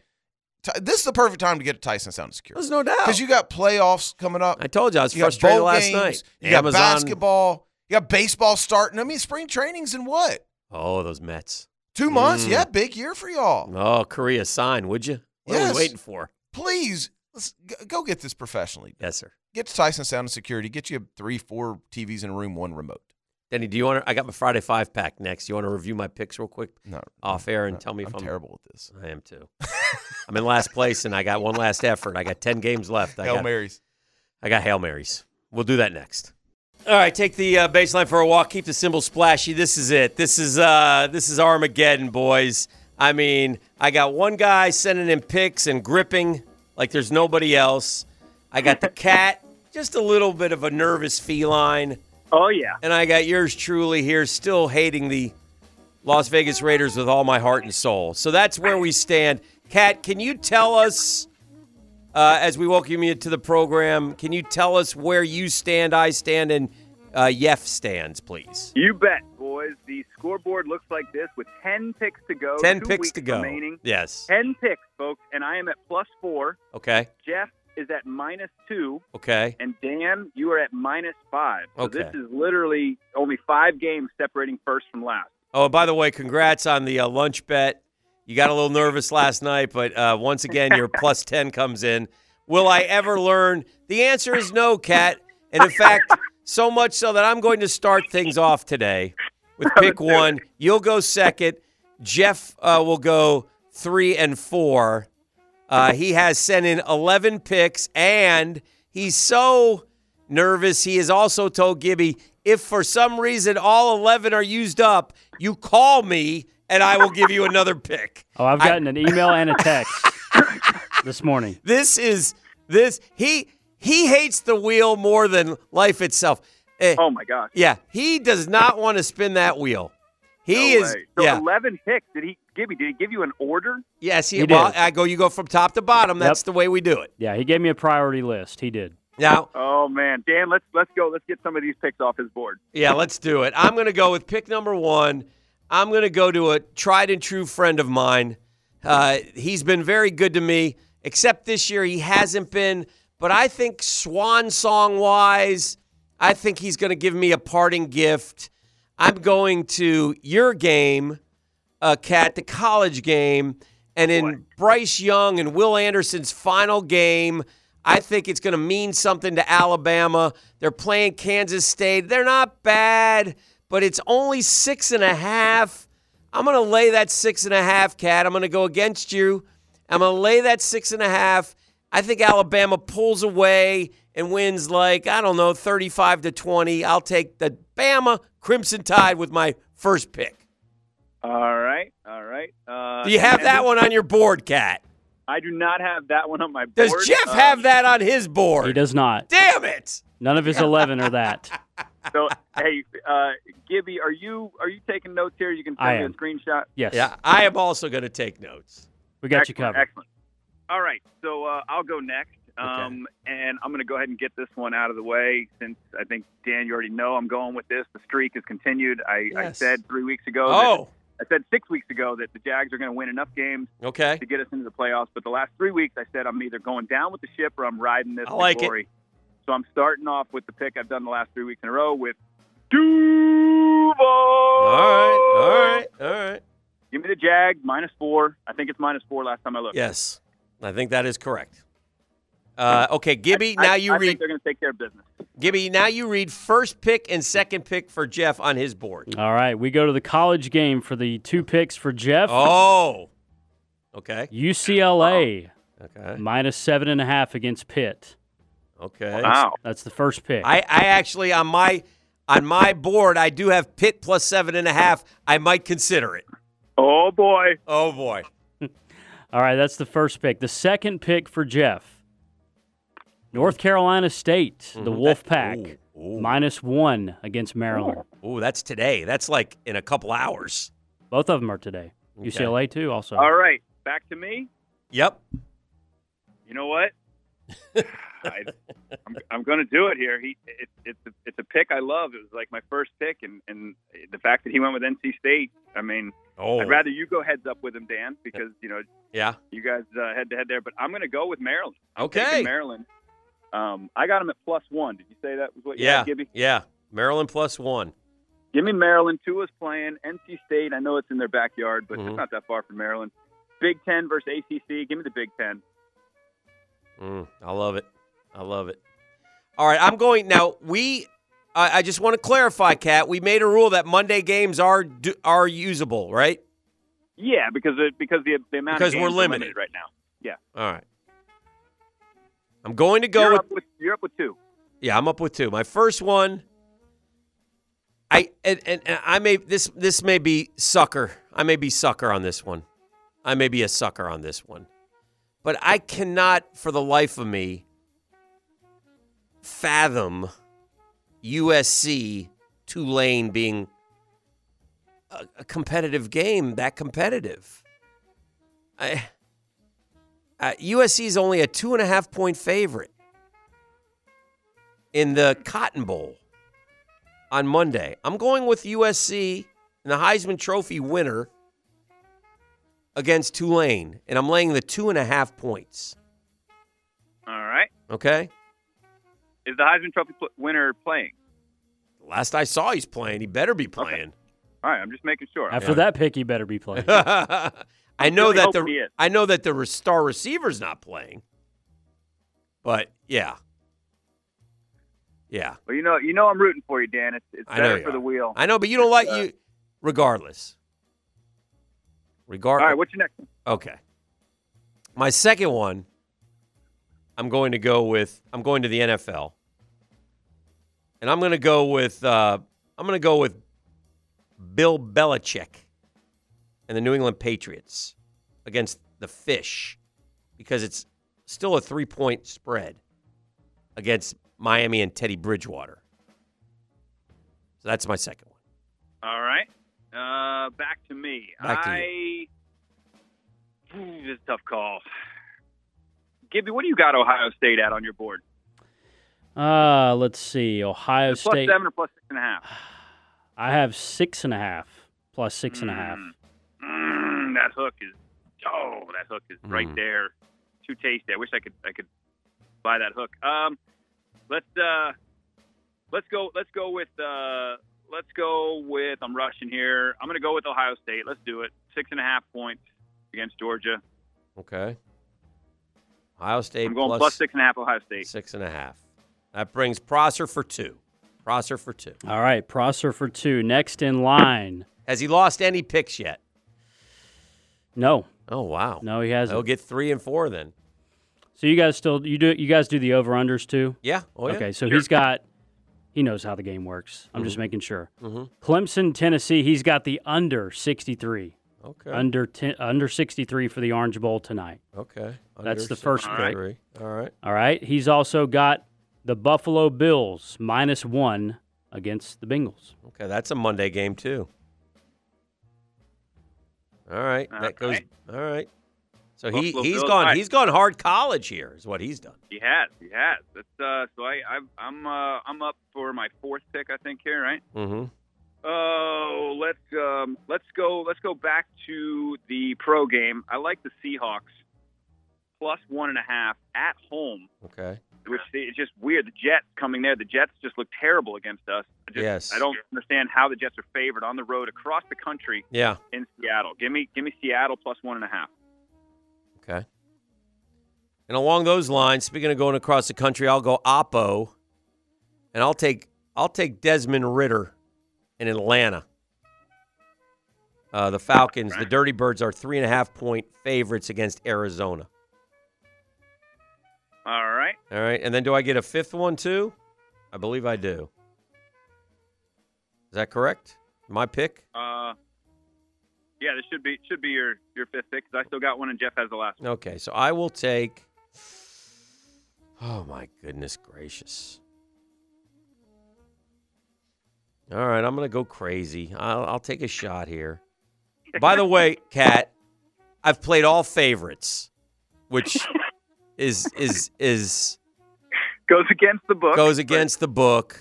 T- this is the perfect time to get to Tyson Sound Secure
There's no doubt.
because you got playoffs coming up.
I told you I was
You
frustrated last
games,
night.
You got basketball. You got baseball starting. I mean, spring training's in what?
Oh, those Mets.
Two months?
Mm.
Yeah, big year for y'all.
Oh, Korea sign, would you? What are we waiting for?
Please, let's go get this professionally.
Yes, sir.
Get to Tyson Sound and Security. Get you three, four TVs in a room, one remote.
Denny, do you want to? I got my Friday five pack next. You want to review my picks real quick
No,
off air and
no,
tell me if
I'm
I'm
terrible at this.
I am too. I'm in last place and I got one last effort. I got ten games left. I
Hail
got,
Marys.
I got hail marys. We'll do that next. All right, take the uh, baseline for a walk. Keep the cymbals splashy. This is it. This is uh, this is Armageddon, boys. I mean, I got one guy sending in picks and gripping like there's nobody else. I got the cat, just a little bit of a nervous feline.
Oh yeah.
And I got yours truly here, still hating the Las Vegas Raiders with all my heart and soul. So that's where we stand. Kat, can you tell us, uh, as we welcome you to the program, can you tell us where you stand, I stand, and uh, Yef stands, please?
You bet, boys. The scoreboard looks like this with 10 picks to go.
10
two
picks to go.
Remaining.
Yes.
10 picks, folks, and I am at plus four.
Okay.
Jeff is at minus two,
Okay.
and Dan, you are at minus five. So
Okay.
this is literally only five games separating first from last.
Oh, by the way, congrats on the uh, lunch bet. You got a little nervous last night, but uh, once again, your plus 10 comes in. Will I ever learn? The answer is no, Kat. And in fact, so much so that I'm going to start things off today with pick one. You'll go second. Jeff uh, will go three and four. Uh, he has sent in 11 picks, and he's so nervous. He has also told Gibby, if for some reason all 11 are used up, you call me and I will give you another pick.
Oh, I've
I-
gotten an email and a text this morning.
This is this he he hates the wheel more than life itself. Eh,
Oh my gosh.
yeah, he does not want to spin that wheel. He
No
is
way. So
yeah.
11 picks. Did he give me? Did he give you an order?
Yes, he,
He
well,
did.
I go you go from top to bottom. That's
Yep.
the way we do it.
Yeah, he gave me a priority list. He did.
Now,
Oh man, Dan, let's let's go. Let's get some of these picks off his board.
Yeah, let's do it. I'm going to go with pick number one. I'm going to go to a tried and true friend of mine. Uh, he's been very good to me, except this year he hasn't been. But I think swan song wise, I think he's going to give me a parting gift. I'm going to your game, uh, Cat, the college game, and in Bryce Young and Will Anderson's final game. I think it's going to mean something to Alabama. They're playing Kansas State. They're not bad, but it's only six and a half. I'm going to lay that six and a half, Cat. I'm going to go against you. I'm going to lay that six and a half. I think Alabama pulls away and wins like, I don't know, 35 to 20. I'll take the Bama Crimson Tide with my first pick.
All right, all right. Uh,
Do you have that one on your board, Cat?
I do not have that one on my board.
Does Jeff
Uh,
have that on his board?
He does not.
Damn it!
None of his 11 are that.
So, hey, uh, Gibby, are you are you taking notes here? You can send me a screenshot.
Yes.
Yeah, I am also going to take notes.
We got you covered.
Excellent. All right, so uh, I'll go next, um, and I'm going to go ahead and get this one out of the way since I think Dan, you already know I'm going with this. The streak has continued. I, I said three weeks ago.
Oh,
that, I said six weeks ago that the Jags are going to win enough games
okay.
to get us into the playoffs. But the last three weeks, I said I'm either going down with the ship or I'm riding this
I like it.
So I'm starting off with the pick I've done the last three weeks in a row with Duval.
All right, all right, all right.
Give me the Jag minus four. I think it's minus four last time I looked.
Yes, I think that is correct. Uh, okay, Gibby.
I-
now
I-
you
I
read.
think they're going to take care of business.
Gibby. Now you read first pick and second pick for Jeff on his board.
All right. We go to the college game for the two picks for Jeff.
Oh. Okay.
UCLA
Okay.
minus seven and a half against Pitt.
Okay.
Wow.
That's the first pick.
I, I actually on my on my board I do have Pitt plus seven and a half. I might consider it.
Oh boy.
Oh boy.
All right, that's the first pick. The second pick for Jeff. North Carolina State, the
Mhm.
Wolfpack,
Ooh, ooh.
minus one against Maryland.
Ooh, that's today. That's like in a couple hours.
Both of them are today.
Okay.
UCLA too, also.
All right, back to me.
Yep.
You know what? I, I'm, I'm going to do it here. He, it, it's a, it's a pick I love. It was like my first pick, and and the fact that he went with NC State. I mean,
Oh.
I'd rather you go heads up with him, Dan, because you know
yeah.
you guys uh, head to head there. But I'm going to go with Maryland. I'm
Okay.
taking Maryland. Um, I got him at plus one. Did you say that was what you
Yeah.
had, Gibby?
Yeah. Maryland plus one.
Give me Maryland. Tua's playing. NC State. I know it's in their backyard, but
Mhm.
it's not that far from Maryland. Big Ten versus ACC. Give me the Big Ten.
Mm, I love it. I love it. All right, I'm going now. We, I I just want to clarify, Kat. We made a rule that Monday games are do, are usable, right?
Yeah, because it, because the the amount
Because
of
we're
are
limited.
right now. Yeah.
All right. I'm going to go
you're
with
up with you're up with two.
Yeah, I'm up with two. My first one, I and, and, and I may this this may be sucker. I may be sucker on this one. I may be a sucker on this one, but I cannot, for the life of me, fathom USC Tulane being a, a competitive game that competitive. I, uh, USC is only a two and a half point favorite in the Cotton Bowl on Monday. I'm going with USC and the Heisman Trophy winner against Tulane, and I'm laying the two and a half points.
All right.
Okay.
Is the Heisman Trophy pl- winner playing?
Last I saw, he's playing. He better be playing.
All right. I'm just making sure.
After that pick, he better be playing.
I know
really
that the. I know that the star receiver's not playing, but yeah, yeah,
Well, you know, you know, I'm rooting for you, Dan. It's it's
I
better for
are.
the wheel.
I know. But you don't like
Uh,
you, regardless.
All
Regard.
right. What's your next? one?
Okay. My second one, I'm going to go with. I'm going to the NFL, and I'm going to go with. Uh, I'm going to go with Bill Belichick and the New England Patriots against the Fish, because it's still a three point spread against Miami and Teddy Bridgewater. So that's my second one.
All right. Uh, back to me.
Back to
I. Ooh, this is a tough call. Gibby, what do you got Ohio State at on your board?
Uh, let's see. Ohio
Plus
State.
seven or plus six and a half?
I have six and a half plus six and a half.
Mm, that hook is oh, that hook is right
Mm.
there. Too tasty. I wish I could I could buy that hook. Um, let's uh, let's go let's go with uh, let's go with I'm rushing here. I'm gonna go with Ohio State. Let's do it. Six and a half points against Georgia.
Okay. Ohio State
I'm going
plus
plus six and a half Ohio State.
Six and a half. That brings Prosser for two. Prosser for two.
All right, Prosser for two. Next in line.
Has he lost any picks yet?
No,
Oh wow.
no, he hasn't.
He'll get three and four then.
So you guys still you do you guys do the over unders too?
Yeah. Oh yeah.
Okay, so he's got He knows how the game works. I'm just making sure.
Mhm.
Clemson, Tennessee. He's got the under 63.
Okay.
Under ten, under 63 for the Orange Bowl tonight.
Okay.
That's the first
63. All right.
All right. He's also got the Buffalo Bills minus one against the Bengals.
Okay, that's a Monday game too. All right, that goes. All right. So he
Buffalo
he's
Bills,
gone he's gone hard college here is what he's done.
He has. He has. That's uh. So I, I I'm uh I'm up for my fourth pick. I think here, right?
Mm-hmm.
Oh, let's um let's go let's go back to the pro game. I like the Seahawks plus one and a half at home,
Okay.
Which it's just weird. The Jets coming there. The Jets just look terrible against us. I just,
Yes.
I don't understand how the Jets are favored on the road across the country
Yeah.
in Seattle. Give me give me Seattle plus one and a half.
Okay. And along those lines, speaking of going across the country, I'll go Oppo, and I'll take I'll take Desmond Ridder in Atlanta. Uh, the Falcons, the Dirty Birds, are three and a half point favorites against Arizona.
All right.
All right, and then do I get a fifth one too? I believe I do. Is that correct? My pick.
Uh, yeah, this should be should be your your fifth pick because I still got one and Jeff has the last one.
Okay, so I will take. Oh my goodness gracious! All right, I'm gonna go crazy. I'll, I'll take a shot here. By the way, Kat, I've played all favorites, which is is is
Goes against the book.
goes against the book.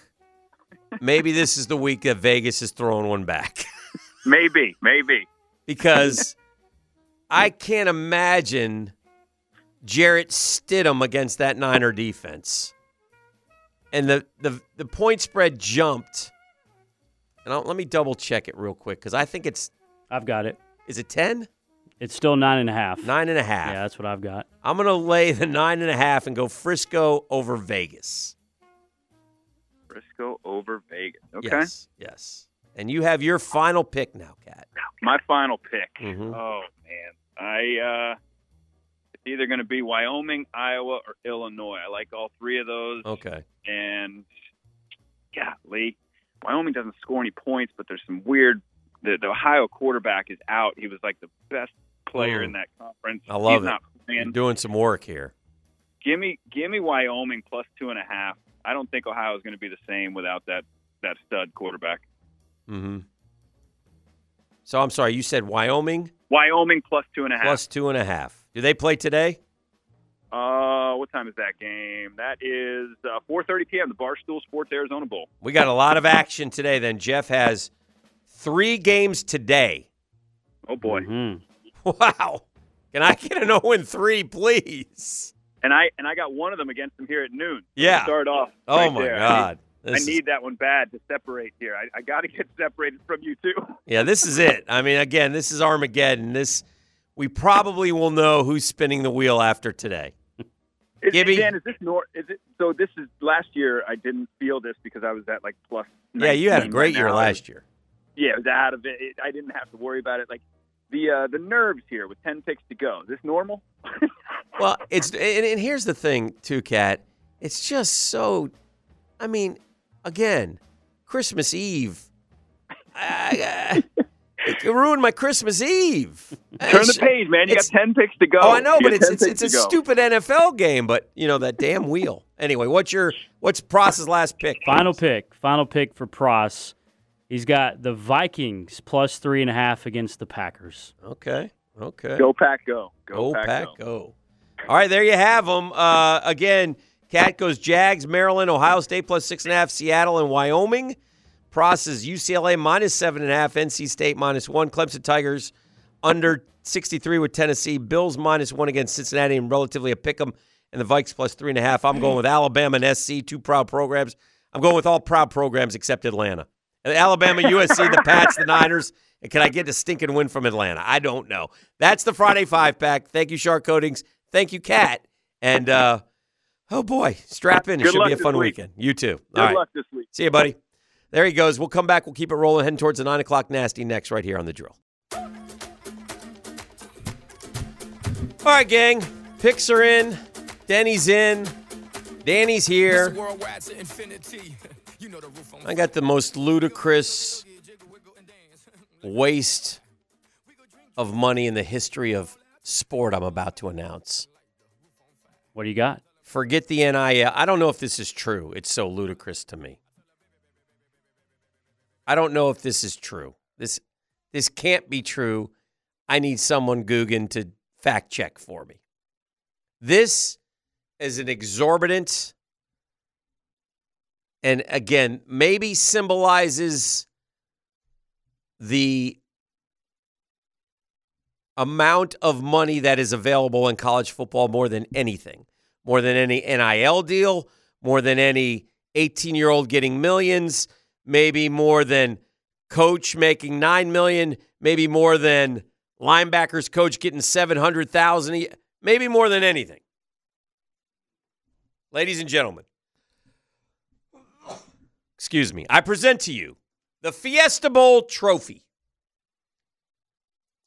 Maybe this is the week that Vegas is throwing one back.
Maybe, maybe.
because I can't imagine Jarrett Stidham against that Niner defense. And the the the point spread jumped. And I'll, let me double check it real quick because I think it's
I've got it.
is it ten?
It's still nine and a half.
Nine and a half.
Yeah, that's what I've got.
I'm gonna lay the nine and a half and go Frisco over Vegas.
Frisco over Vegas. Okay.
Yes. Yes. And you have your final pick now, Kat.
My final pick.
Mhm.
Oh man, I uh, it's either going to be Wyoming, Iowa, or Illinois. I like all three of those.
Okay.
And golly, Wyoming doesn't score any points, but there's some weird. The, the Ohio quarterback is out. He was like the best player
Mm.
in that conference.
I love
He's
it.
Not
doing some work here.
Give me, give me Wyoming plus two and a half. I don't think Ohio is going to be the same without that that stud quarterback.
Mm-hmm. So I'm sorry, you said Wyoming
Wyoming plus two and a half.
plus two and a half. Do they play today?
Uh, what time is that game? That is uh, 4:30 p.m. The Barstool Sports Arizona Bowl.
We got a lot of action today. Then Jeff has three games today.
Oh boy!
Mhm.
Wow! Can I get an 0 and three, please?
And I and I got one of them against them here at noon.
Yeah.
Start off.
Oh
right
my
there.
God!
I need, I
is-
need that one bad to separate here. I, I got to get separated from you too.
yeah, this is it. I mean, again, this is Armageddon. This we probably will know who's spinning the wheel after today.
Is,
Gibby?
Dan, is this nor? Is it so? This is last year. I didn't feel this because I was at like plus.
Yeah, you had a great year last year.
Yeah, it was out of it. it. I didn't have to worry about it. Like the uh, the nerves here with ten picks to go. Is this normal?
Well, it's and, and here's the thing too, Kat. It's just so. I mean, again, Christmas Eve. I, I, it ruined my Christmas Eve.
Turn the page, man. You got ten picks to go.
Oh, I know,
You
but it's it's, it's a
go.
stupid NFL game. But you know that damn wheel. Anyway, what's your what's Pross's last pick?
Final pick. Final pick for Pross. He's got the Vikings plus three and a half against the Packers.
Okay, okay.
Go pack, go.
Go,
pack,
Pack,
go.
go. All right, there you have them. Uh, again, Cat goes Jags, Maryland, Ohio State plus six and a half, Seattle and Wyoming. Pross is UCLA minus seven and a half, NC State minus one, Clemson Tigers under 63 with Tennessee, Bills minus one against Cincinnati and relatively a pick 'em, and the Vikes plus three and a half. I'm going with Alabama and SC, two proud programs. I'm going with all proud programs except Atlanta. And Alabama, USC, the Pats, the Niners. And can I get a stinking win from Atlanta? I don't know. That's the Friday five pack. Thank you, Shark Coatings. Thank you, Cat. And uh, oh boy, strap in. It
Good
should be a fun
week.
weekend. You too.
Good
All right.
luck this week.
See you, buddy. There he goes. We'll come back. We'll keep it rolling, heading towards the nine o'clock nasty next, right here on the drill. All right, gang. Picks are in. Denny's in. Danny's here. I got the most ludicrous waste of money in the history of sport I'm about to announce.
What do you got?
Forget the NIL. I don't know if this is true. It's so ludicrous to me. I don't know if this is true. This this can't be true. I need someone Guggen to fact check for me. This is an exorbitant and again, maybe symbolizes the amount of money that is available in college football more than anything, more than any NIL deal, more than any 18 year old getting millions, maybe more than coach making 9 million, maybe more than linebackers coach getting 700,000, maybe more than anything. Ladies and gentlemen, excuse me, I present to you the Fiesta Bowl trophy.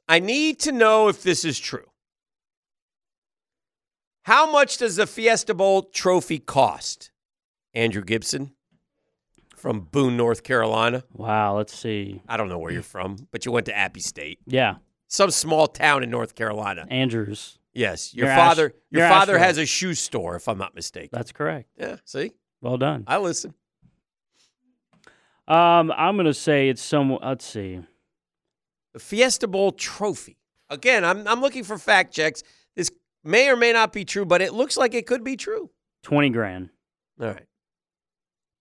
I need to know if this is true. How much does the Fiesta Bowl trophy cost? Andrew Gibson from Boone, North Carolina.
Wow, let's see.
I don't know where you're from, but you went to Appy State,
Yeah,
some small town in North Carolina.
Andrews.
Yes, your
You're
father.
Ash-
your father has a shoe store, if I'm not mistaken.
That's correct.
yeah, see,
Well done.
I listen.
Um, I'm gonna say it's some. Let's see.
The Fiesta Bowl trophy. Again, I'm I'm looking for fact checks. This may or may not be true, but it looks like it could be true.
Twenty grand.
All right.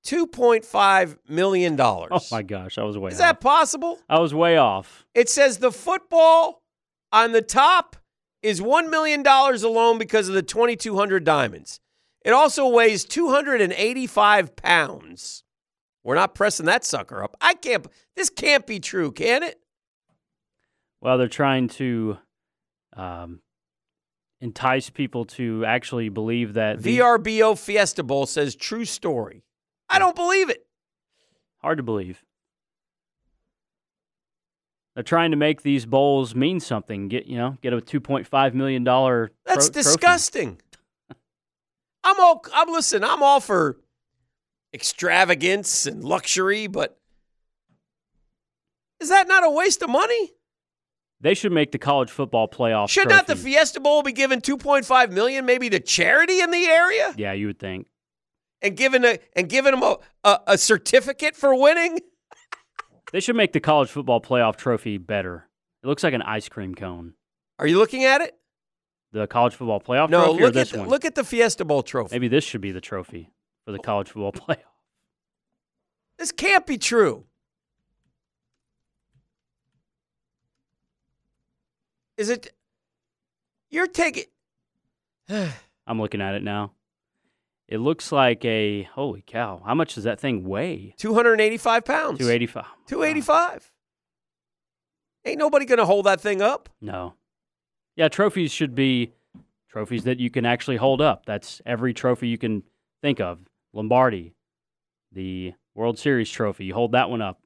Two point five million dollars.
Oh my gosh, I was way off.
Is
off.
that possible?
I was way off.
It says the football on the top is $1 million alone because of the 2,200 diamonds. It also weighs 285 pounds. We're not pressing that sucker up. I can't, this can't be true, can it?
Well, they're trying to um, entice people to actually believe that the-
VRBO Fiesta Bowl says true story. I don't believe it.
Hard to believe. They're trying to make these bowls mean something. Get you know, get a two point five million dollar.
That's disgusting. I'm all, I'm listen, I'm all for extravagance and luxury, but is that not a waste of money?
They should make the college football playoff.
Should not the. Fiesta Bowl be given 2.5 million maybe to charity in the area
Yeah, you would think.
and given a and giving them a, a, a certificate for winning?
They should make the college football playoff trophy better. It looks like an ice cream cone.
Are you looking at it?
The college football playoff
No,
trophy or
look at the,
one?
look at the Fiesta Bowl trophy.
Maybe this should be the trophy for the college football playoff.
This can't be true. Is it You're taking
I'm looking at it now. It looks like a holy cow. How much does that thing weigh?
285 pounds.
285.
285. Ain't nobody going to hold that thing up.
No. Yeah, trophies should be trophies that you can actually hold up. That's every trophy you can think of. Lombardi, the World Series trophy, you hold that one up.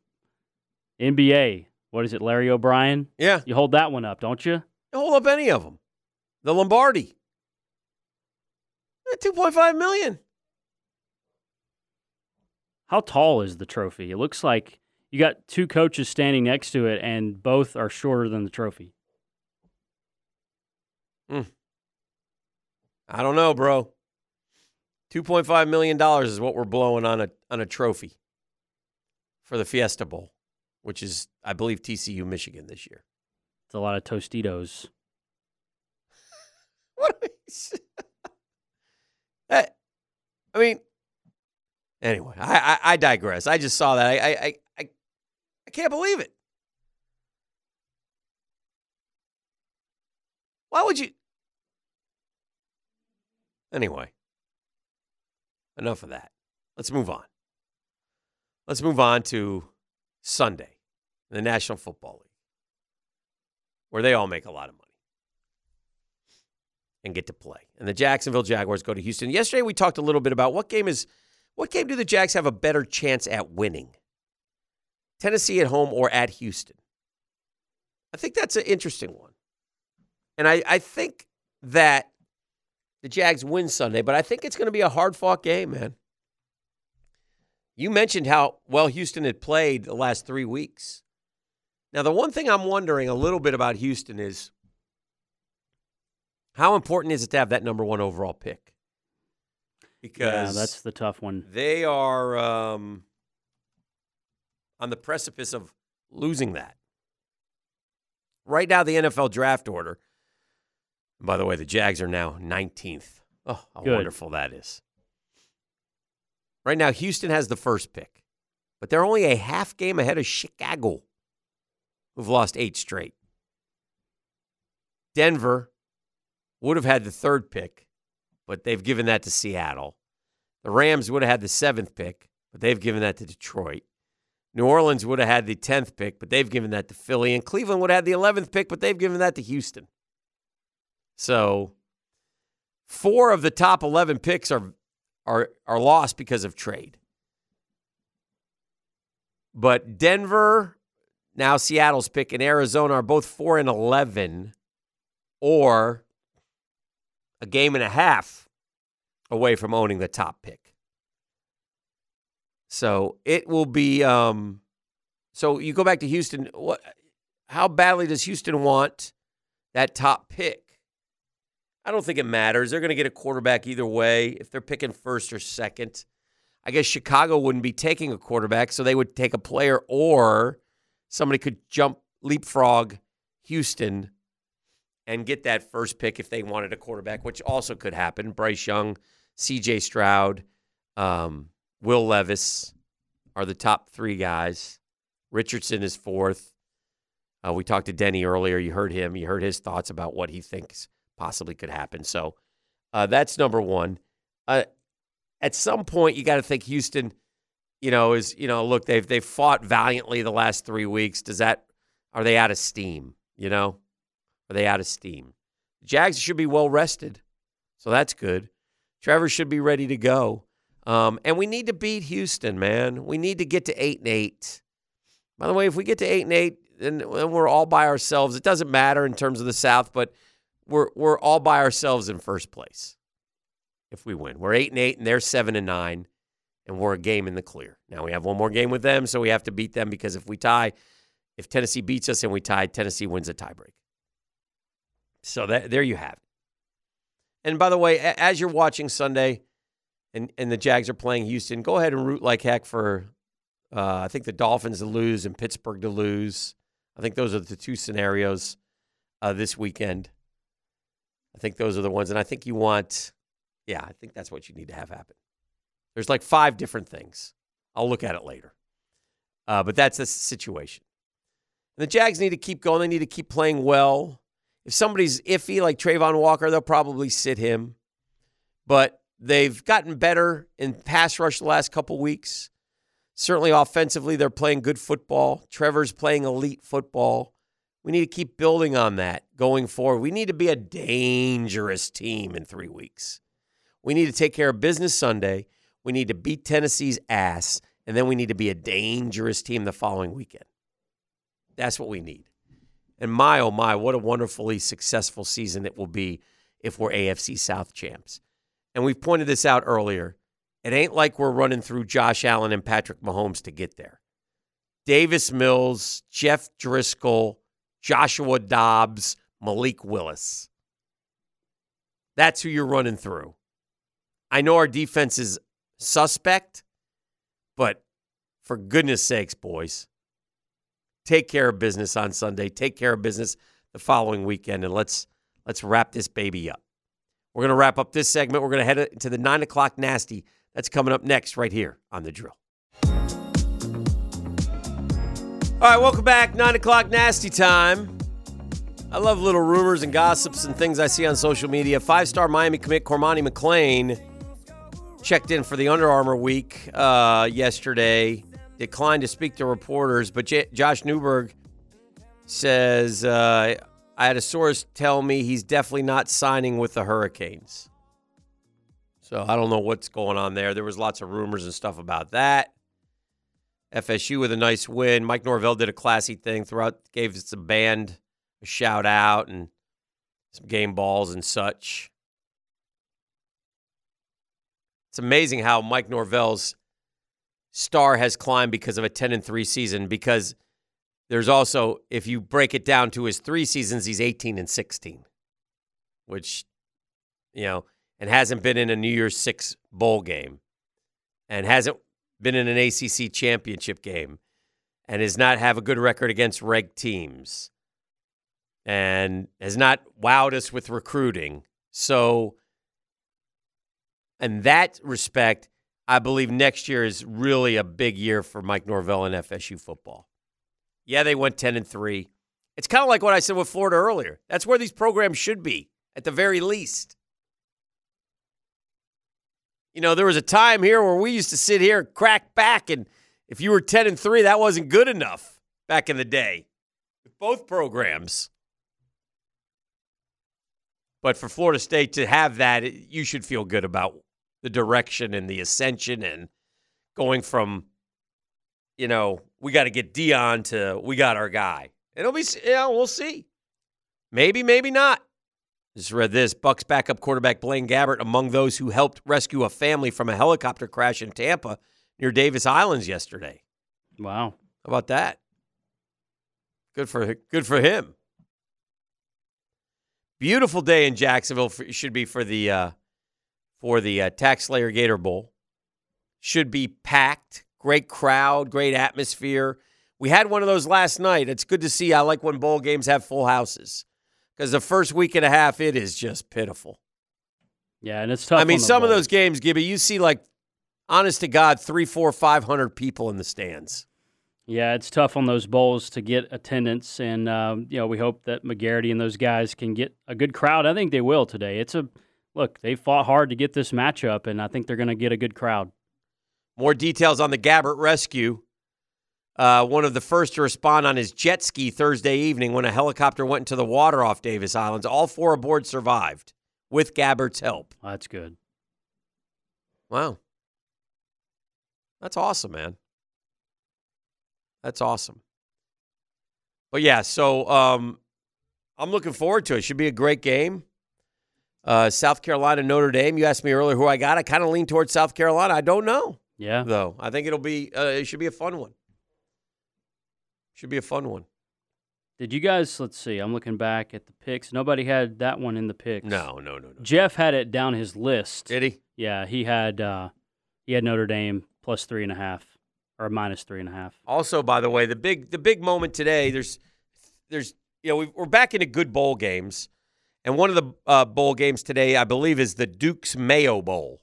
NBA, what is it, Larry O'Brien?
Yeah.
You hold that one up, don't you?
Hold up any of them. The Lombardi. Eh, 2.5 million.
How tall is the trophy? It looks like you got two coaches standing next to it, and both are shorter than the trophy.
I don't know, bro. 2.5 million dollars is what we're blowing on a on a trophy for the Fiesta Bowl, which is I believe TCU Michigan this year.
It's a lot of Tostitos.
What I mean, anyway, I, I I digress. I just saw that. I I I, I can't believe it. Why would you? Anyway, enough of that. Let's move on. Let's move on to Sunday, the National Football League, where they all make a lot of money and get to play. And the Jacksonville Jaguars go to Houston. Yesterday we talked a little bit about what game is what game do the Jags have a better chance at winning? Tennessee at home or at Houston? I think that's an interesting one. And I, I think that the Jags win Sunday, but I think it's going to be a hard fought game, man. You mentioned how well Houston had played the last three weeks. Now, the one thing I'm wondering a little bit about Houston is how important is it to have that number one overall pick? Because
yeah, that's the tough one.
they are um, on the precipice of losing that. Right now, the NFL draft order. By the way, the Jags are now 19th. Oh, how
Good.
wonderful that is. Right now, Houston has the first pick, but they're only a half game ahead of Chicago, who've lost eight straight. Denver would have had the third pick, but they've given that to Seattle. The Rams would have had the seventh pick, but they've given that to Detroit. New Orleans would have had the 10th pick, but they've given that to Philly. And Cleveland would have had the 11th pick, but they've given that to Houston. So four of the top 11 picks are, are, are lost because of trade. But Denver, now Seattle's pick, and Arizona are both 4 and 11 or a game and a half away from owning the top pick. So it will be. Um, so you go back to Houston. What? How badly does Houston want that top pick? I don't think it matters. They're going to get a quarterback either way. If they're picking first or second, I guess Chicago wouldn't be taking a quarterback, so they would take a player, or somebody could jump leapfrog Houston and get that first pick if they wanted a quarterback, which also could happen. Bryce Young, C.J. Stroud. Um, Will Levis are the top three guys. Richardson is fourth. Uh, we talked to Denny earlier. You heard him. You heard his thoughts about what he thinks possibly could happen. So uh, that's number one. Uh, at some point, you got to think Houston. You know, is you know, look, they've they've fought valiantly the last three weeks. Does that are they out of steam? You know, are they out of steam? Jags should be well rested, so that's good. Trevor should be ready to go. Um, and we need to beat Houston, man. We need to get to eight and eight. By the way, if we get to eight and eight, then then we're all by ourselves. It doesn't matter in terms of the South, but we're we're all by ourselves in first place. If we win, we're eight and eight, and they're seven and nine, and we're a game in the clear. Now we have one more game with them, so we have to beat them because if we tie, if Tennessee beats us and we tie, Tennessee wins a tiebreak. So that there you have it. And by the way, as you're watching Sunday, and and the Jags are playing Houston, go ahead and root like heck for. Uh, I think the Dolphins to lose and Pittsburgh to lose. I think those are the two scenarios uh, this weekend. I think those are the ones, and I think you want. Yeah, I think that's what you need to have happen. There's like five different things. I'll look at it later. Uh, but that's the situation. And the Jags need to keep going. They need to keep playing well. If somebody's iffy like Trayvon Walker, they'll probably sit him. But they've gotten better in pass rush the last couple weeks. Certainly offensively, they're playing good football. Trevor's playing elite football. We need to keep building on that going forward. We need to be a dangerous team in three weeks. We need to take care of business Sunday. We need to beat Tennessee's ass, and then we need to be a dangerous team the following weekend. That's what we need. And my, oh my, what a wonderfully successful season it will be if we're AFC South champs. And we've pointed this out earlier. It ain't like we're running through Josh Allen and Patrick Mahomes to get there. Davis Mills, Jeff Driskel, Joshua Dobbs, Malik Willis. That's who you're running through. I know our defense is suspect, but for goodness sakes, boys, take care of business on Sunday. Take care of business the following weekend, and let's let's wrap this baby up. We're going to wrap up this segment. We're going to head into the nine o'clock nasty. That's coming up next, right here on the drill. All right, welcome back. Nine o'clock nasty time. I love little rumors and gossips and things I see on social media. Five star Miami commit Cormani McClain checked in for the Under Armour week uh, yesterday. Declined to speak to reporters, but J- Josh Newberg says uh, I had a source tell me he's definitely not signing with the Hurricanes. So I don't know what's going on there. There was lots of rumors and stuff about that. FSU with a nice win. Mike Norvell did a classy thing throughout, gave the band a shout out and some game balls and such. It's amazing how Mike Norvell's Star has climbed because of a 10 and 3 season because there's also if you break it down to his 3 seasons he's 18 and 16 which you know and hasn't been in a New Year's 6 bowl game and hasn't been in an ACC championship game and has not have a good record against reg teams and has not wowed us with recruiting. So, in that respect, I believe next year is really a big year for Mike Norvell and FSU football. Yeah, they went 10 and 3. It's kind of like what I said with Florida earlier. That's where these programs should be, at the very least. You know, there was a time here where we used to sit here and crack back, and if you were 10 and 3, that wasn't good enough back in the day with both programs. But for Florida State to have that, you should feel good about the direction and the ascension and going from, you know, we got to get Dion to we got our guy. It'll be, yeah, we'll see. Maybe, maybe not. Just read this. Bucks backup quarterback Blaine Gabbert among those who helped rescue a family from a helicopter crash in Tampa near Davis Islands yesterday.
Wow.
How about that? Good for good for him. Beautiful day in Jacksonville for, should be for the uh, for the uh, Tax Slayer Gator Bowl. Should be packed. Great crowd, great atmosphere. We had one of those last night. It's good to see. I like when bowl games have full houses because the first week and a half it is just pitiful.
Yeah, and it's tough.
I mean, some of those games, Gibby, you see like, honest to God, three, four, five hundred people in the stands.
Yeah, it's tough on those bowls to get attendance, and um, you know we hope that McGarity and those guys can get a good crowd. I think they will today. It's a look; they fought hard to get this matchup, and I think they're going to get a good crowd.
More details on the Gabbert rescue. Uh, one of the first to respond on his jet ski Thursday evening when a helicopter went into the water off Davis Islands. All four aboard survived with Gabbert's help.
Oh, that's good.
Wow. That's awesome, man. That's awesome. But yeah, so um, I'm looking forward to it. Should be a great game. Uh, South Carolina, Notre Dame. You asked me earlier who I got. I kind of lean towards South Carolina. I don't know
Yeah,
though. I think it'll be. Uh, it should be a fun one. Should be a fun one.
Did you guys? Let's see. I'm looking back at the picks. Nobody had that one in the picks.
No, no, no, no.
Jeff had it down his list.
Did he?
Yeah, he had uh, he had Notre Dame plus three and a half or minus three and a half.
Also, by the way, the big the big moment today. There's there's you know we we're back into good bowl games, and one of the uh, bowl games today, I believe, is the Duke's Mayo Bowl.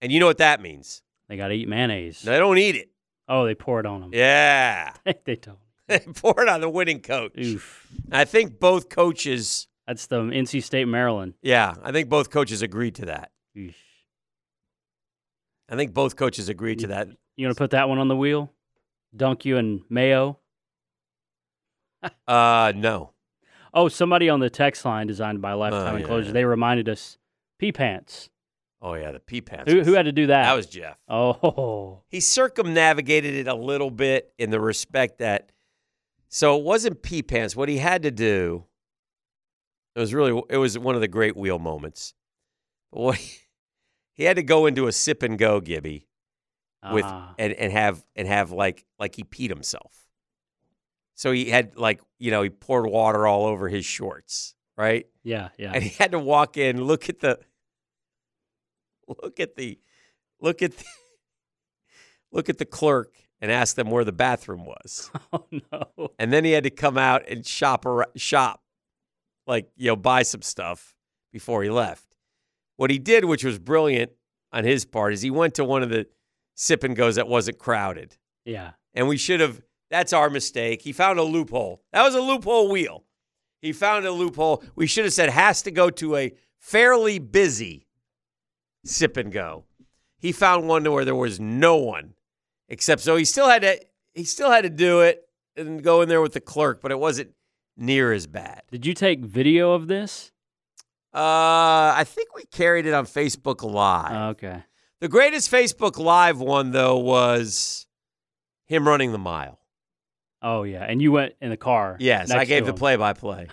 And you know what that means?
They got to eat mayonnaise.
They don't eat it.
Oh, they pour it on them.
Yeah,
they don't.
they pour it on the winning coach.
Oof.
I think both coaches.
That's the NC State Maryland.
Yeah, I think both coaches agreed to that.
Oof.
I think both coaches agreed to that.
You want to put that one on the wheel? Dunk you in mayo.
Uh, no.
Oh, somebody on the text line designed by Lifetime
yeah,
Enclosure.
yeah.
They reminded us pee pants.
Oh yeah, the pea pants.
Who, who had to do that?
that was Jeff.
Oh,
he circumnavigated it a little bit in the respect that so it wasn't pea pants what he had to do it was really it was one of the great wheel moments what he, he had to go into a sip and go gibby with
Ah.
and, and have and have like like he peed himself so he had like you know he poured water all over his shorts right
yeah, yeah.
and he had to walk in look at the look at the look at the, look at the clerk and ask them where the bathroom was.
Oh no.
and then he had to come out and shop ar- shop like you know buy some stuff before he left. What he did which was brilliant on his part is he went to one of the sip and goes that wasn't crowded.
Yeah.
and we should have that's our mistake. He found a loophole. That was a loophole wheel. He found a loophole. We should have said has to go to a fairly busy sip and go he found one to where there was no one except so he still had to he still had to do it and go in there with the clerk but it wasn't near as bad
Did you take video of this?
uh i think we carried it on facebook live
Oh, okay.
the greatest facebook live one though was him running the mile
Oh yeah, and you went in the car.
Yes, I gave the play by play.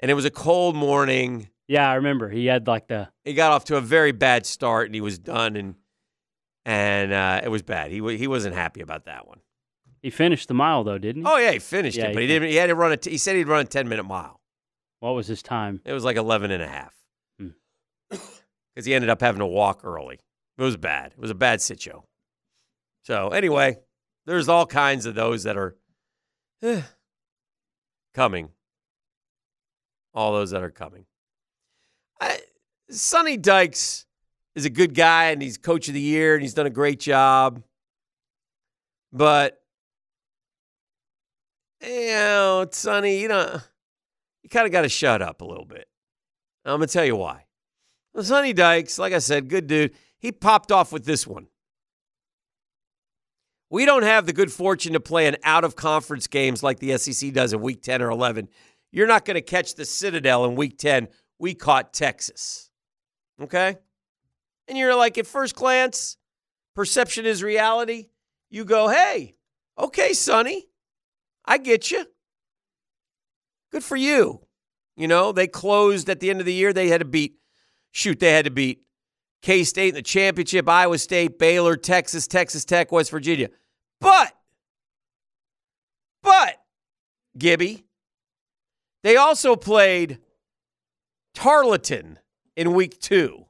And it was a cold morning.
Yeah, I remember. He had like the
He got off to a very bad start and he was done. And and uh, it was bad. He he wasn't happy about that one.
He finished the mile though, didn't he?
Oh yeah, he finished
Yeah,
it, but
he
he didn't. He had to run a. T- he said he'd run a ten minute mile.
What was his time?
It was like 11 and a half.
Hmm.
Because he ended up having to walk early. It was bad. It was a bad sitio. So, anyway, there's all kinds of those that are eh, coming. All those that are coming. I, Sonny Dykes is a good guy and he's coach of the year and he's done a great job. But, you know, Sonny, you know, you kind of got to shut up a little bit. I'm going to tell you why. Well, Sonny Dykes, like I said, good dude. He popped off with this one. We don't have the good fortune to play in out of conference games like the SEC does in week 10 or 11. You're not going to catch the Citadel in week 10. We caught Texas. Okay? And you're like, at first glance, perception is reality. You go, hey, okay, Sonny, I get you. Good for you. You know, they closed at the end of the year. They had to beat, shoot, they had to beat K State in the championship, Iowa State, Baylor, Texas, Texas Tech, West Virginia. But, but, Gibby, they also played Tarleton in week two.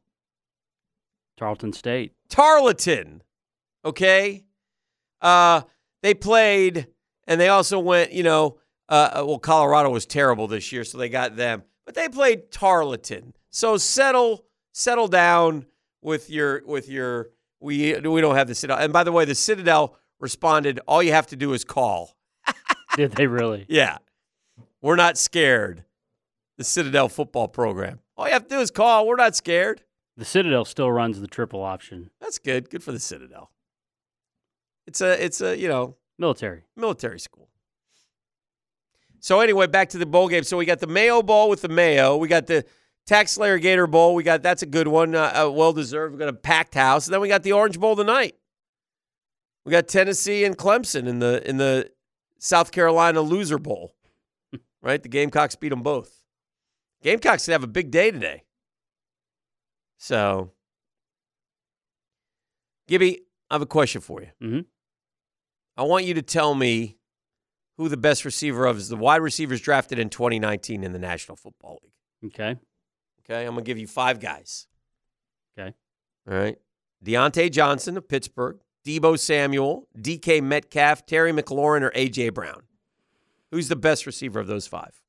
Tarleton State.
Tarleton. Okay. Uh, they played, and they also went. You know, uh, well, Colorado was terrible this year, so they got them. But they played Tarleton. So settle, settle down with your with your. We we don't have the Citadel. And by the way, the Citadel responded. All you have to do is call.
Did they really?
Yeah, we're not scared. The Citadel football program. All you have to do is call. We're not scared.
The Citadel still runs the triple option.
That's good. Good for the Citadel. It's a it's a you know
Military.
military school. So anyway, back to the bowl game. So we got the Mayo Bowl with the Mayo. We got the Tax Slayer Gator Bowl. We got that's a good one, uh, uh, well deserved. We got a packed house, and then we got the Orange Bowl tonight. We got Tennessee and Clemson in the in the South Carolina Loser Bowl. right, the Gamecocks beat them both. Gamecocks to have a big day today. So, Gibby, I have a question for you.
Mhm.
I want you to tell me who the best receiver of is the wide receivers drafted in 2019 in the National Football League.
Okay.
Okay, I'm gonna give you five guys.
Okay.
All right, Diontae Johnson of Pittsburgh, Deebo Samuel, DK Metcalf, Terry McLaurin, or AJ Brown. Who's the best receiver of those five?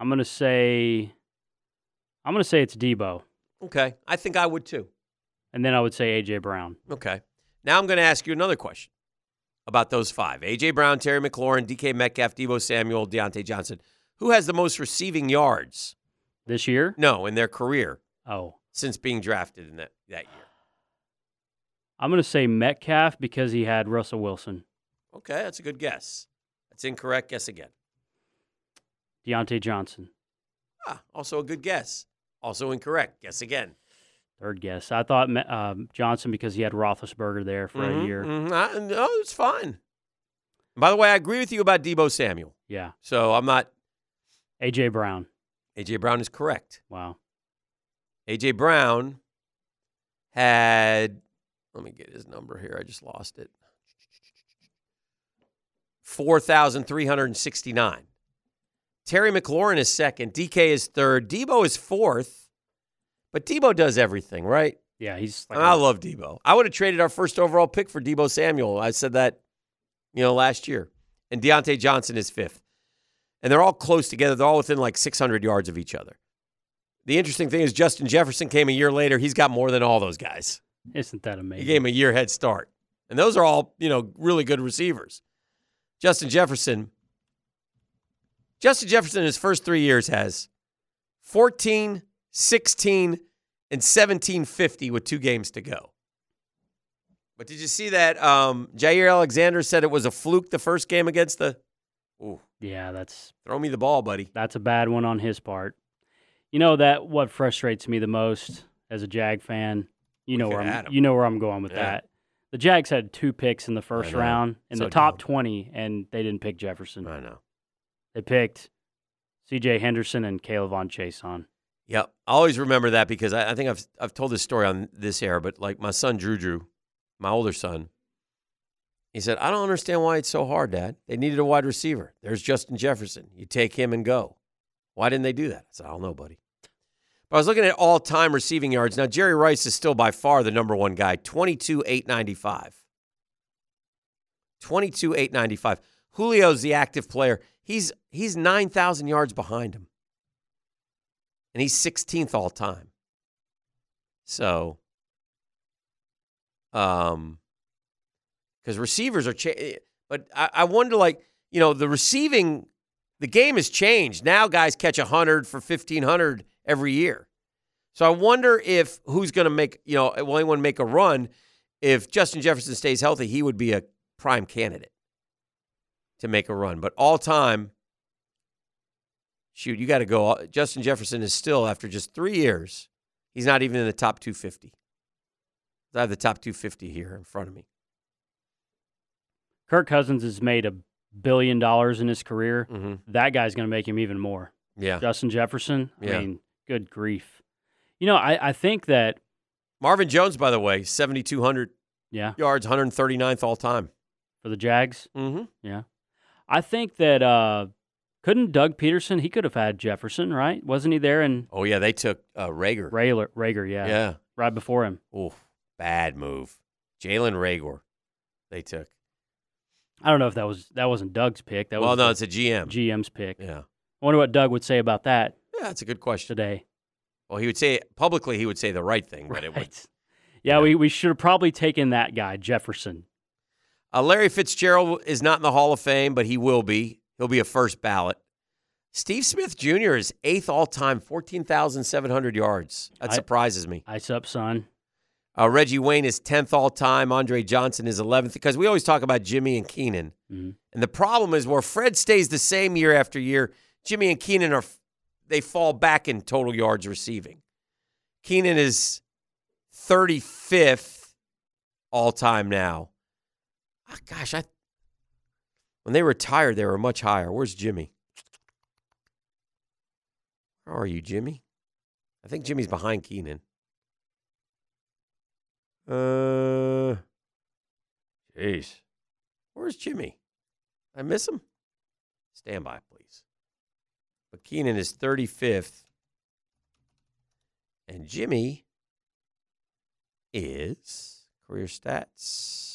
I'm gonna say. I'm gonna say it's Deebo,
Okay, I think I would too.
and then I would say AJ Brown.
Okay. Now I'm going to ask you another question about those five A.J. Brown, Terry McLaurin, DK Metcalf, Deebo Samuel, Diontae Johnson. Who has the most receiving yards?
This year?
No, in their career
Oh,
since being drafted in that, that year.
I'm gonna say Metcalf because he had Russell Wilson.
Okay, that's a good guess. That's incorrect. Guess again.
Diontae Johnson.
Ah, also a good guess. Also incorrect. Guess again.
Third guess. I thought um, Johnson because he had Roethlisberger there for a
Mhm,
year.
mhm. I- no, it's fine. By the way, I agree with you about Deebo Samuel.
Yeah.
So I'm not.
AJ Brown.
A.J. Brown is correct.
Wow.
A.J. Brown had, let me get his number here. I just lost it. 4,369. Terry McLaurin is second. DK is third. Deebo is fourth. But Deebo does everything, right?
Yeah, he's like
I
a-
love Deebo. I would have traded our first overall pick for Deebo Samuel. I said that, you know, last year. And Diontae Johnson is fifth. And they're all close together. They're all within like 600 yards of each other. The interesting thing is Justin Jefferson came a year later. He's got more than all those guys.
Isn't that amazing?
He gave him a year head start. And those are all, you know, really good receivers. Justin Jefferson, Justin Jefferson in his first three years has 14, 16, and 1750 with two games to go. But did you see that um, Jaire Alexander said it was a fluke the first game against the. Ooh,
yeah, that's
throw me the ball, buddy.
that's a bad one on his part. You know that what frustrates me the most as a Jag fan. You know where I'm. You know where I'm going with
Yeah.
that. The Jags had two picks in the first round in
So
the top
dumb.
20, and they didn't pick Jefferson.
I know.
They picked C.J. Henderson and K'Lavon Chaisson.
Yep. I always remember that because I, I think I've I've told this story on this air, but like my son Drew Drew, my older son, he said, I don't understand why it's so hard, Dad. They needed a wide receiver. There's Justin Jefferson. You take him and go. Why didn't they do that? I said, I don't know, buddy. But I was looking at all time receiving yards. Now, Jerry Rice is still by far the number one guy, 22, 895. 22, 895. Julio's the active player. He's he's 9,000 yards behind him. And he's 16th all time. So, um, because receivers are, cha- but I, I wonder, like, you know, the receiving, the game has changed. Now guys catch 100 for 1,500 every year. So I wonder if who's going to make, you know, will anyone make a run? If Justin Jefferson stays healthy, he would be a prime candidate to make a run. But all time, shoot, you got to go. Justin Jefferson is still, after just three years, he's not even in the top 250. I have the top 250 here in front of me.
Kirk Cousins has made a billion dollars in his career.
Mm-hmm.
That guy's going to make him even more.
Yeah.
Justin Jefferson. I
Yeah.
mean, good grief. You know, I, I think that
Marvin Jones, by the way, 7,200
yeah
yards, 139th all time.
for the Jags.
Mm-hmm.
Yeah, I think that uh, couldn't Doug Pederson? He could have had Jefferson, right? Wasn't he there in
Oh, yeah, they took uh, Reagor.
Reagor? Reagor, yeah,
Yeah.
right before him.
Ooh, bad move. Jalen Reagor, they took.
I don't know if that was that wasn't Doug's pick. That
well,
was
no, it's a GM.
GM's pick.
yeah.
I wonder what Doug would say about that
Yeah, that's a good question.
today.
Well, he would say publicly, he would say the right thing, but it would.
Right. Yeah, we, we should have probably taken that guy, Jefferson.
Uh, Larry Fitzgerald is not in the Hall of Fame, but he will be. He'll be a first ballot. Steve Smith Jr. is eighth all time, 14,700 yards. That
I-
surprises me.
Ice up, son.
Uh, Reggie Wayne is 10th all time. Andre Johnson is 11th because we always talk about Jimmy and Keenan.
Mhm.
And the problem is where Fred stays the same year after year, Jimmy and Keenan are they fall back in total yards receiving. Keenan is 35th all time now. Ah, gosh, I when they retired, they were much higher. Where's Jimmy? Where are you, Jimmy? I think Jimmy's behind Keenan. Uh, jeez. Where's Jimmy? I miss him? Stand by, please. But Keenan is 35th. And Jimmy is career stats.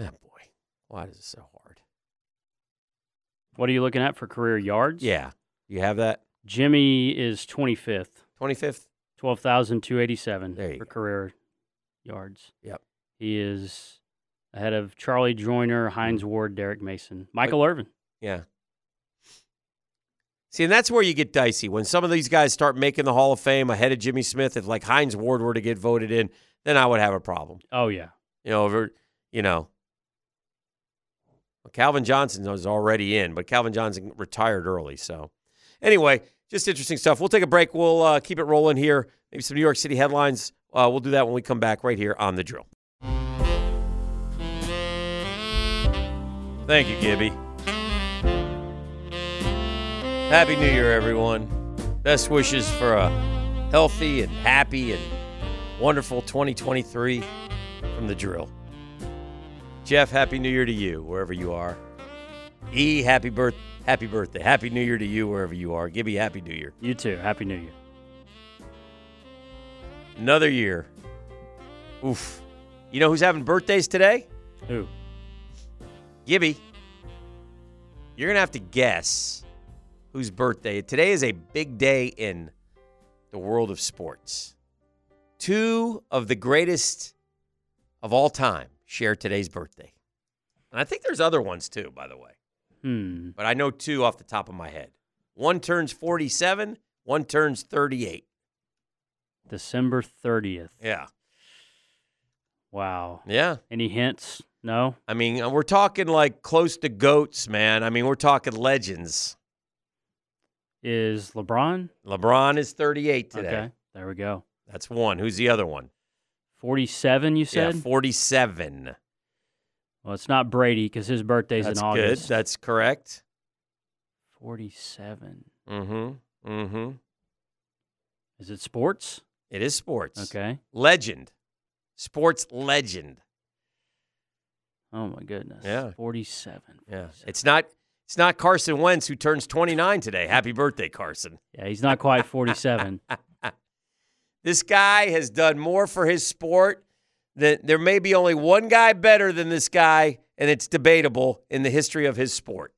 Oh, boy. Why is it so hard?
What are you looking at for career yards?
Yeah. You have that?
Jimmy is 25th,
25th?
12,287
There you
for
go.
career yards.
Yep.
He is ahead of Charlie Joiner, Hines mm-hmm. Ward, Derrick Mason, Michael Irvin.
Yeah. See, and that's where you get dicey. When some of these guys start making the Hall of Fame ahead of Jimmy Smith, if like Hines Ward were to get voted in, then I would have a problem.
Oh, yeah.
You know, over, you know. Well, Calvin Johnson was already in, but Calvin Johnson retired early. So, anyway, just interesting stuff. We'll take a break. We'll uh, keep it rolling here. Maybe some New York City headlines. Uh, we'll do that when we come back right here on the drill. Thank you, Gibby. Happy New Year, everyone. Best wishes for a healthy and happy and wonderful 2023 from the drill. Jeff, happy New Year to you, wherever you are. E, happy birth, happy birthday, happy New Year to you, wherever you are. Gibby, happy New Year.
You too. Happy New Year.
Another year. Oof. You know who's having birthdays today?
Who?
Gibby. You're gonna have to guess whose birthday. Today is a big day in the world of sports. Two of the greatest of all time share today's birthday. And I think there's other ones too, by the way.
Hmm.
But I know two off the top of my head. One turns 47, one turns 38.
December 30th.
Yeah.
Wow.
Yeah.
Any hints? No?
I mean, uh, we're talking like close to goats, man. I mean, we're talking legends.
Is LeBron?
LeBron is 38 today.
Okay. There we go.
That's one. Who's the other one?
47, you said?
Yeah, 47.
well, it's not Brady because his birthday's
That's
in August.
good. That's correct.
47.
Mm-hmm. Mm-hmm.
Is it sports?
It is sports.
Okay.
Legend. Sports legend.
Oh my goodness.
Yeah.
47.
Yeah. It's not it's not Carson Wentz who turns 29 today. Happy birthday, Carson.
Yeah, he's not quite 47.
This guy has done more for his sport than there may be only one guy better than this guy, and it's debatable in the history of his sport.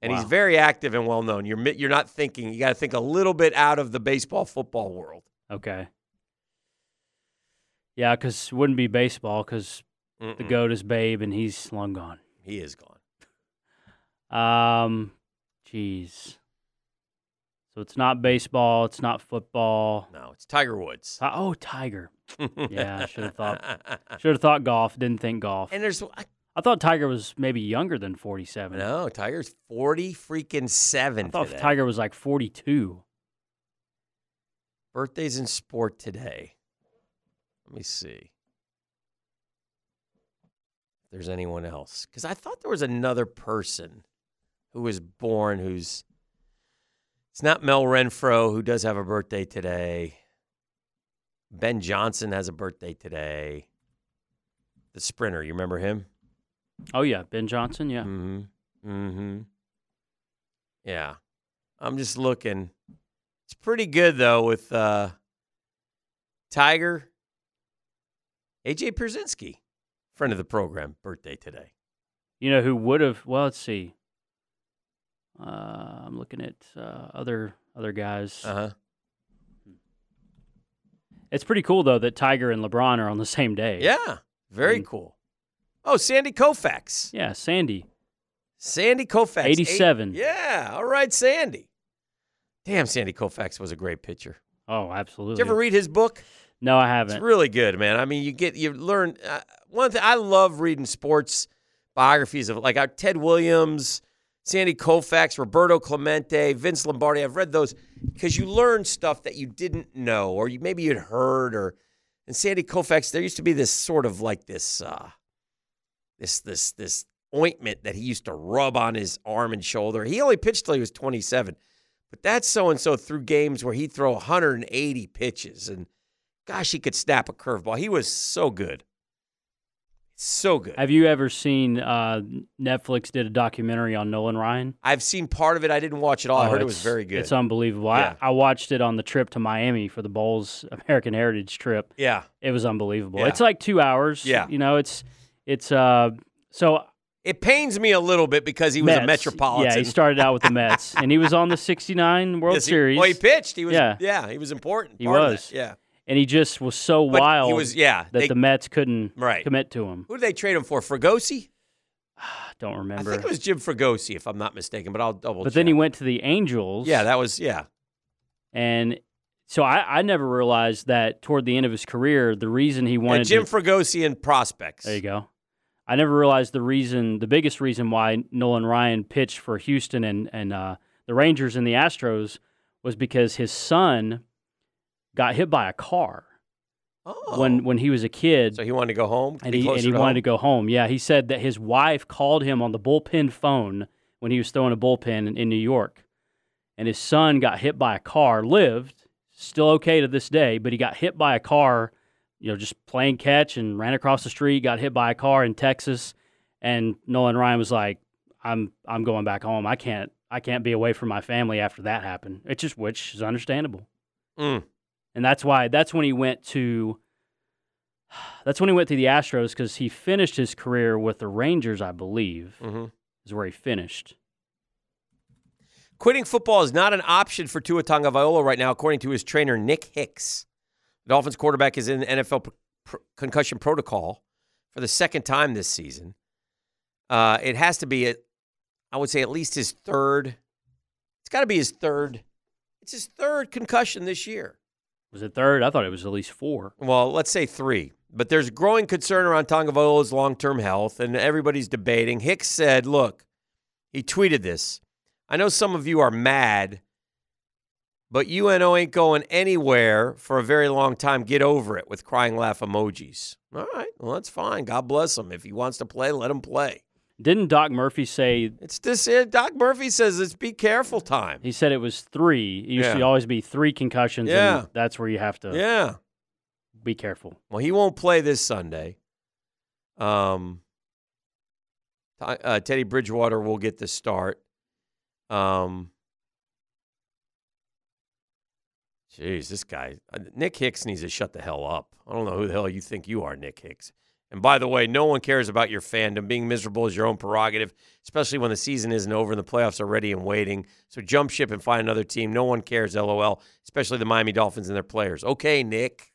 And he's very active and well known. You're you're not thinking. You got to think a little bit out of the baseball football world.
okay. Yeah, because wouldn't be baseball because the goat is Babe and he's long gone.
He is gone.
Um, jeez. So it's not baseball. It's not football.
No, it's Tiger Woods.
Ti- Oh, Tiger. Yeah, I should have thought. Should have thought golf. Didn't think golf.
And there's I-
I thought Tiger was maybe younger than 47.
no Tiger's 40 freaking seven
I thought
today.
Tiger was like 42.
Birthdays in sport today. Let me see. If there's anyone else. Because I thought there was another person who was born who's. It's not Mel Renfro, who does have a birthday today. Ben Johnson has a birthday today. The sprinter, you remember him?
Oh yeah, Ben Johnson. Yeah.
Mm-hmm. Mm-hmm. Yeah. I'm just looking. It's pretty good though with uh Tiger. AJ Pierzynski, friend of the program, birthday today.
You know who would have? Well, let's see. Uh, I'm looking at uh, other other guys.
Uh-huh.
It's pretty cool though that Tiger and LeBron are on the same day.
Yeah. Very
Mm.
cool. Oh, Sandy Koufax.
Yeah, Sandy.
Sandy Koufax. eight-
87.
yeah. All right, Sandy. Damn, Sandy Koufax was a great pitcher.
Oh, absolutely.
Did you ever read his book?
No, I haven't.
It's really good, man. I mean, you get you learn uh, one thing. I love reading sports biographies of like uh, Ted Williams, Sandy Koufax, Roberto Clemente, Vince Lombardi. I've read those because you learn stuff that you didn't know, or you maybe you'd heard. Or and Sandy Koufax, there used to be this sort of like this, uh, this this this ointment that he used to rub on his arm and shoulder. He only pitched till he was 27, but that's so and so through games where he'd throw 180 pitches and gosh, he could snap a curveball. He was so good. So good.
Have you ever seen uh, Netflix did a documentary on Nolan Ryan?
I've seen part of it. I didn't watch it all. I
Oh,
heard it was very good.
It's unbelievable.
Yeah.
I, I watched it on the trip to Miami for the Bulls American Heritage trip.
yeah.
It was unbelievable.
Yeah.
It's like two hours.
Yeah.
You know, it's it's uh so
It pains me a little bit because he was a metropolitan.
Yeah, he started out with the Mets, and he was on the '69 World
Yes, he-
Series.
well, he pitched. He was.
Yeah.
Yeah. He was important.
He was.
Yeah.
And he just was so
But he
wild
was- yeah,
that
they-
the Mets couldn't
Right.
commit to him.
Who did they trade him for? Fregosi?
I don't remember.
I think it was Jim Fregosi, if I'm not mistaken. But I'll double.
but then he went to the Angels.
Yeah, that was. Yeah.
and so I, I never realized that toward the end of his career, the reason he wanted
Jim
to,
Fregosi and prospects.
There you go. I never realized the reason, the biggest reason why Nolan Ryan pitched for Houston and and uh, the Rangers and the Astros was because his son got hit by a car
Oh.
when when he was a kid,
so he wanted to go home.
and he and he
to
wanted to go home. Yeah, he said that his wife called him on the bullpen phone when he was throwing a bullpen in, in New York, and his son got hit by a car, lived, still okay to this day, but he got hit by a car, you know, just playing catch and ran across the street, got hit by a car in Texas, and Nolan Ryan was like, "I'm I'm going back home. I can't I can't be away from my family after that happened." It just which is understandable.
Mm.
And that's why that's when he went to that's when he went to the Astros because he finished his career with the Rangers, I believe,
hmm
is where he finished.
Quitting football is not an option for Tua Tagovailoa right now, according to his trainer Nick Hicks. The Dolphins quarterback is in the NFL pr- pr- concussion protocol for the second time this season. Uh, it has to be, a, I would say, at least his third. It's got to be his third. It's his third concussion this year.
Was it third? I thought it was at least four.
Well, let's say three. But there's growing concern around Tagovailoa's long-term health, and everybody's debating. Hicks said, "Look, he tweeted this. I know some of you are mad, but UNO ain't going anywhere for a very long time. Get over it." With crying laugh emojis. All right, well that's fine. God bless him. If he wants to play, let him play.
Didn't Doc Murphy say
It's this. Uh, Doc Murphy says it's be careful time.
he said it was three? It used to always be three concussions.
Yeah.
and that's where you have to
Yeah.
be careful.
Well, he won't play this Sunday. Um, uh, Teddy Bridgewater will get the start. Um, jeez, this guy, uh, Nick Hicks needs to shut the hell up. I don't know who the hell you think you are, Nick Hicks. And by the way, no one cares about your fandom. Being miserable is your own prerogative, especially when the season isn't over and the playoffs are ready and waiting. So jump ship and find another team. No one cares, lol, especially the Miami Dolphins and their players. Okay, Nick.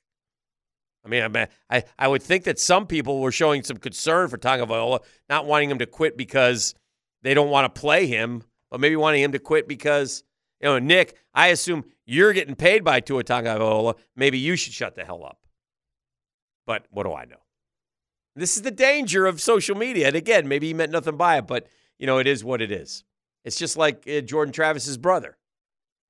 I mean, I, I would think that some people were showing some concern for Tagovailoa, not wanting him to quit because they don't want to play him, but maybe wanting him to quit because you know, Nick. I assume you're getting paid by Tua Tagovailoa. Maybe you should shut the hell up. But what do I know? This is the danger of social media. And again, maybe he meant nothing by it, but you know, it is what it is. It's just like uh, Jordan Travis's brother,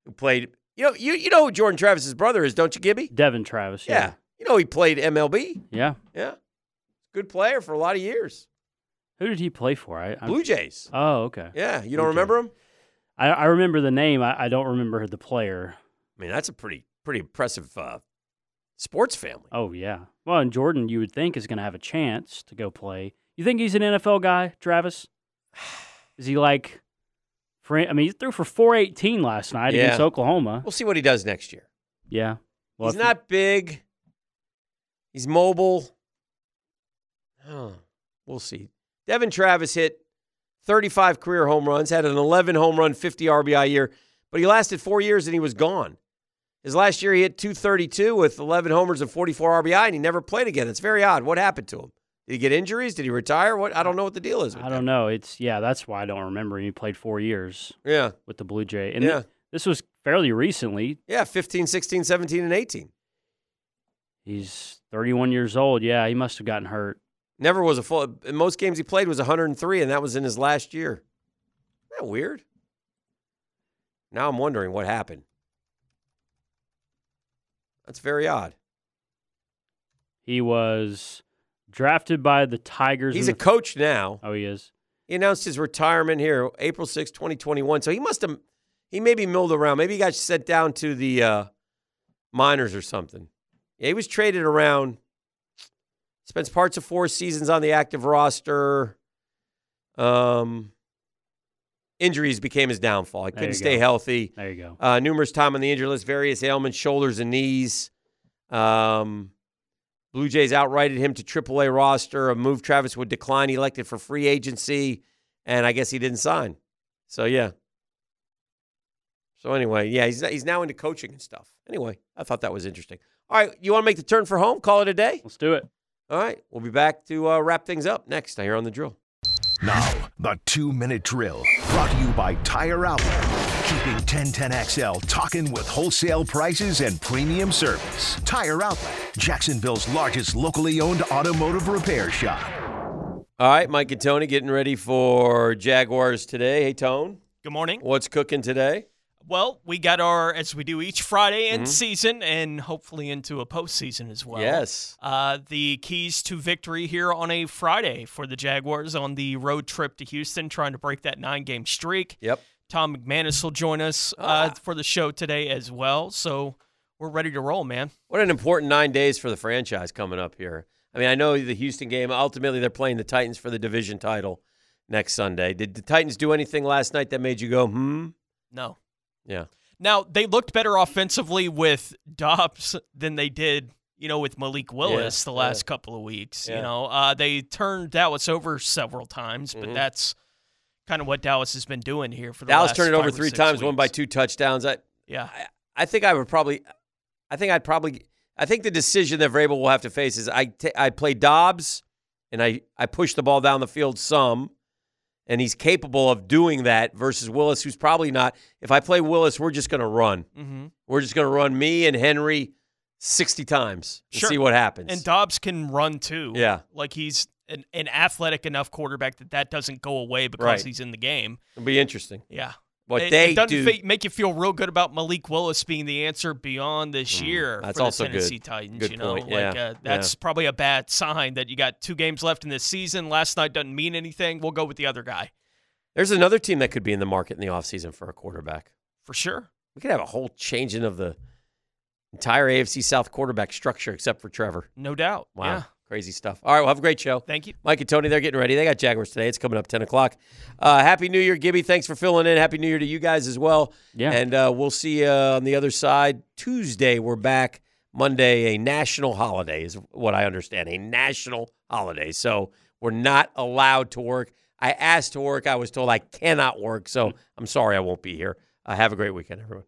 who played. You know, you you know who Jordan Travis's brother is, don't you, Gibby?
Devon Travis.
Yeah.
Yeah.
You know he played MLB.
Yeah.
Yeah. Good player for a lot of years.
Who did he play for? I, I'm-
Blue Jays.
Oh, okay.
Yeah. You don't
Okay.
remember him?
I, I remember the name. I, I don't remember the player.
I mean, that's a pretty pretty impressive uh, sports family.
Oh yeah. Well, and Jordan, you would think is going to have a chance to go play. You think he's an NFL guy, Travis? Is he like? For, I mean, he threw for 418 last night
Yeah.
against Oklahoma.
We'll see what he does next year.
Yeah. Well,
He's
if he-
not big. He's mobile. Huh. We'll see. Devon Travis hit 35 career home runs, had an 11 home run, 50 RBI year, but he lasted four years and he was gone. His last year, he hit 232 with 11 homers and 44 RBI, and he never played again. It's very odd. What happened to him? Did he get injuries? Did he retire? What? I don't know what the deal is. With
I don't know. It's yeah. That's why I don't remember. He played four years.
Yeah.
with the Blue Jay, and
Yeah.
thi- this was fairly recently.
Yeah. 15, 16, 17, and 18.
He's 31 years old. Yeah, he must have gotten hurt.
Never was a full. In most games he played was 103, and that was in his last year. Isn't that weird? Now I'm wondering what happened. That's very odd.
He was drafted by the Tigers.
He's a coach now.
Oh, he is.
He announced his retirement here, April 6, 2021. So he must have, he maybe milled around. Maybe he got sent down to the uh, minors or something. Yeah, he was traded around. Spends parts of four seasons on the active roster. Um, injuries became his downfall. He couldn't stay
go.
healthy.
There you go.
Uh, numerous time on the injury list, various ailments, shoulders and knees. Um, Blue Jays outrighted him to AAA roster. A move Travis would decline. He elected for free agency, and I guess he didn't sign. So yeah. So anyway, yeah, he's he's now into coaching and stuff. Anyway, I thought that was interesting. All right, you want to make the turn for home? Call it a day.
Let's do it.
All right, we'll be back to uh, wrap things up next. I hear on the drill.
Now, the two minute drill brought to you by Tire Outlet. Keeping 1010XL talking with wholesale prices and premium service. Tire Outlet, Jacksonville's largest locally owned automotive repair shop.
All right, Mike and Tony getting ready for Jaguars today. Hey, Tone,
Good morning.
what's cooking today?
Well, we got our, as we do each Friday in
Mhm.
season and hopefully into a postseason as well.
Yes.
Uh, the keys to victory here on a Friday for the Jaguars on the road trip to Houston, trying to break that nine game streak.
Yep.
Tom McManus will join us uh,
Ah.
for the show today as well. So we're ready to roll, man.
What an important nine days for the franchise coming up here. I mean, I know the Houston game, ultimately, they're playing the Titans for the division title next Sunday. Did the Titans do anything last night that made you go, hmm?
No.
Yeah.
Now, they looked better offensively with Dobbs than they did, you know, with Malik Willis
Yeah,
the last
yeah.
couple of weeks.
Yeah.
You know, uh, they turned Dallas over several times, but
Mhm.
that's kind of what Dallas has been doing here for the
Dallas turned it over three times, won by two touchdowns. I,
Yeah.
I, I think I would probably, I think I'd probably, I think the decision that Vrabel will have to face is I, ta- I play Dobbs and I, I push the ball down the field some, and he's capable of doing that versus Willis, who's probably not. If I play Willis, we're just going to run.
Mm-hmm.
We're just going to run me and Henry 60 times and
Sure.
see what happens.
And Dobbs can run too.
Yeah.
Like he's an, an athletic enough quarterback that that doesn't go away because
Right.
he's in the game.
It'll be interesting.
Yeah.
What
it,
they
it doesn't
do.
fe- make you feel real good about Malik Willis being the answer beyond this year
Mm, that's
for the
also good.
Tennessee Titans.
Good
you know,
point,
like
yeah,
uh, that's probably a bad sign that you got two games left in this season. Last night doesn't mean anything. We'll go with the other guy
There's another team that could be in the market in the offseason for a quarterback.
for sure.
We could have a whole changing of the entire AFC South quarterback structure except for Trevor.
No doubt.
Wow.
Yeah.
Crazy stuff. All right, well, have a great show.
Thank you.
Mike and Tony, they're getting ready. They got Jaguars today. It's coming up 10 o'clock. Uh, Happy New Year, Gibby. Thanks for filling in. Happy New Year to you guys as well.
Yeah.
And uh, we'll see you on the other side. Tuesday, we're back. Monday, a national holiday is what I understand. A national holiday. So we're not allowed to work. I asked to work. I was told I cannot work. So I'm sorry I won't be here. Uh, have a great weekend, everyone.